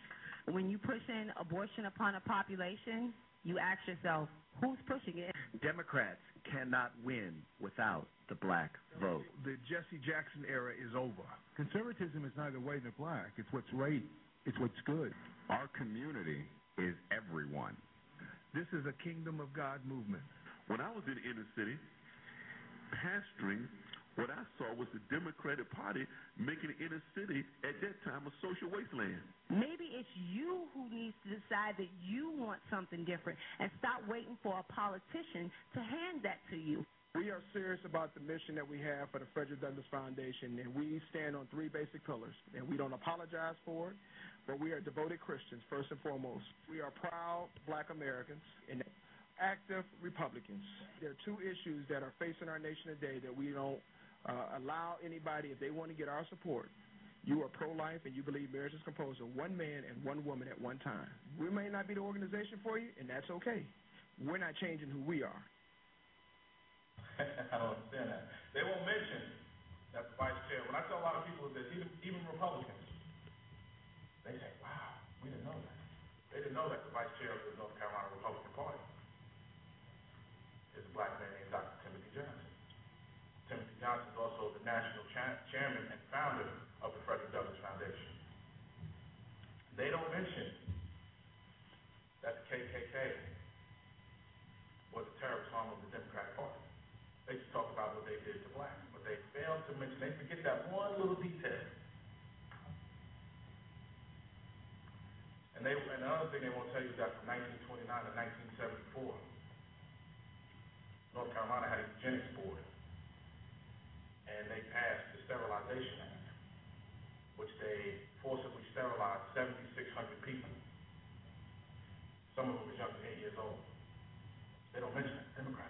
When you push in abortion upon a population, you ask yourself, who's pushing it? Democrats cannot win without the black vote. The Jesse Jackson era is over. Conservatism is neither white nor black. It's what's right. It's what's good. Our community is everyone. This is a kingdom of God movement. When I was in the inner city pastoring, what I saw was the Democratic Party making the inner city at that time a social wasteland. Maybe it's you who needs to decide that you want something different and stop waiting for a politician to hand that to you. We are serious about the mission that we have for the Frederick Douglass Foundation, and we stand on three basic pillars. And we don't apologize for it, but we are devoted Christians, first and foremost. We are proud black Americans, and active Republicans. There are two issues that are facing our nation today that we don't uh, allow anybody, if they want to get our support, you are pro-life and you believe marriage is composed of one man and one woman at one time. We may not be the organization for you, and that's okay. We're not changing who we are. I don't understand that. They won't mention that the vice chair. When I tell a lot of people that even even Republicans, they say, "Wow, we didn't know that." They didn't know that the vice chair of the North Carolina Republican Party is a black man named Dr. Timothy Johnson. Timothy Johnson is also the national cha- chairman and founder of the Frederick Douglass Foundation. They don't mention that the KKK was a terrorist arm of the Democratic Party. They just talk about what they did to blacks, but they fail to mention, they forget that one little detail. And they, and the other thing they won't tell you is that from 1929 to 1974, North Carolina had a eugenics board, and they passed the Sterilization Act, which they forcibly sterilized 7,600 people. Some of them was younger than eight years old. They don't mention that. Democrats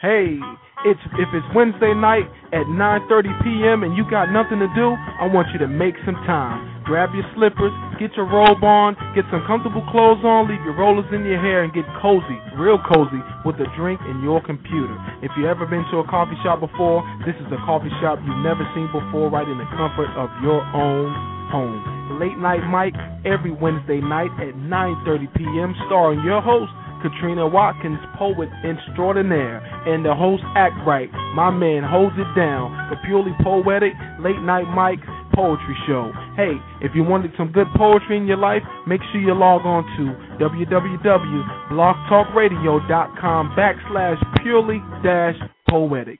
Hey, it's if it's Wednesday night at 9:30 p.m. and you got nothing to do, I want you to make some time. Grab your slippers, get your robe on, get some comfortable clothes on, leave your rollers in your hair, and get cozy, real cozy, with a drink and your computer. If you've ever been to a coffee shop before, this is a coffee shop you've never seen before, right in the comfort of your own home. Late Night Mike every Wednesday night at 9:30 p.m. starring your host Katrina Watkins, poet extraordinaire, and the host act right. My man holds it down. The purely poetic late night Mike poetry show. Hey, if you wanted some good poetry in your life, make sure you log on to www.blogtalkradio.com backslash purely dash poetic.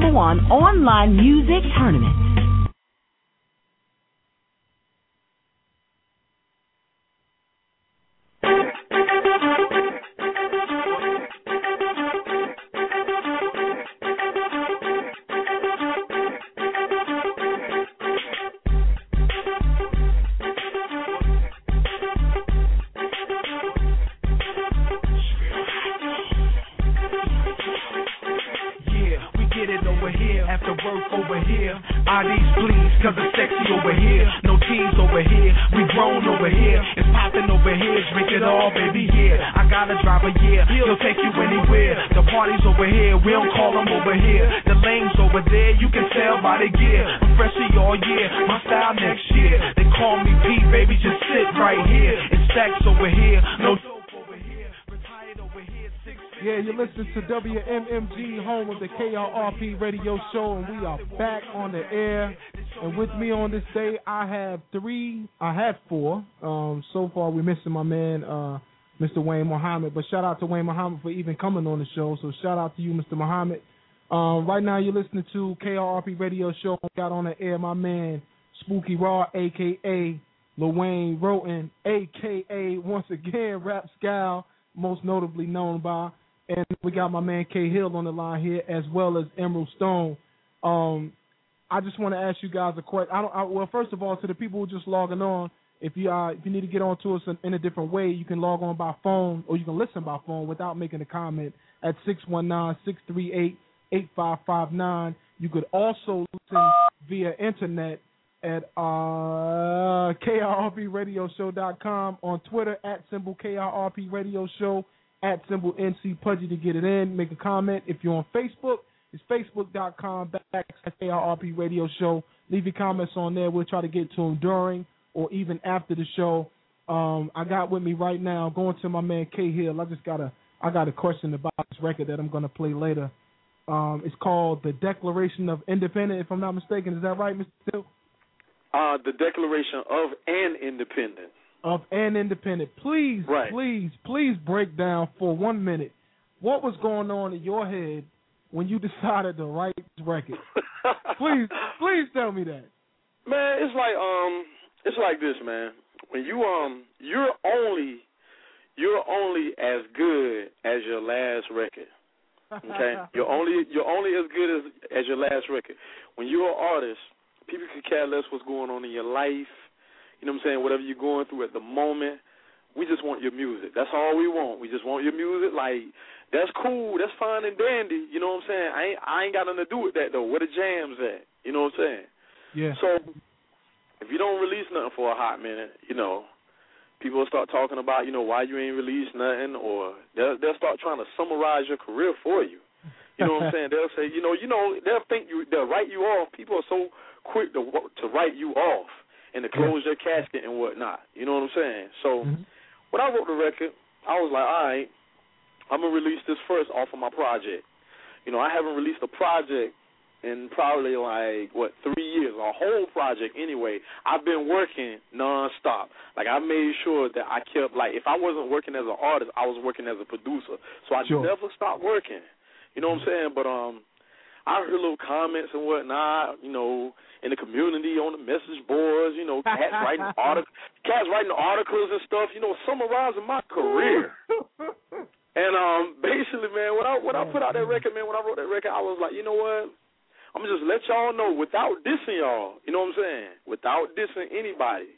one online music tournament. Over here. IDs please, cause it's sexy over here. No teens over here. We grown over here. It's popping over here. Drink it all, baby, yeah. I got to drive a yeah. He'll take you anywhere. The party's over here. We don't call them over here. The lanes over there. You can tell by the gear. I'm freshy all year. My style next year. They call me Pete, baby. Just sit right here. It's stacks over here. No Yeah, you're listening to WMMG, home of the KIRP radio show, and we are back on the air. And with me on this day, I have three, I have four. Um, so far, we're missing my man, uh, Mr. Wayne Muhammad. But shout out to Wayne Muhammad for even coming on the show. So shout out to you, Mr. Muhammad. Um, right now, you're listening to KRRP radio show. We got on the air my man, Spooky Raw, aka Lil Wroten, aka once again Rap Scal, most notably known by, and we got my man K Hill on the line here as well as Emerald Stone. Um, I just want to ask you guys a question. I don't. I, well, first of all, to the people who just logging on, if you uh, if you need to get on to us in, in a different way, you can log on by phone or you can listen by phone without making a comment at 619-638-8559. You could also listen via internet at uh, KIRPRadioshow.com, on Twitter at symbol KIRP Radio Show, at symbol NC Pudgy to get it in. Make a comment. If you're on Facebook, it's facebook.com backslash KIRP Radio Show. Leave your comments on there. We'll try to get to them during or even after the show. Um, I got with me right now, going to my man K Hill. I just got a I got a question about this record that I'm going to play later. Um, it's called the Declaration of Independence, if I'm not mistaken. Is that right, Mr. Hill? Uh, the Declaration of an Independent. Of an independent. Please, right. please, please break down for one minute what was going on in your head when you decided to write this record. please, please tell me that. Man, it's like um, it's like this, man. When you um, you're only you're only as good as your last record. Okay, you're only you're only as good as as your last record. When you're an artist, people can care less what's going on in your life. You know what I'm saying? Whatever you're going through at the moment, we just want your music. That's all we want. We just want your music. Like that's cool. That's fine and dandy. You know what I'm saying? I ain't I ain't got nothing to do with that though. Where the jams at? You know what I'm saying? Yeah. So if you don't release nothing for a hot minute, you know, people will start talking about, you know, why you ain't released nothing, or they'll they'll start trying to summarize your career for you. You know what I'm saying? They'll say, you know, you know, they'll think you, they'll write you off. People are so quick to to write you off and to close their casket and whatnot. You know what I'm saying? So mm-hmm. when I wrote the record, I was like, all right, I'm gonna release this first off of my project. You know, I haven't released a project in probably like what three years, a whole project anyway. I've been working nonstop. Like I made sure that I kept like if I wasn't working as an artist, I was working as a producer. So I sure. never stopped working. You know what I'm saying? But um, I heard little comments and whatnot. You know, in the community on the message boards. You know, cats writing articles, cats writing articles and stuff. You know, summarizing my career. and um, basically, man, when I when I put out that record, man, when I wrote that record, I was like, you know what? I'm just let y'all know without dissing y'all. You know what I'm saying? Without dissing anybody.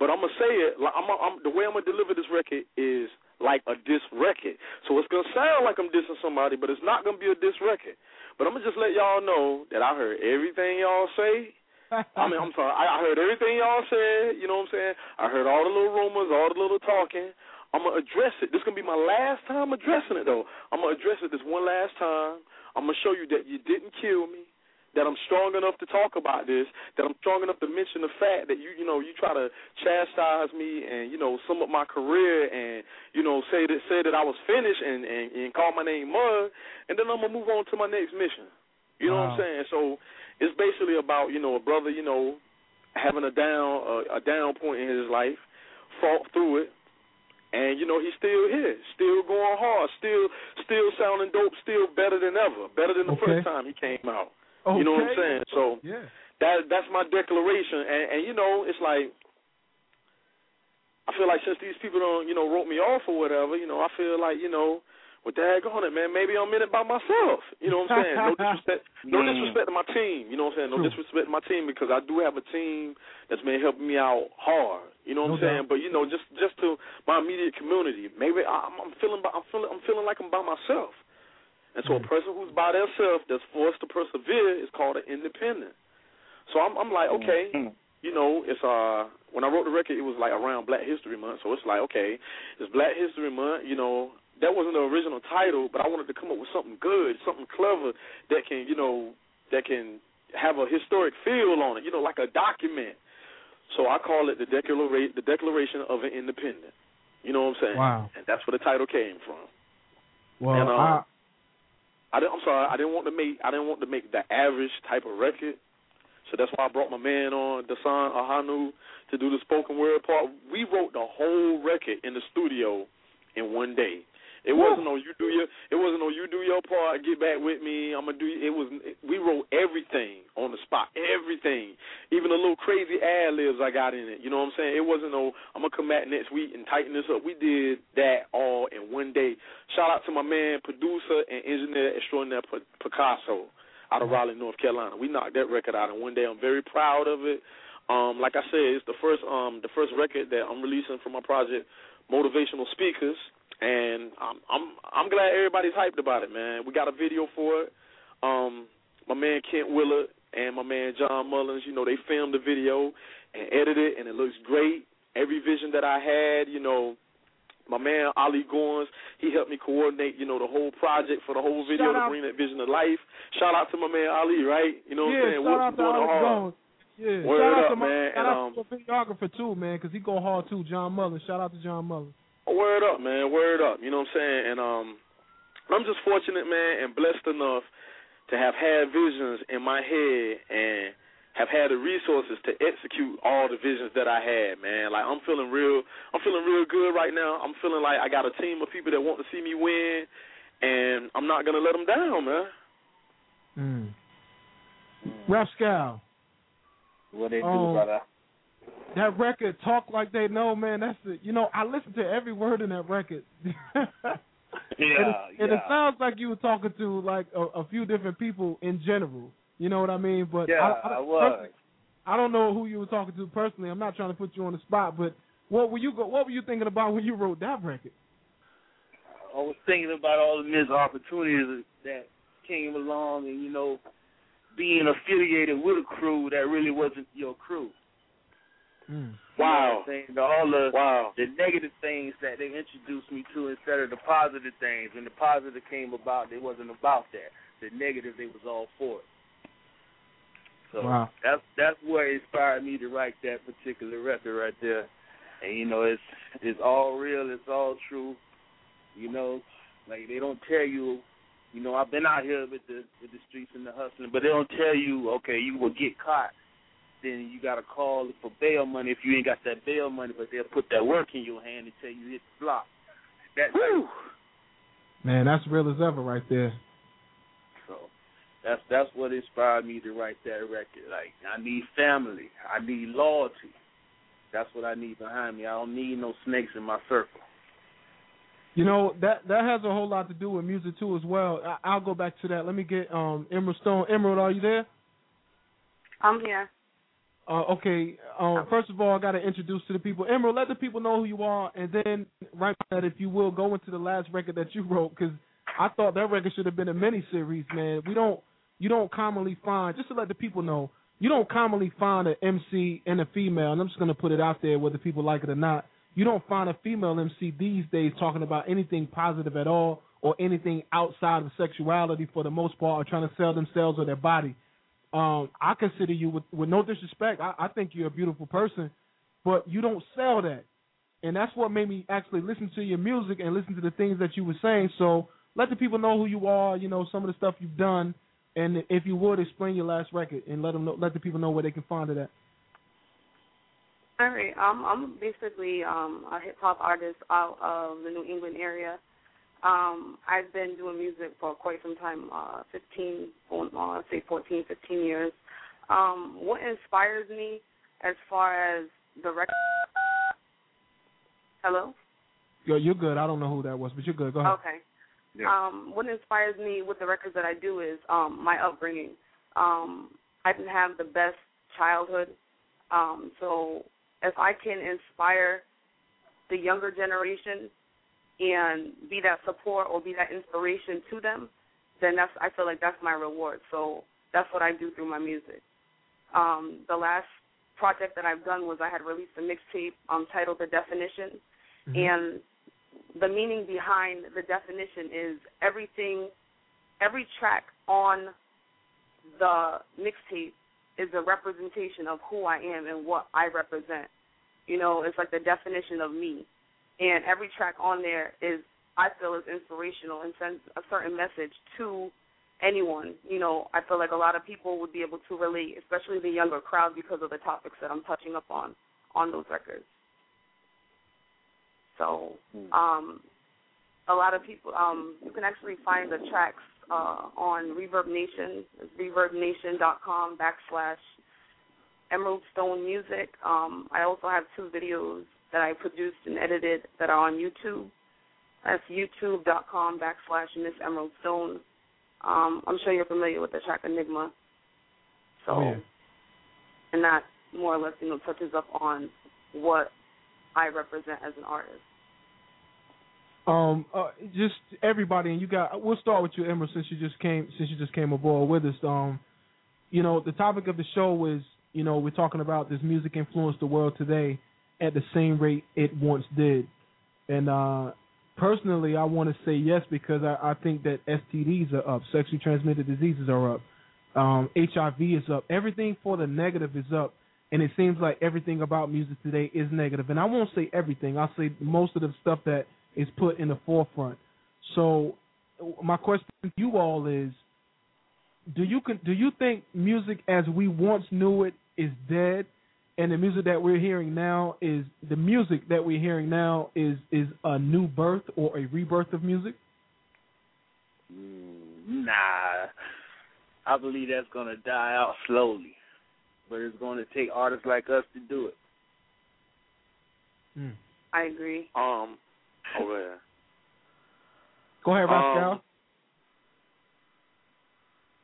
But I'm gonna say it. Like, I'm, I'm, the way I'm gonna deliver this record is like a diss record. So it's gonna sound like I'm dissing somebody, but it's not gonna be a diss record. But I'm gonna just let y'all know that I heard everything y'all say. I mean, I'm sorry. I, I heard everything y'all said. You know what I'm saying? I heard all the little rumors, all the little talking. I'm gonna address it. This is gonna be my last time addressing it, though. I'm gonna address it this one last time. I'm gonna show you that you didn't kill me that I'm strong enough to talk about this, that I'm strong enough to mention the fact that you you know you try to chastise me and you know sum up my career and you know say that say that I was finished and and, and call my name Mud, and then I'm gonna move on to my next mission. You know wow. what I'm saying? So it's basically about you know a brother you know having a down a, a down point in his life, fought through it, and you know he's still here, still going hard, still still sounding dope, still better than ever, better than the okay. first time he came out. Okay. You know what I'm saying? So yeah. that that's my declaration, and, and you know it's like I feel like since these people don't you know wrote me off or whatever, you know I feel like you know with that on it, man, maybe I'm in it by myself. You know what I'm saying? No disrespect, no disrespect to my team. You know what I'm saying? No True. disrespect to my team because I do have a team that's been helping me out hard. You know what No I'm saying? But you know, just just to my immediate community, maybe I'm, I'm feeling by, I'm feeling I'm feeling like I'm by myself. And so a person who's by themselves that's forced to persevere is called an independent. So I'm I'm like, okay, you know, it's uh when I wrote the record it was like around Black History Month, so it's like, okay, it's Black History Month, you know, that wasn't the original title, but I wanted to come up with something good, something clever that can, you know, that can have a historic feel on it, you know, like a document. So I call it the declaration the Declaration of an Independent. You know what I'm saying? Wow. And that's where the title came from. Well, and, um, I, I I'm sorry, I didn't want to make I didn't want to make the average type of record. So that's why I brought my man on, Dasan Ahanu, to do the spoken word part. We wrote the whole record in the studio in one day. It wasn't on you do your. It wasn't on you do your part. Get back with me. I'm gonna do. It was. We wrote everything on the spot. Everything, even the little crazy ad libs I got in it. You know what I'm saying? It wasn't no. I'm gonna come back next week and tighten this up. We did that all in one day. Shout out to my man, producer and engineer extraordinaire Picasso out of Raleigh, North Carolina. We knocked that record out in one day. I'm very proud of it. Um, like I said, it's the first um the first record that I'm releasing from my project, Motivational Speakers and I'm I'm I'm glad everybody's hyped about it, man. We got a video for it. Um, my man Kent Willard and my man John Mullins, you know, they filmed the video and edited it, and it looks great. Every vision that I had, you know, my man Ali Gorns, he helped me coordinate, you know, the whole project for the whole video Shout to bring that vision to life. Shout out to my man Ali, right? You know what yeah, I'm saying? shout What's out to doing Alex Yeah, Word shout out up, to my, man. Shout And, out um, to the videographer too, man, because he go hard too. John Mullins. Shout out to John Mullins. Word up, man. Word up. You know what I'm saying? And um I'm just fortunate, man, and blessed enough to have had visions in my head and have had the resources to execute all the visions that I had, man. Like I'm feeling real I'm feeling real good right now. I'm feeling like I got a team of people that want to see me win and I'm not going to let them down, man. Mm. Rapscal. What they do, Um, brother? That record, talk like they know, man. That's the you know I listened to every word in that record. Yeah, and, it, and it sounds like you were talking to like a, a few different people in general. You know what I mean? But Yeah, I, I, I was. I don't know who you were talking to personally. I'm not trying to put you on the spot, but what were you go, what were you thinking about when you wrote that record? I was thinking about all the missed opportunities that came along, and you know, being affiliated with a crew that really wasn't your crew. Mm. You know Wow. saying? All the wow. the negative things that they introduced me to instead of the positive things. When the positive came about, they wasn't about that. The negative, they was all for it. So Wow. that's that's what inspired me to write that particular record right there. And you know, it's it's all real, it's all true. You know, like they don't tell you. You know, I've been out here with the with the streets and the hustling, but they don't tell you, okay, you will get caught. Then you got to call for bail money if you ain't got that bail money, but they'll put that work in your hand until you hit the block. That type Man, that's real as ever right there. So that's that's what inspired me to write that record. Like I need family, I need loyalty. That's what I need behind me. I don't need no snakes in my circle. You know that that has a whole lot to do with music too as well. I, I'll go back to that. Let me get um Emerald Stone. Emerald, are you there? I'm here. Uh, okay. Um, first of all, I got to introduce to the people. Emerald, let the people know who you are, and then right that, if you will, go into the last record that you wrote because I thought that record should have been a mini series, man. We don't, you don't commonly find. Just to let the people know, you don't commonly find an MC and a female. And I'm just gonna put it out there, whether people like it or not. You don't find a female MC these days talking about anything positive at all or anything outside of sexuality for the most part, or trying to sell themselves or their body um, I consider you with, with no disrespect. I, I think you're a beautiful person, but you don't sell that, and that's what made me actually listen to your music and listen to the things that you were saying. So let the people know who you are. You know some of the stuff you've done, and if you would explain your last record and let them know, let the people know where they can find it at. All right. Um, I'm basically um, a hip hop artist out of the New England area. Um, I've been doing music for quite some time, uh, 15, going uh, say 14, 15 years. Um, what inspires me as far as the record? Hello? Yo, you're good. I don't know who that was, but you're good. Go ahead. Okay. Um, what inspires me with the records that I do is um, my upbringing. Um, I didn't have the best childhood, um, so if I can inspire the younger generation and be that support or be that inspiration to them, then that's I feel like that's my reward. So that's what I do through my music. Um, the last project that I've done was I had released a mixtape um, titled The Definition, and the meaning behind the definition is everything, every track on the mixtape is a representation of who I am and what I represent. You know, it's like the definition of me. And every track on there is, I feel, is inspirational and sends a certain message to anyone. You know, I feel like a lot of people would be able to relate, especially the younger crowd, because of the topics that I'm touching up on on those records. So, um, a lot of people um you can actually find the tracks uh on Reverb Nation, reverbnation.com backslash Emerald Stone Music. Um I also have two videos that I produced and edited that are on YouTube. That's youtube.com backslash Miss Emerald Stone. Um, I'm sure you're familiar with the track Enigma. So, Oh, yeah. and that more or less, you know, touches up on what I represent as an artist. Um, uh, just everybody, and you got. We'll start with you, Emerald, since you just came since you just came aboard with us. Um, you know, the topic of the show is, you know, we're talking about this music influenced the world today at the same rate it once did, and uh, personally, I want to say yes because I, I think that STDs are up, sexually transmitted diseases are up, um, HIV is up, everything for the negative is up, and it seems like everything about music today is negative. And I won't say everything; I'll say most of the stuff that is put in the forefront. So, my question to you all is: Do you do you think music as we once knew it is dead, and the music that we're hearing now is the music that we're hearing now is is a new birth or a rebirth of music? Mm, Nah, I believe that's gonna die out slowly, but it's gonna take artists like us to do it. I agree. Um, oh yeah. Go ahead, Rapscal. Um,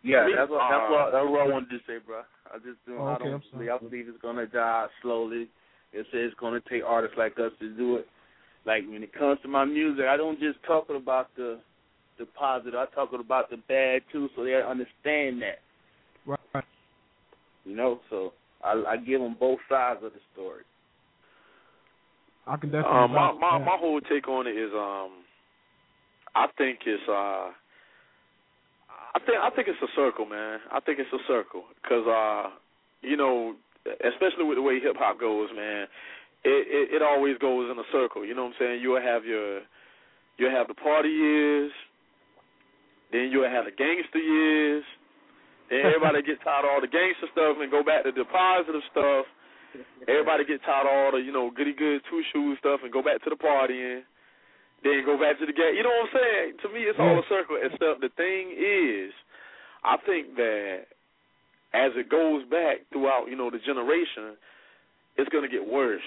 Yeah, that's what that's uh, what that's what I wanted to say, bro. I just do. Oh, I okay, don't I'm sorry. believe. I believe it's gonna die slowly. It says it's gonna take artists like us to do it. Like when it comes to my music, I don't just talk about the the positive. I talk about the bad too, so they understand that. Right. You know, so I, I give them both sides of the story. I can definitely. Um, my my that. my whole take on it is um, I think it's uh, I think I think it's a circle, man. I think it's a circle because uh, you know, especially with the way hip hop goes, man, it, it it always goes in a circle. You know what I'm saying? You'll have your you'll have the party years, then you'll have the gangster years. Then everybody get tired of all the gangster stuff and go back to the positive stuff. Everybody get tired of all the, you know, goody good two shoes stuff and go back to the partying. Then go back to the game. You know what I'm saying? To me, it's all a circle. Except the thing is, I think that as it goes back throughout, you know, the generation, it's gonna get worse.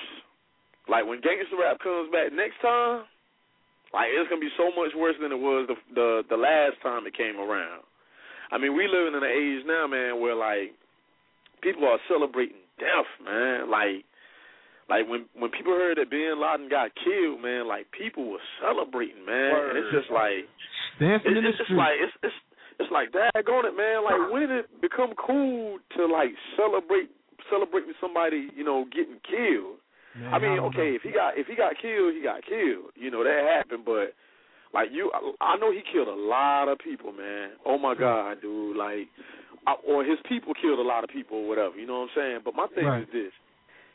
Like when gangster rap comes back next time, like it's gonna be so much worse than it was the the, the last time it came around. I mean, we living in an age now, man, where like people are celebrating death, man. Like, like when when people heard that Bin Laden got killed, man, like people were celebrating, man. And it's just like Dancing it's, in the it's just like it's it's it's like daggone it, man. Like when did it become cool to like celebrate celebrating somebody, you know, getting killed? Man, I mean, don't okay, know. if he got if he got killed, he got killed. You know that happened, but like you, I know he killed a lot of people, man. Oh my God, dude! Like, I, or his people killed a lot of people, or whatever. You know what I'm saying? But my thing Right. is this: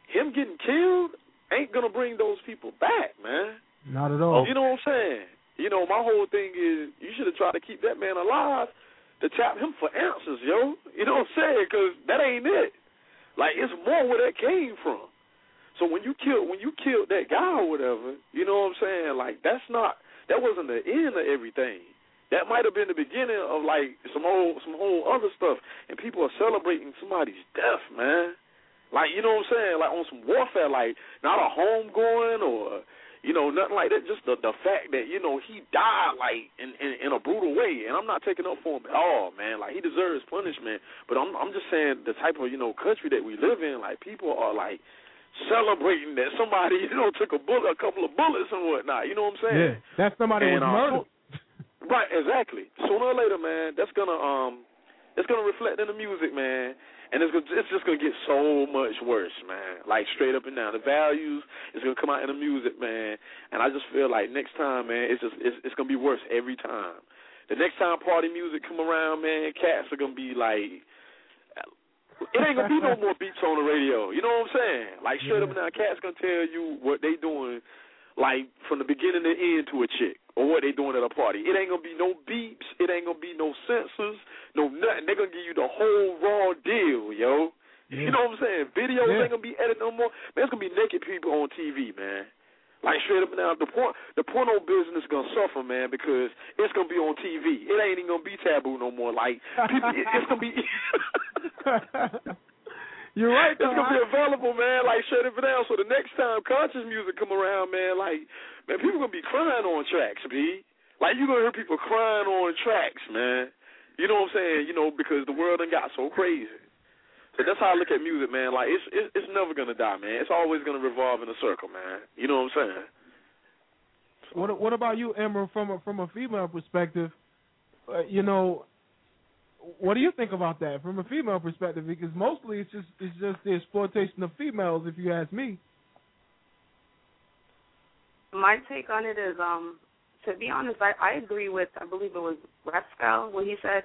him getting killed ain't gonna bring those people back, man. Not at all. You know what I'm saying? You know, my whole thing is you should have tried to keep that man alive to tap him for answers, yo. You know what I'm saying? Because that ain't it. Like it's more where that came from. So when you killed when you killed that guy or whatever, you know what I'm saying? Like that's not that wasn't the end of everything. That might have been the beginning of like some old some whole other stuff. And people are celebrating somebody's death, man. Like you know what I'm saying? Like on some warfare, like not a home going or you know nothing like that. Just the the fact that you know he died like in in, in a brutal way. And I'm not taking up for him at all, man. Like he deserves punishment. But I'm I'm just saying the type of you know country that we live in, like people are like celebrating that somebody you know took a bullet, a couple of bullets and whatnot. You know what I'm saying? Yeah, that somebody And, was uh, murdered. Right, exactly. Sooner or later, man, that's gonna um, it's gonna reflect in the music, man, and it's gonna, it's just gonna get so much worse, man. Like straight up and down, the values is gonna come out in the music, man, and I just feel like next time, man, it's just it's, it's gonna be worse every time. The next time party music come around, man, cats are gonna be like. It ain't gonna be no more beats on the radio. You know what I'm saying? Like straight up and down, cats gonna tell you what they doing, like from the beginning to end to a chick, or what they doing at a party. It ain't gonna be no beeps. It ain't gonna be no censors, no nothing. They're gonna give you the whole raw deal, yo. You know what I'm saying? Videos Yeah. ain't gonna be edited no more. Man, it's gonna be naked people on TV, man. Like straight up down, the por- the porno business is gonna suffer, man, because it's gonna be on TV. It ain't even gonna be taboo no more. Like people, it, it's gonna be. You're right. It's gonna be available, man. Like shut it down. So the next time conscious music come around, man, like man, people gonna be crying on tracks, b. Like you gonna hear people crying on tracks, man. You know what I'm saying? You know because the world done got so crazy. So that's how I look at music, man. Like it's it's, it's never gonna die, man. It's always gonna revolve in a circle, man. You know what I'm saying? What What about you, Emma? From a from a female perspective, uh, you know, what do you think about that from a female perspective? Because mostly it's just it's just the exploitation of females, if you ask me. My take on it is, um, to be honest, I, I agree with I believe it was Rapscal what he said.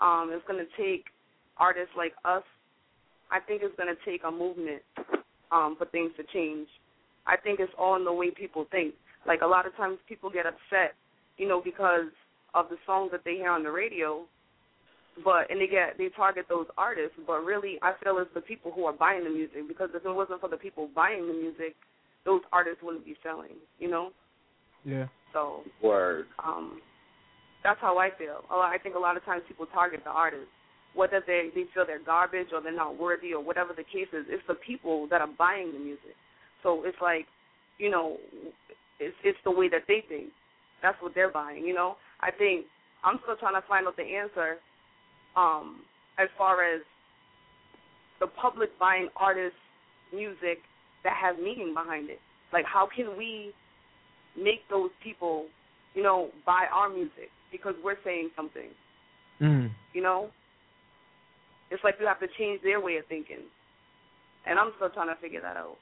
Um, it's going to take artists like us. I think it's going to take a movement um, for things to change. I think it's all in the way people think. Like a lot of times, people get upset, you know, because of the songs that they hear on the radio, but and they get they target those artists. But really, I feel it's the people who are buying the music because if it wasn't for the people buying the music, those artists wouldn't be selling. You know. Yeah. So Word. um, that's how I feel. I think a lot of times people target the artists, whether they they feel they're garbage or they're not worthy or whatever the case is. It's the people that are buying the music. So it's like, you know, it's it's the way that they think. That's what they're buying. You know. I think I'm still trying to find out the answer. Um, as far as the public buying artists' music that has meaning behind it. Like, how can we make those people, you know, buy our music because we're saying something? Mm. You know, it's like you have to change their way of thinking, and I'm still trying to figure that out.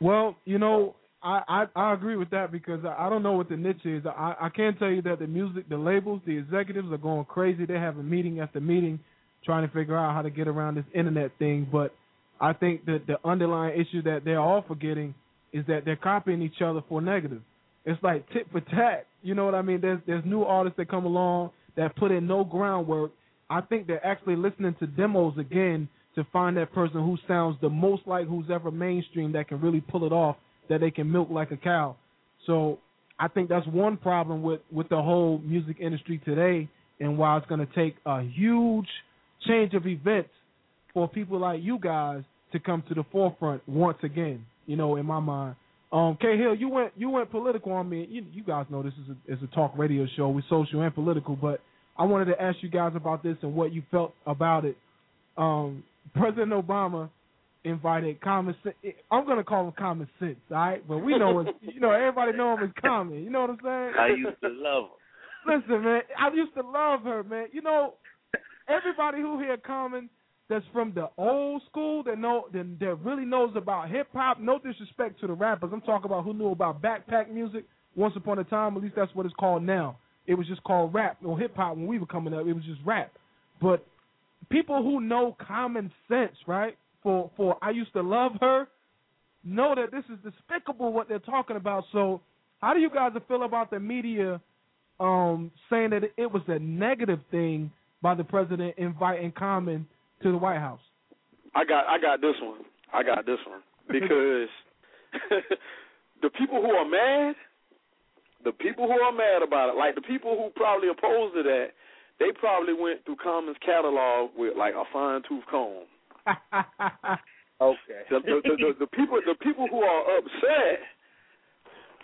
Well, you know, I, I I agree with that because I, I don't know what the niche is. I I can tell you that the music, the labels, the executives are going crazy. They have a meeting after meeting trying to figure out how to get around this internet thing. But I think that the underlying issue that they're all forgetting is that they're copying each other for negative. It's like tit for tat. You know what I mean? There's there's new artists that come along that put in no groundwork. I think they're actually listening to demos again to find that person who sounds the most like who's ever mainstream that can really pull it off, that they can milk like a cow. So I think that's one problem with with the whole music industry today, and why it's going to take a huge change of events for people like you guys to come to the forefront once again. You know, in my mind. Um, K Hill, you went you went political on me. You you guys know this is a is a talk radio show. We're social and political, but I wanted to ask you guys about this and what you felt about it. Um, President Obama invited common sense. I'm gonna call him common sense, all right? But we know it. You know, everybody know him as common. You know what I'm saying? I used to love her. Listen, man, I used to love her, man. You know, everybody who hear Common that's from the old school that know that, that really knows about hip hop. No disrespect to the rappers. I'm talking about who knew about backpack music once upon a time. At least that's what it's called now. It was just called rap or hip hop when we were coming up. It was just rap. But people who know common sense, right? For for I used to love her, know that this is despicable what they're talking about. So, how do you guys feel about the media um, saying that it was a negative thing by the president inviting Common to the White House? I got I got this one. I got this one because the people who are mad, the people who are mad about it, like the people who probably opposed to that, they probably went through Common's catalog with like a fine tooth comb. Okay. The, the, the, the, the people the people who are upset,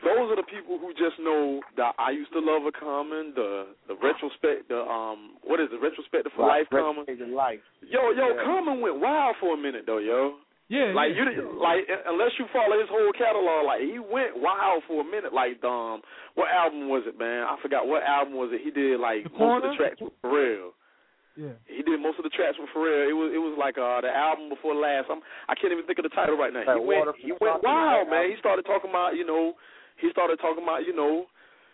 those are the people who just know that I used to love a Common, the the retrospect, the um, what is it, retrospective for life Common. life. Yo, yo, Yeah. Common went wild for a minute though, yo. Yeah, Like yeah. you, didn't- like unless you follow his whole catalog, like he went wild for a minute. Like um, what album was it, man? I forgot what album was it. He did like The most of the tracks with Pharrell. Yeah. He did most of the tracks with Pharrell. It was it was like uh the album before last. I'm I can't even think of the title right now. Like he went he went wild, man. album. He started talking about you know he started talking about you know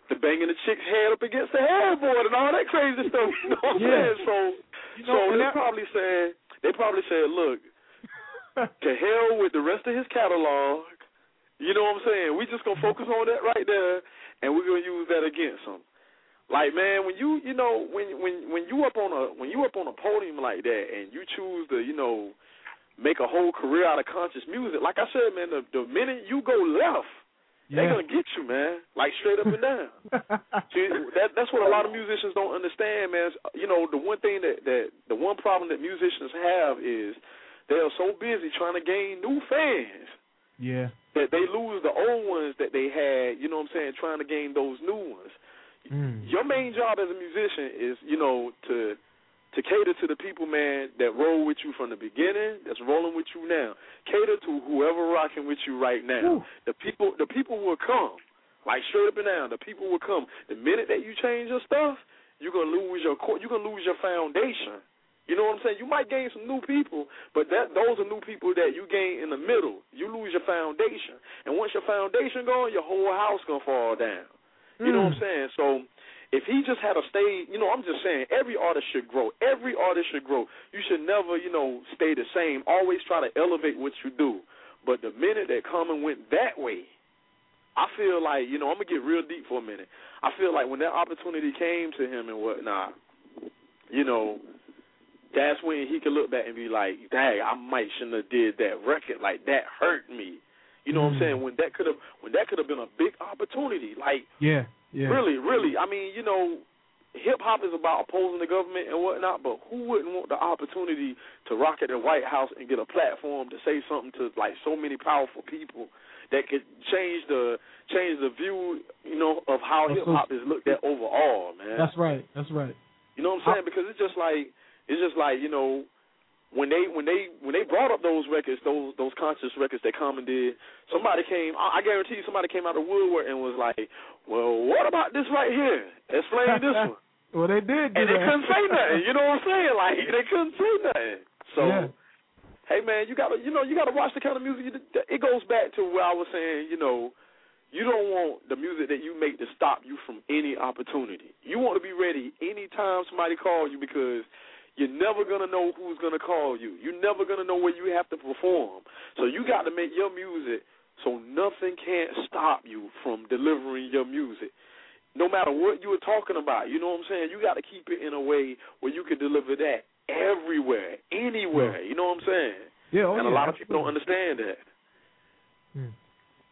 the banging the chick's head up against the headboard and all that crazy stuff. You know what I'm Yeah. saying? So You know, so they that- probably said they probably said, look, to hell with the rest of his catalog. You know what I'm saying? We just gonna focus on that right there, and we're gonna use that against him. Like man, when you you know when when when you up on a when you up on a podium like that, and you choose to you know make a whole career out of conscious music. Like I said, man, the the minute you go left, They're gonna get you, man. Like straight up and down. See, that that's what a lot of musicians don't understand, man. You know, the one thing that that the one problem that musicians have is they are so busy trying to gain new fans Yeah. that they lose the old ones that they had. You know what I'm saying? Trying to gain those new ones. Mm. Your main job as a musician is, you know, to to cater to the people, man, that roll with you from the beginning, that's rolling with you now. Cater to whoever rocking with you right now. The people, the people will come, like straight up and down. The people will come. The minute that you change your stuff, you're gonna lose your core. You're gonna lose your foundation. You know what I'm saying? You might gain some new people, but that those are new people that you gain in the middle. You lose your foundation, and once your foundation gone, your whole house gonna fall down. You know what hmm. I'm saying? So if he just had a stay, you know, I'm just saying every artist should grow. Every artist should grow. You should never, you know, stay the same. Always try to elevate what you do. But the minute that Common went that way, I feel like, you know, I'm gonna get real deep for a minute. I feel like when that opportunity came to him and whatnot, you know, that's when he could look back and be like, "Dang, I might shouldn't have did that record. Like that hurt me." You know what I'm mm. saying? When that could have, when that could have been a big opportunity. Like Yeah. Yeah. Really, really. I mean, you know, hip hop is about opposing the government and whatnot, but who wouldn't want the opportunity to rock at the White House and get a platform to say something to like so many powerful people that could change the change the view, you know, of how hip hop is looked at overall, man. That's right. That's right. You know what I'm saying? Because it's just like it's just like you know when they when they when they brought up those records, those those conscious records that Common did, somebody came. I, I guarantee you, somebody came out of the woodwork and was like, "Well, what about this right here? Explain this one." Well, they did. And they couldn't say nothing. You know what I'm saying? Like they couldn't say nothing. So, Yeah. hey man, you gotta you know you gotta watch the kind of music. You, it goes back to where I was saying. You know, you don't want the music that you make to stop you from any opportunity. You want to be ready anytime somebody calls you because you're never gonna know who's gonna call you. You're never gonna know where you have to perform. So you got to make your music so nothing can't stop you from delivering your music. No matter what you were talking about, you know what I'm saying? You got to keep it in a way where you can deliver that everywhere, anywhere. You know what I'm saying? Yeah, oh, and a yeah, lot of people don't understand that. Hmm.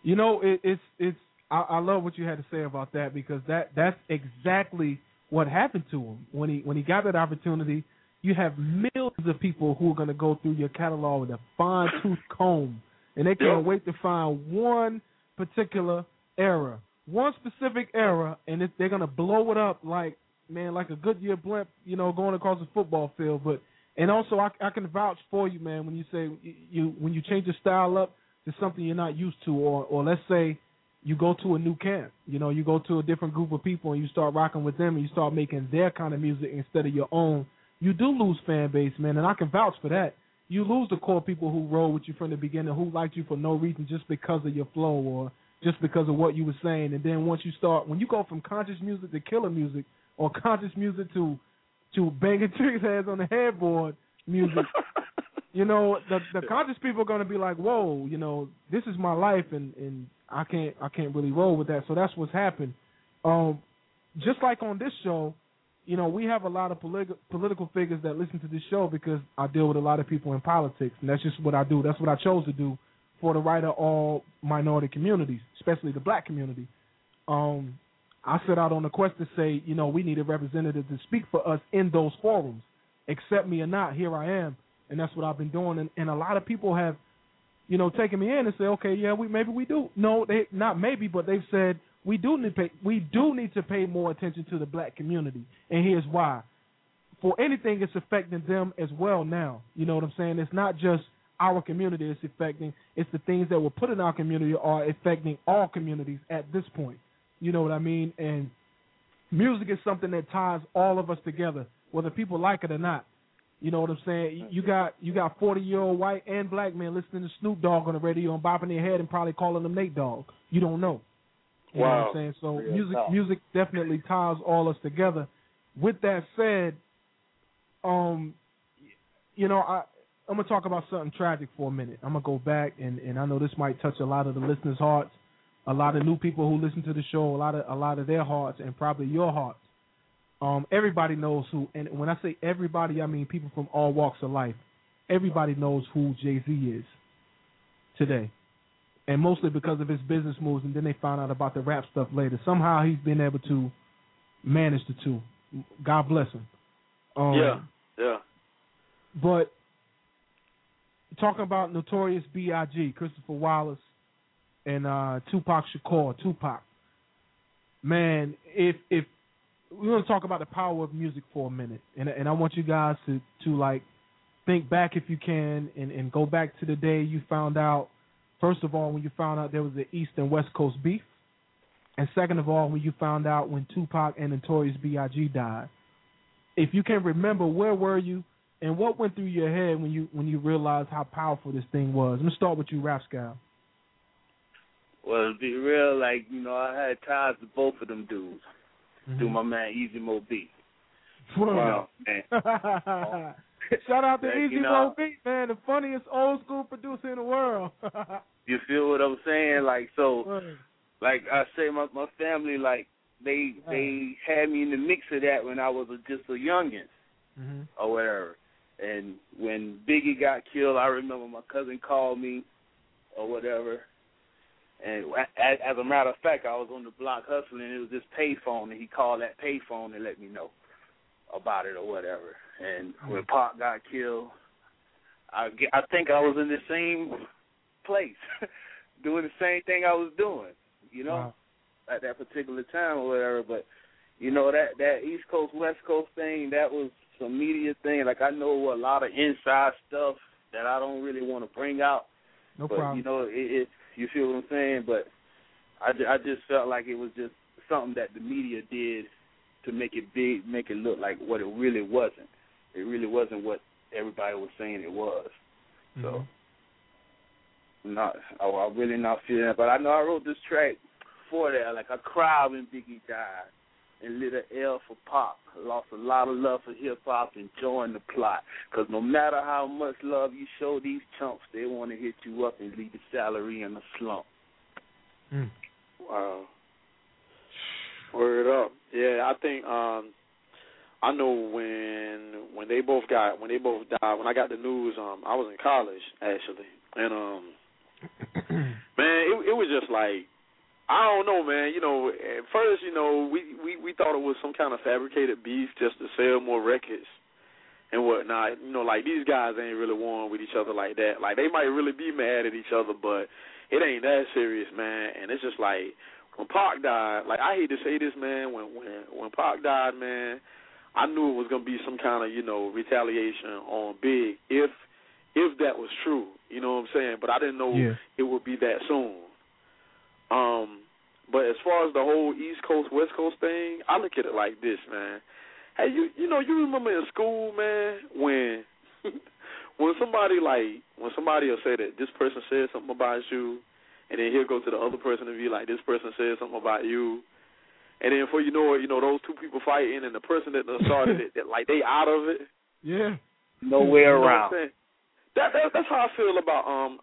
You know, it, it's it's. I, I love what you had to say about that because that that's exactly what happened to him when he when he got that opportunity. You have millions of people who are going to go through your catalog with a fine tooth comb, and they can't wait to find one particular era, one specific era, and they're going to blow it up like man, like a Goodyear blimp, you know, going across the football field. But and also, I, I can vouch for you, man, when you say you, you when you change your style up to something you're not used to, or or let's say you go to a new camp, you know, you go to a different group of people and you start rocking with them and you start making their kind of music instead of your own. You do lose fan base, man, and I can vouch for that. You lose the core people who roll with you from the beginning, who liked you for no reason, just because of your flow or just because of what you were saying. And then once you start, when you go from conscious music to killer music, or conscious music to to banging chicks' heads on the headboard music, you know, the the conscious people are going to be like, "Whoa, you know, this is my life, and and I can't I can't really roll with that." So that's what's happened. Um, just like on this show, you know, we have a lot of politi- political figures that listen to this show because I deal with a lot of people in politics, and that's just what I do. That's what I chose to do for the right of all minority communities, especially the black community. Um, I set out on a quest to say, you know, we need a representative to speak for us in those forums. Accept me or not, here I am, and that's what I've been doing. And, and a lot of people have, you know, taken me in and say, okay, yeah, we maybe we do. No, they not maybe, but they've said we do need pay, we do need to pay more attention to the black community, and here's why. For anything, it's affecting them as well now. You know what I'm saying? It's not just our community it's affecting; it's the things that were put in our community are affecting all communities at this point. You know what I mean? And music is something that ties all of us together, whether people like it or not. You know what I'm saying? You got you got 40 year old white and black men listening to Snoop Dogg on the radio and bopping their head and probably calling them Nate Dogg. You don't know. You know what Wow. I'm saying? So Real music talk. music definitely ties all us together. With that said, um, you know I I'm gonna talk about something tragic for a minute. I'm gonna go back and and I know this might touch a lot of the listeners' hearts, a lot of new people who listen to the show, a lot of a lot of their hearts, and probably your hearts. Um, everybody knows who, and when I say everybody, I mean people from all walks of life. Everybody knows who Jay Z is today. And mostly because of his business moves. And then they found out about the rap stuff later. Somehow he's been able to manage the two. God bless him. Um, yeah, yeah. But talking about Notorious B.I.G., Christopher Wallace, and uh, Tupac Shakur, Tupac. Man, if if we're gonna talk about the power of music for a minute, and and I want you guys to to like think back if you can, and and go back to the day you found out. First of all, when you found out there was the East and West Coast beef, and second of all, when you found out when Tupac and Notorious B.I.G. died. If you can remember, where were you, and what went through your head when you when you realized how powerful this thing was? I'm gonna start with you, Rapscal. Well, to be real, like you know, I had ties to both of them dudes Mm-hmm. through my man Easy Mo Bee. Wow, man. Shout out to Easy you Beat, man, the funniest old school producer in the world. You feel what I'm saying? Like so, like I say, my my family like they they had me in the mix of that when I was a, just a youngin mm-hmm. or whatever. And when Biggie got killed, I remember my cousin called me or whatever. And as, as a matter of fact, I was on the block hustling. And it was this payphone, and he called that payphone and let me know about it or whatever. And when Pop got killed, I I think I was in the same place, doing the same thing I was doing, you know, at that particular time or whatever. But you know that that East Coast West Coast thing, that was some media thing. Like I know a lot of inside stuff that I don't really want to bring out. No but problem. you know, it, it you feel what I'm saying. But I, I just felt like it was just something that the media did to make it big, make it look like what it really wasn't. It really wasn't what everybody was saying it was. So not, I, I really not feeling that. But I know I wrote this track for that. Like I cried when Biggie died, and lit a L for pop. Lost a lot of love for hip hop and joined the plot. Cause no matter how much love you show these chumps, they want to hit you up and leave the salary in the slump. Wow. Word up. Yeah, I think um I know when when they both got when they both died, when I got the news, um I was in college actually. And um man, it it was just like I don't know, man. You know, at first, you know, we we we thought it was some kind of fabricated beef just to sell more records and whatnot. You know, like these guys ain't really warring with each other like that. Like they might really be mad at each other, but it ain't that serious, man. And it's just like when Pac died. Like I hate to say this, man. When when when Pac died, man, I knew it was gonna be some kind of you know retaliation on Big if if that was true. You know what I'm saying? But I didn't know Yeah. it would be that soon. Um, but as far as the whole East Coast West Coast thing, I look at it like this, man. Hey, you you know you remember in school, man, when when somebody like when somebody will say that this person said something about you, and then he'll go to the other person and be like, this person said something about you. And then before you know it, you know those two people fighting, and the person that done started it, that, like they out of it. Yeah. No way You know around. That, that that's how I feel about um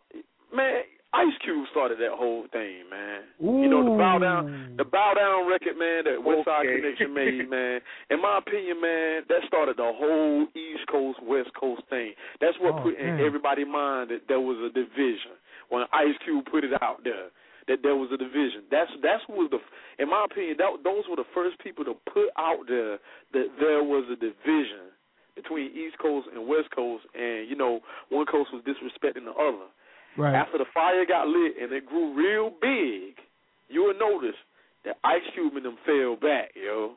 man. Ice Cube started that whole thing, man. You know the bow down, the bow down record, man. That West Side Okay. Connection made, man. In my opinion, man, that started the whole East Coast West Coast thing. That's what Oh, put in man. everybody's mind that there was a division when Ice Cube put it out there that there was a division. That's that's who was the, in my opinion, that those were the first people to put out there that there was a division between East Coast and West Coast, and you know one coast was disrespecting the other. Right. After the fire got lit and it grew real big, you will notice that Ice Cube and them fell back, yo.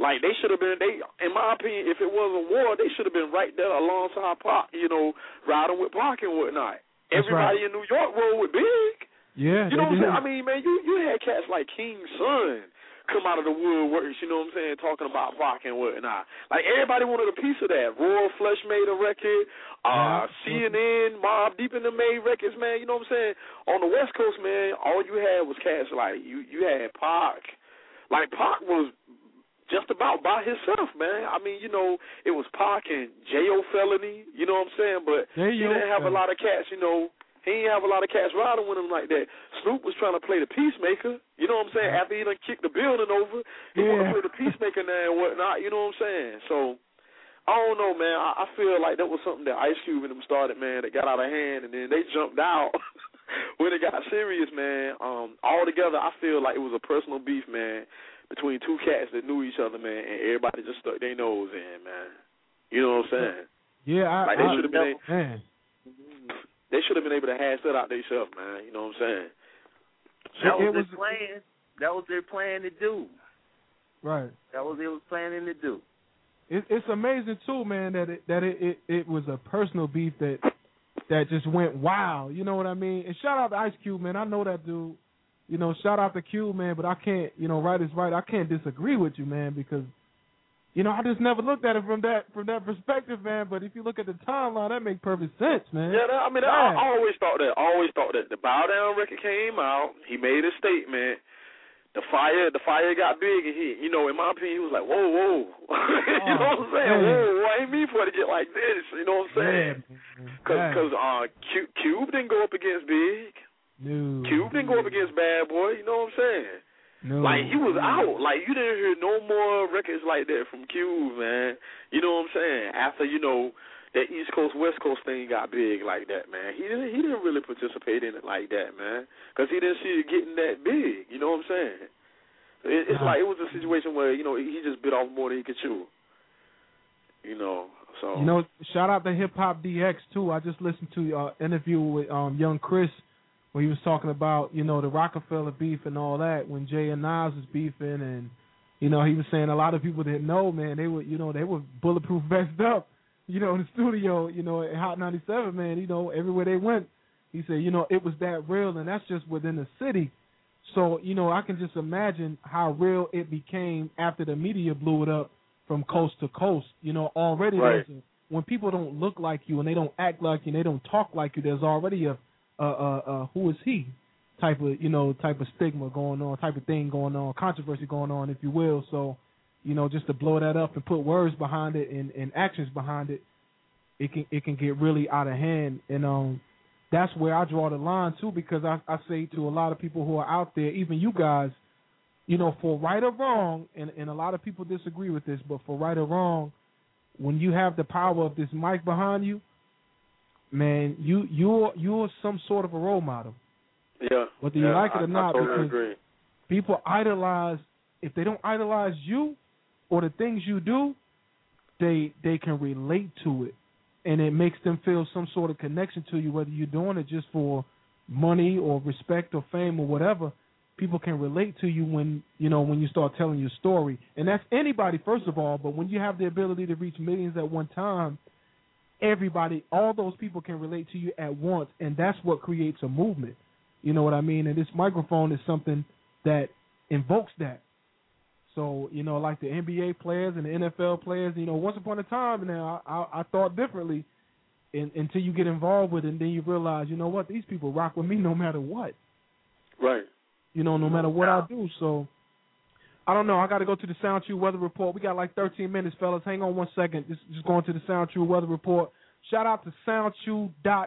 Like they should have been, they, in my opinion, if it wasn't war, they should have been right there alongside Pac, you know, riding with Pac and whatnot. That's Everybody in New York rolled with Big. Yeah. You know what I'm saying? I mean, man, you you had cats like King Sun come out of the woodworks, you know what I'm saying, talking about Pac and whatnot. Like everybody wanted a piece of that. Royal Flush made a record, uh. CNN, Mobb Deep in the made records, man, you know what I'm saying? On the West Coast, man, all you had was cats like you you had Pac. Like Pac was just about by himself, man. I mean, you know, it was Pac and J.O. Felony, you know what I'm saying? But he didn't have a lot of cats, you know. He didn't have a lot of cats riding with him like that. Snoop was trying to play the peacemaker, you know what I'm saying? After he done kicked the building over, he Yeah. wanted to play the peacemaker now and whatnot, you know what I'm saying? So, I don't know, man. I, I feel like that was something that Ice Cube and them started, man, that got out of hand, and then they jumped out. when it got serious, man, um, all together, I feel like it was a personal beef, man, between two cats that knew each other, man, and everybody just stuck their nose in, man. You know what I'm saying? Yeah, I, like they should have been, man. They should have been able to hash that out themselves, man. You know what I'm saying? That was, was- their plan. That was their plan to do. Right. That was they was planning to do. It, it's amazing too, man, that it that it, it it was a personal beef that that just went wild. You know what I mean? And shout out to Ice Cube, man. I know that dude. You know, shout out to Cube, man. But I can't, you know, right is right. I can't disagree with you, man, because you know I just never looked at it from that from that perspective, man. But if you look at the timeline, that makes perfect sense, man. Yeah, that, I mean, I, I always thought that. I always thought that the Bow Down record came out. He made a statement. The fire, the fire got big, and he, you know, in my opinion, he was like, "Whoa, whoa," you know what I'm saying? man. Whoa, why ain't me for to get like this? You know what I'm saying? Because, because uh, Cube, Cube didn't go up against Big. No. Cube didn't go up against Bad Boy. You know what I'm saying? No. Like he was out. Like you didn't hear no more records like that from Cube, man. You know what I'm saying? After you know that East Coast West Coast thing got big like that, man. He didn't. He didn't really participate in it like that, man, because he didn't see it getting that big. You know what I'm saying? It, it's like it was a situation where you know he just bit off more than he could chew. You know, so You know, shout out to HipHopDX too. I just listened to uh interview with um young Chris where he was talking about, you know, the Rockefeller beef and all that when Jay and Nas was beefing and you know, he was saying a lot of people didn't know, man, they were you know, they were bulletproof vested up, you know, in the studio, you know, at Hot ninety seven, man, you know, everywhere they went. He said, you know, it was that real and that's just within the city. So, you know, I can just imagine how real it became after the media blew it up from coast to coast. You know, already Right. when people don't look like you and they don't act like you and they don't talk like you, there's already a, a, a, a who is he type of you know type of stigma going on, type of thing going on, controversy going on, if you will. So, you know, just to blow that up and put words behind it and, and actions behind it, it can it can get really out of hand. And um, that's where I draw the line too, because I, I say to a lot of people who are out there, even you guys, you know, for right or wrong, and, and a lot of people disagree with this, but for right or wrong, when you have the power of this mic behind you, man, you you're you're some sort of a role model. yeah. Whether you like it I, or not, I totally because agree. people idolize if they don't idolize you or the things you do, they they can relate to it and it makes them feel some sort of connection to you whether you're doing it just for money or respect or fame or whatever people can relate to you when you know when you start telling your story and that's anybody first of all but when you have the ability to reach millions at one time everybody all those people can relate to you at once and that's what creates a movement. You know what i mean? And this microphone is something that invokes that. So you know, like the NBA players and the NFL players, you know, once upon a time now, I, I, I thought differently, in, until you get involved with it, and then you realize, you know what, these people rock with me no matter what, Right. you know, no matter what I do. So I don't know. I got to go to the SoundChew Weather Report. We got like 13 minutes, fellas. Hang on one second. Just just going to the SoundChew Weather Report. Shout out to SoundChew.com.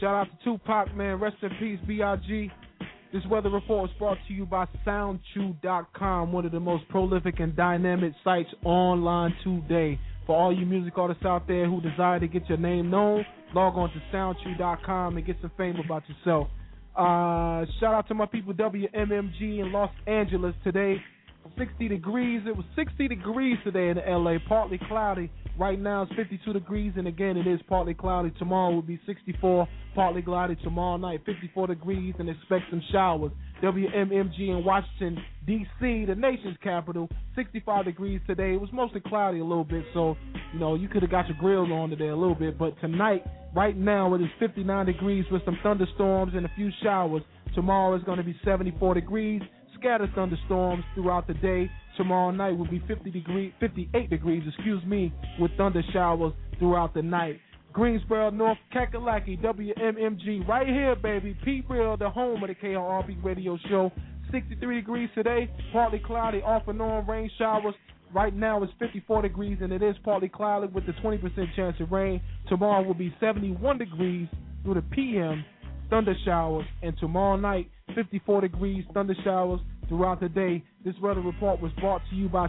Shout out to Tupac, man. Rest in peace, B.I.G. This weather report is brought to you by SoundChew.com, one of the most prolific and dynamic sites online today. For all you music artists out there who desire to get your name known, log on to SoundChew.com and get some fame about yourself. Uh, shout out to my people WMMG in Los Angeles today. 60 degrees. It was 60 degrees today in LA, partly cloudy. Right now it's 52 degrees, and again it is partly cloudy. Tomorrow will be 64, partly cloudy. Tomorrow night 54 degrees, and expect some showers. WMMG in Washington D.C., the nation's capital, 65 degrees today. It was mostly cloudy a little bit, so you know you could have got your grill on today a little bit. But tonight, right now, it is 59 degrees with some thunderstorms and a few showers. Tomorrow is going to be 74 degrees scattered thunderstorms throughout the day. Tomorrow night will be 50 degree, 58 degrees, excuse me, with thunder showers throughout the night. Greensboro, North Kakalaki, WMMG, right here, baby. Pete Real, the home of the KIRP radio show. 63 degrees today, partly cloudy, off and on, rain showers. Right now it's 54 degrees and it is partly cloudy with a 20% chance of rain. Tomorrow will be 71 degrees through the PM, thunder showers, and tomorrow night 54 degrees, thunder showers throughout the day. This weather report was brought to you by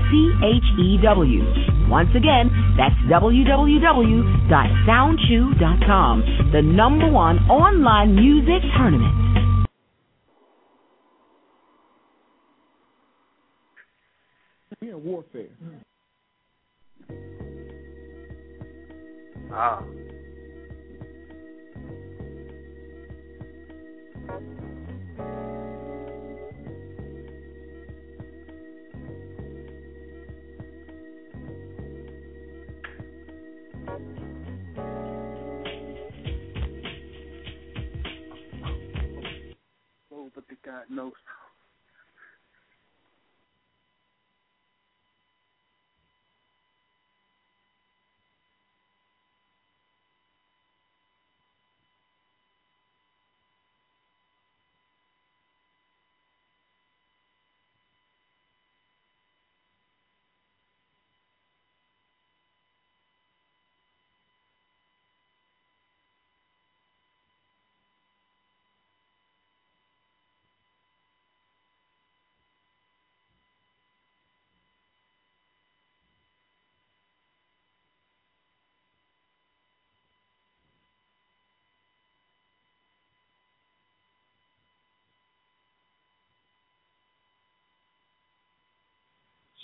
C H E W. Once again, that's www.soundchew.com, the number one online music tournament. We're in warfare. Ah. Oh, but the God knows.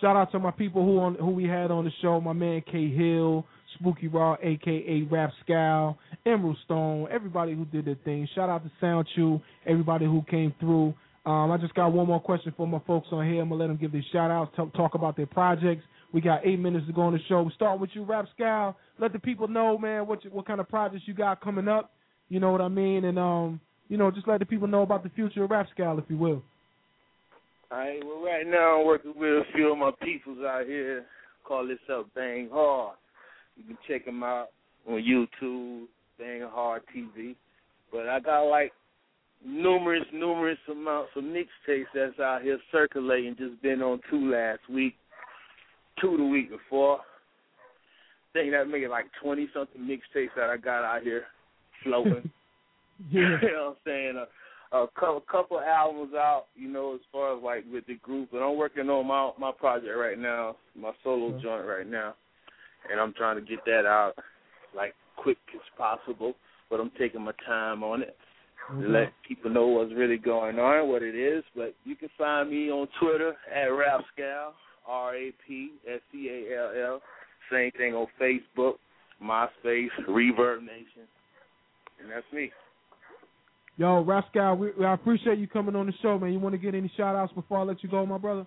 Shout out to my people who on who we had on the show. My man K Hill, Spooky Raw, aka Rap Scowl, Emerald Stone, everybody who did their thing. Shout out to Sound Chew, everybody who came through. Um, I just got one more question for my folks on here. I'm gonna let them give their shout outs, talk, talk about their projects. We got eight minutes to go on the show. We start with you, Rapscal. Let the people know, man, what you, what kind of projects you got coming up. You know what I mean, and um, you know, just let the people know about the future of Rapscal, if you will. All right, well, right now I'm working with a few of my peoples out here. Call this up Bang Hard. You can check them out on YouTube, Bang Hard TV. But I got like numerous, numerous amounts of mixtapes that's out here circulating. Just been on two last week, two the week before. I think that made it like 20 something mixtapes that I got out here floating. Yeah. you know what I'm saying? Uh, a couple, couple albums out, you know, as far as like with the group. But I'm working on my my project right now, my solo Mhm. joint right now, and I'm trying to get that out like quick as possible. But I'm taking my time on it to let people know what's really going on, what it is. But you can find me on Twitter at Rapscal, R A P S C A L L. Same thing on Facebook, MySpace, ReverbNation, and that's me. Yo, Rapscal, we, I appreciate you coming on the show, man. You want to get any shout outs before I let you go, my brother?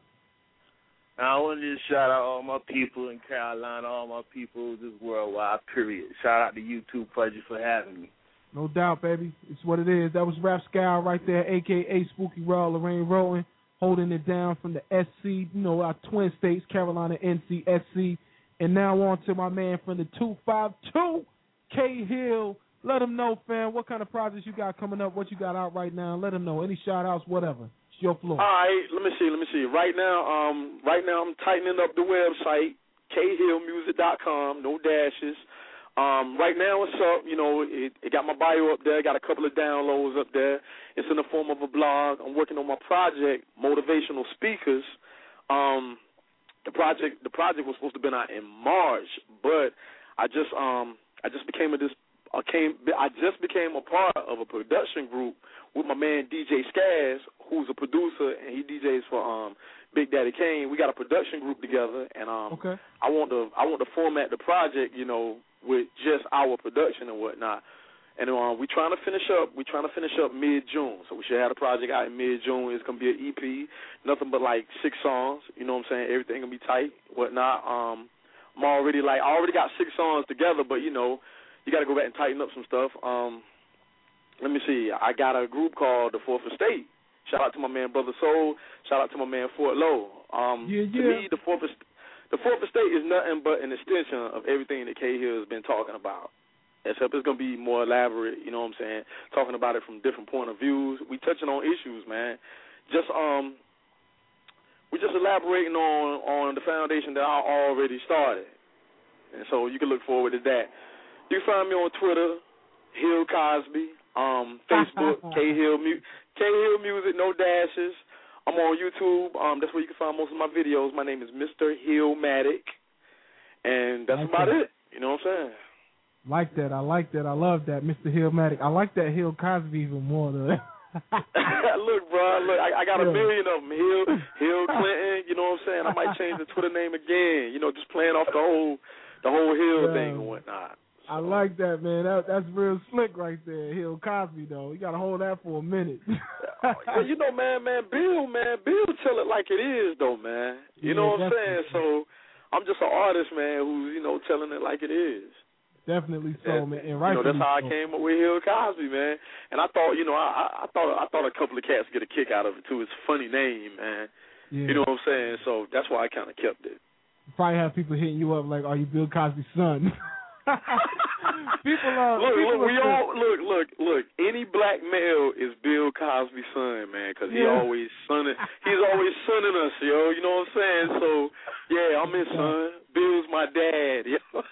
I want to just shout out all my people in Carolina, all my people just worldwide. Period. Shout out to you too, Pudgy, for having me. No doubt, baby. It's what it is. That was Rapscal right there, aka Spooky Raw, Lajuane Wroten, holding it down from the SC, you know, our twin states, Carolina, NC, SC. And now on to my man from the 252, K Hill. Let them know, fam, what kind of projects you got coming up, what you got out right now. Let them know. Any shout outs, whatever. It's your floor. All right, let me see, let me see. Right now, um, right now I'm tightening up the website, khillmusic.com, no dashes. Um, right now it's up, you know, it, it got my bio up there, got a couple of downloads up there. It's in the form of a blog. I'm working on my project, Motivational Speakers. Um, the project the project was supposed to been out in March, but I just um I just became a this I came I just became a part of a production group with my man DJ Skaz, who's a producer and he DJs for um Big Daddy Kane. We got a production group together and um Okay. I want to I want to format the project, you know, with just our production and whatnot. And um, we're trying to finish up. We're trying to finish up mid June, so we should have the project out in mid June. It's gonna be an EP, nothing but like six songs. You know what I'm saying? Everything gonna be tight, whatnot. Um, I'm already like I already got six songs together, but you know, you got to go back and tighten up some stuff. Um, let me see. I got a group called the Fourth Estate. Shout out to my man Brother Soul. Shout out to my man Fort Low. Um, Yeah, To me, the Fourth Est- the Fourth Estate is nothing but an extension of everything that K Hill has been talking about. Except it's gonna be more elaborate. You know what I'm saying? Talking about it from different point of views. We touching on issues, man. Just um, we just elaborating on on the foundation that I already started, and so you can look forward to that. You can find me on Twitter, Hill Cosby, um, Facebook, K Hill Mu- K Hill Music, no dashes. I'm on YouTube. Um, that's where you can find most of my videos. My name is Mr. Hillmatic, and that's Okay. about it. You know what I'm saying? Like that. I like that. I love that, Mr. Hillmatic. I like that Hill Cosby even more though. look, bro, look, I, I got a million of them. Hill, Hill Clinton. You know what I'm saying? I might change the Twitter name again. You know, just playing off the whole, the whole Hill Yeah. thing and whatnot. I like that, man. That that's real slick right there. Hill Cosby though. You gotta hold that for a minute. Well, you know, man, man, Bill, man, Bill, tell it like it is, though, man. You know Yeah, what I'm saying? So, I'm just an artist, man, who's you know telling it like it is. Definitely so, And, man. And right, you know, that's how I came up with Hill Cosby, man. And I thought, you know, I, I, thought, I thought a couple of cats get a kick out of it too. It's a funny name, man. Yeah. You know what I'm saying? So that's why I kind of kept it. Probably have people hitting you up like, "Are you Bill Cosby's son?" people are look, people look, we are- all look, look, look. Any black male is Bill Cosby's son, man, because he always sunning. He's always sunning us, yo. You know what I'm saying? So, yeah, I'm his son. Bill's my dad, yo.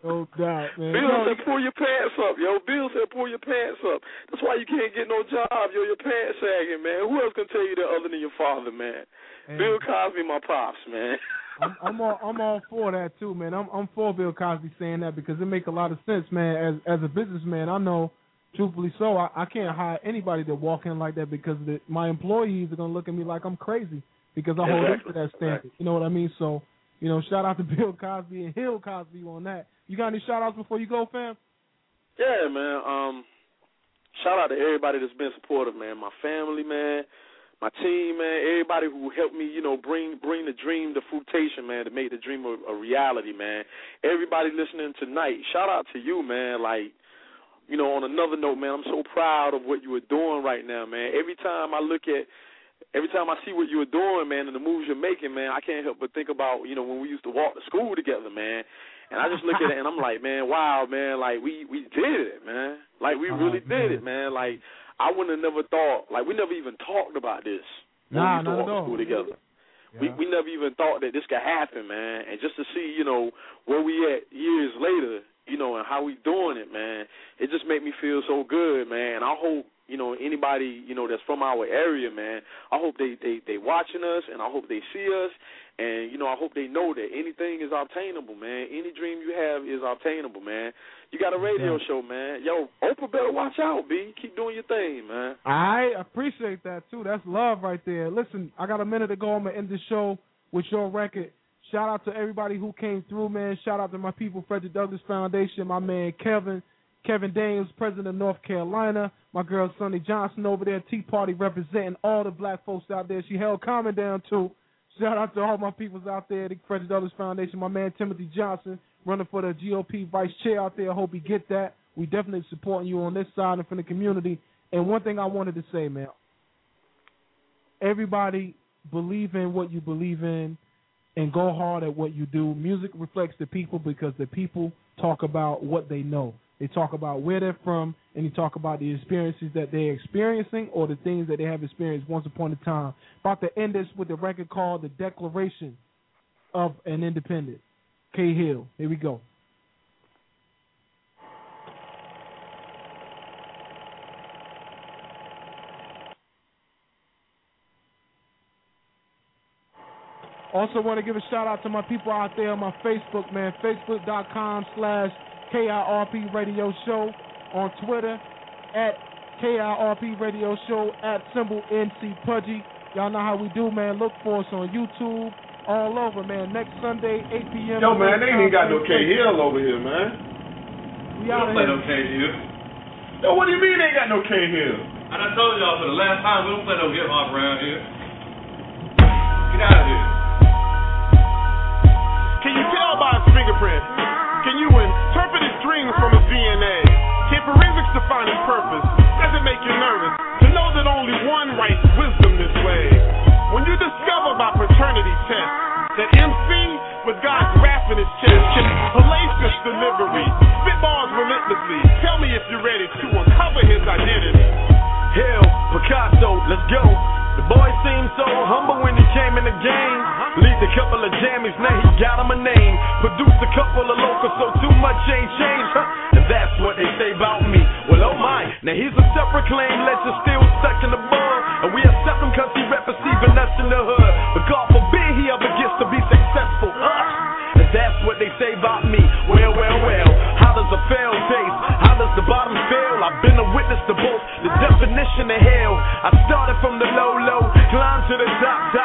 No doubt, man. Bill No, said, pull your pants up, yo. Bill said, pull your pants up. That's why you can't get no job, yo. Your pants sagging, man. Who else can tell you that other than your father, man? Hey. Bill Cosby, my pops, man. I'm, I'm all I'm all for that too, man. I'm I'm for Bill Cosby saying that because it make a lot of sense, man. As as a businessman, I know, truthfully so, I, I can't hire anybody that walk in like that because the, my employees are gonna look at me like I'm crazy because I hold up to that standard. You know what I mean? So, you know, shout out to Bill Cosby and Hill Cosby on that. You got any shout outs before you go, fam? Yeah, man. Um, shout out to everybody that's been supportive, man. My family, man. My team, man. Everybody who helped me, you know, bring bring the dream to fruition, man. To make the dream a, a reality, man. Everybody listening tonight, shout out to you, man. Like, you know, on another note, man, I'm so proud of what you are doing right now, man. Every time I look at every time I see what you're doing, man, and the moves you're making, man, I can't help but think about, you know, when we used to walk to school together, man. And I just look at it and I'm like, man, wow, man, like we we did it, man. Like we really uh-huh. did it, man. Like I wouldn't have never thought, like we never even talked about this when Nah, we not at all. school together. We Yeah. we never even thought that this could happen, man. And just to see, you know, where we at years later, you know, and how we doing it, man, it just made me feel so good, man. I hope, you know, anybody, you know, that's from our area, man, I hope they they they watching us and I hope they see us and you know, I hope they know that anything is obtainable, man. Any dream you have is obtainable, man. You got a radio Yeah. show, man. Yo, Oprah better watch out, B. Keep doing your thing, man. I appreciate that too. That's love right there. Listen, I got a minute to go. I'm gonna end the show with your record. Shout out to everybody who came through, man. Shout out to my people, Frederick Douglass Foundation, my man Kevin, Kevin Daniels, president of North Carolina, my girl Sonny Johnson over there, Tea Party representing all the black folks out there. She held Common down too. Shout out to all my peoples out there, the Frederick Douglass Foundation. My man Timothy Johnson, running for the GOP vice chair out there. I hope he get that. We definitely supporting you on this side and from the community. And one thing I wanted to say, man, everybody believe in what you believe in and go hard at what you do. Music reflects the people because the people talk about what they know. They talk about where they're from and they talk about the experiences that they're experiencing or the things that they have experienced once upon a time. About to end this with a record called The Declaration of an Independent. K Hill. Here we go. Also want to give a shout out to my people out there on my Facebook, man. Facebook.com slash KIRP Radio Show. On Twitter at KIRP Radio Show at symbol NC Pudgy. Y'all know how we do, man. Look for us on YouTube, all over, man. Next Sunday, 8 p.m. Yo, man, they ain't got no K Hill over here, man. We We out don't play here. no K Hill. Yo, what do you mean they ain't got no K Hill? And I told y'all for the last time we don't play no hip hop around here. Get out of here. Can you tell by his fingerprint? Can you interpret his from his DNA? Can forensics define his purpose? Does it make you nervous to know that only one writes wisdom this way? When you discover by paternity test that MC with God's rap in his chest can hellacious delivery, spitballs relentlessly. Tell me if you're ready to uncover his identity. Hell, Picasso, let's go. The boy seemed so humble when he came in the game. Leaked a couple of jammies, now he got him a name. Produced a couple of locals, so too much ain't changed, huh? And that's what they say about me. Well, oh my, now he's a claim, legend still stuck in the mud. And we accept him cause he representing us in the hood. But God forbid he ever gets to be successful. And that's what they say about me. Well, well, well, how does a fail taste? How does the bottom feel? I've been a witness to both the definition of hell. I started the top,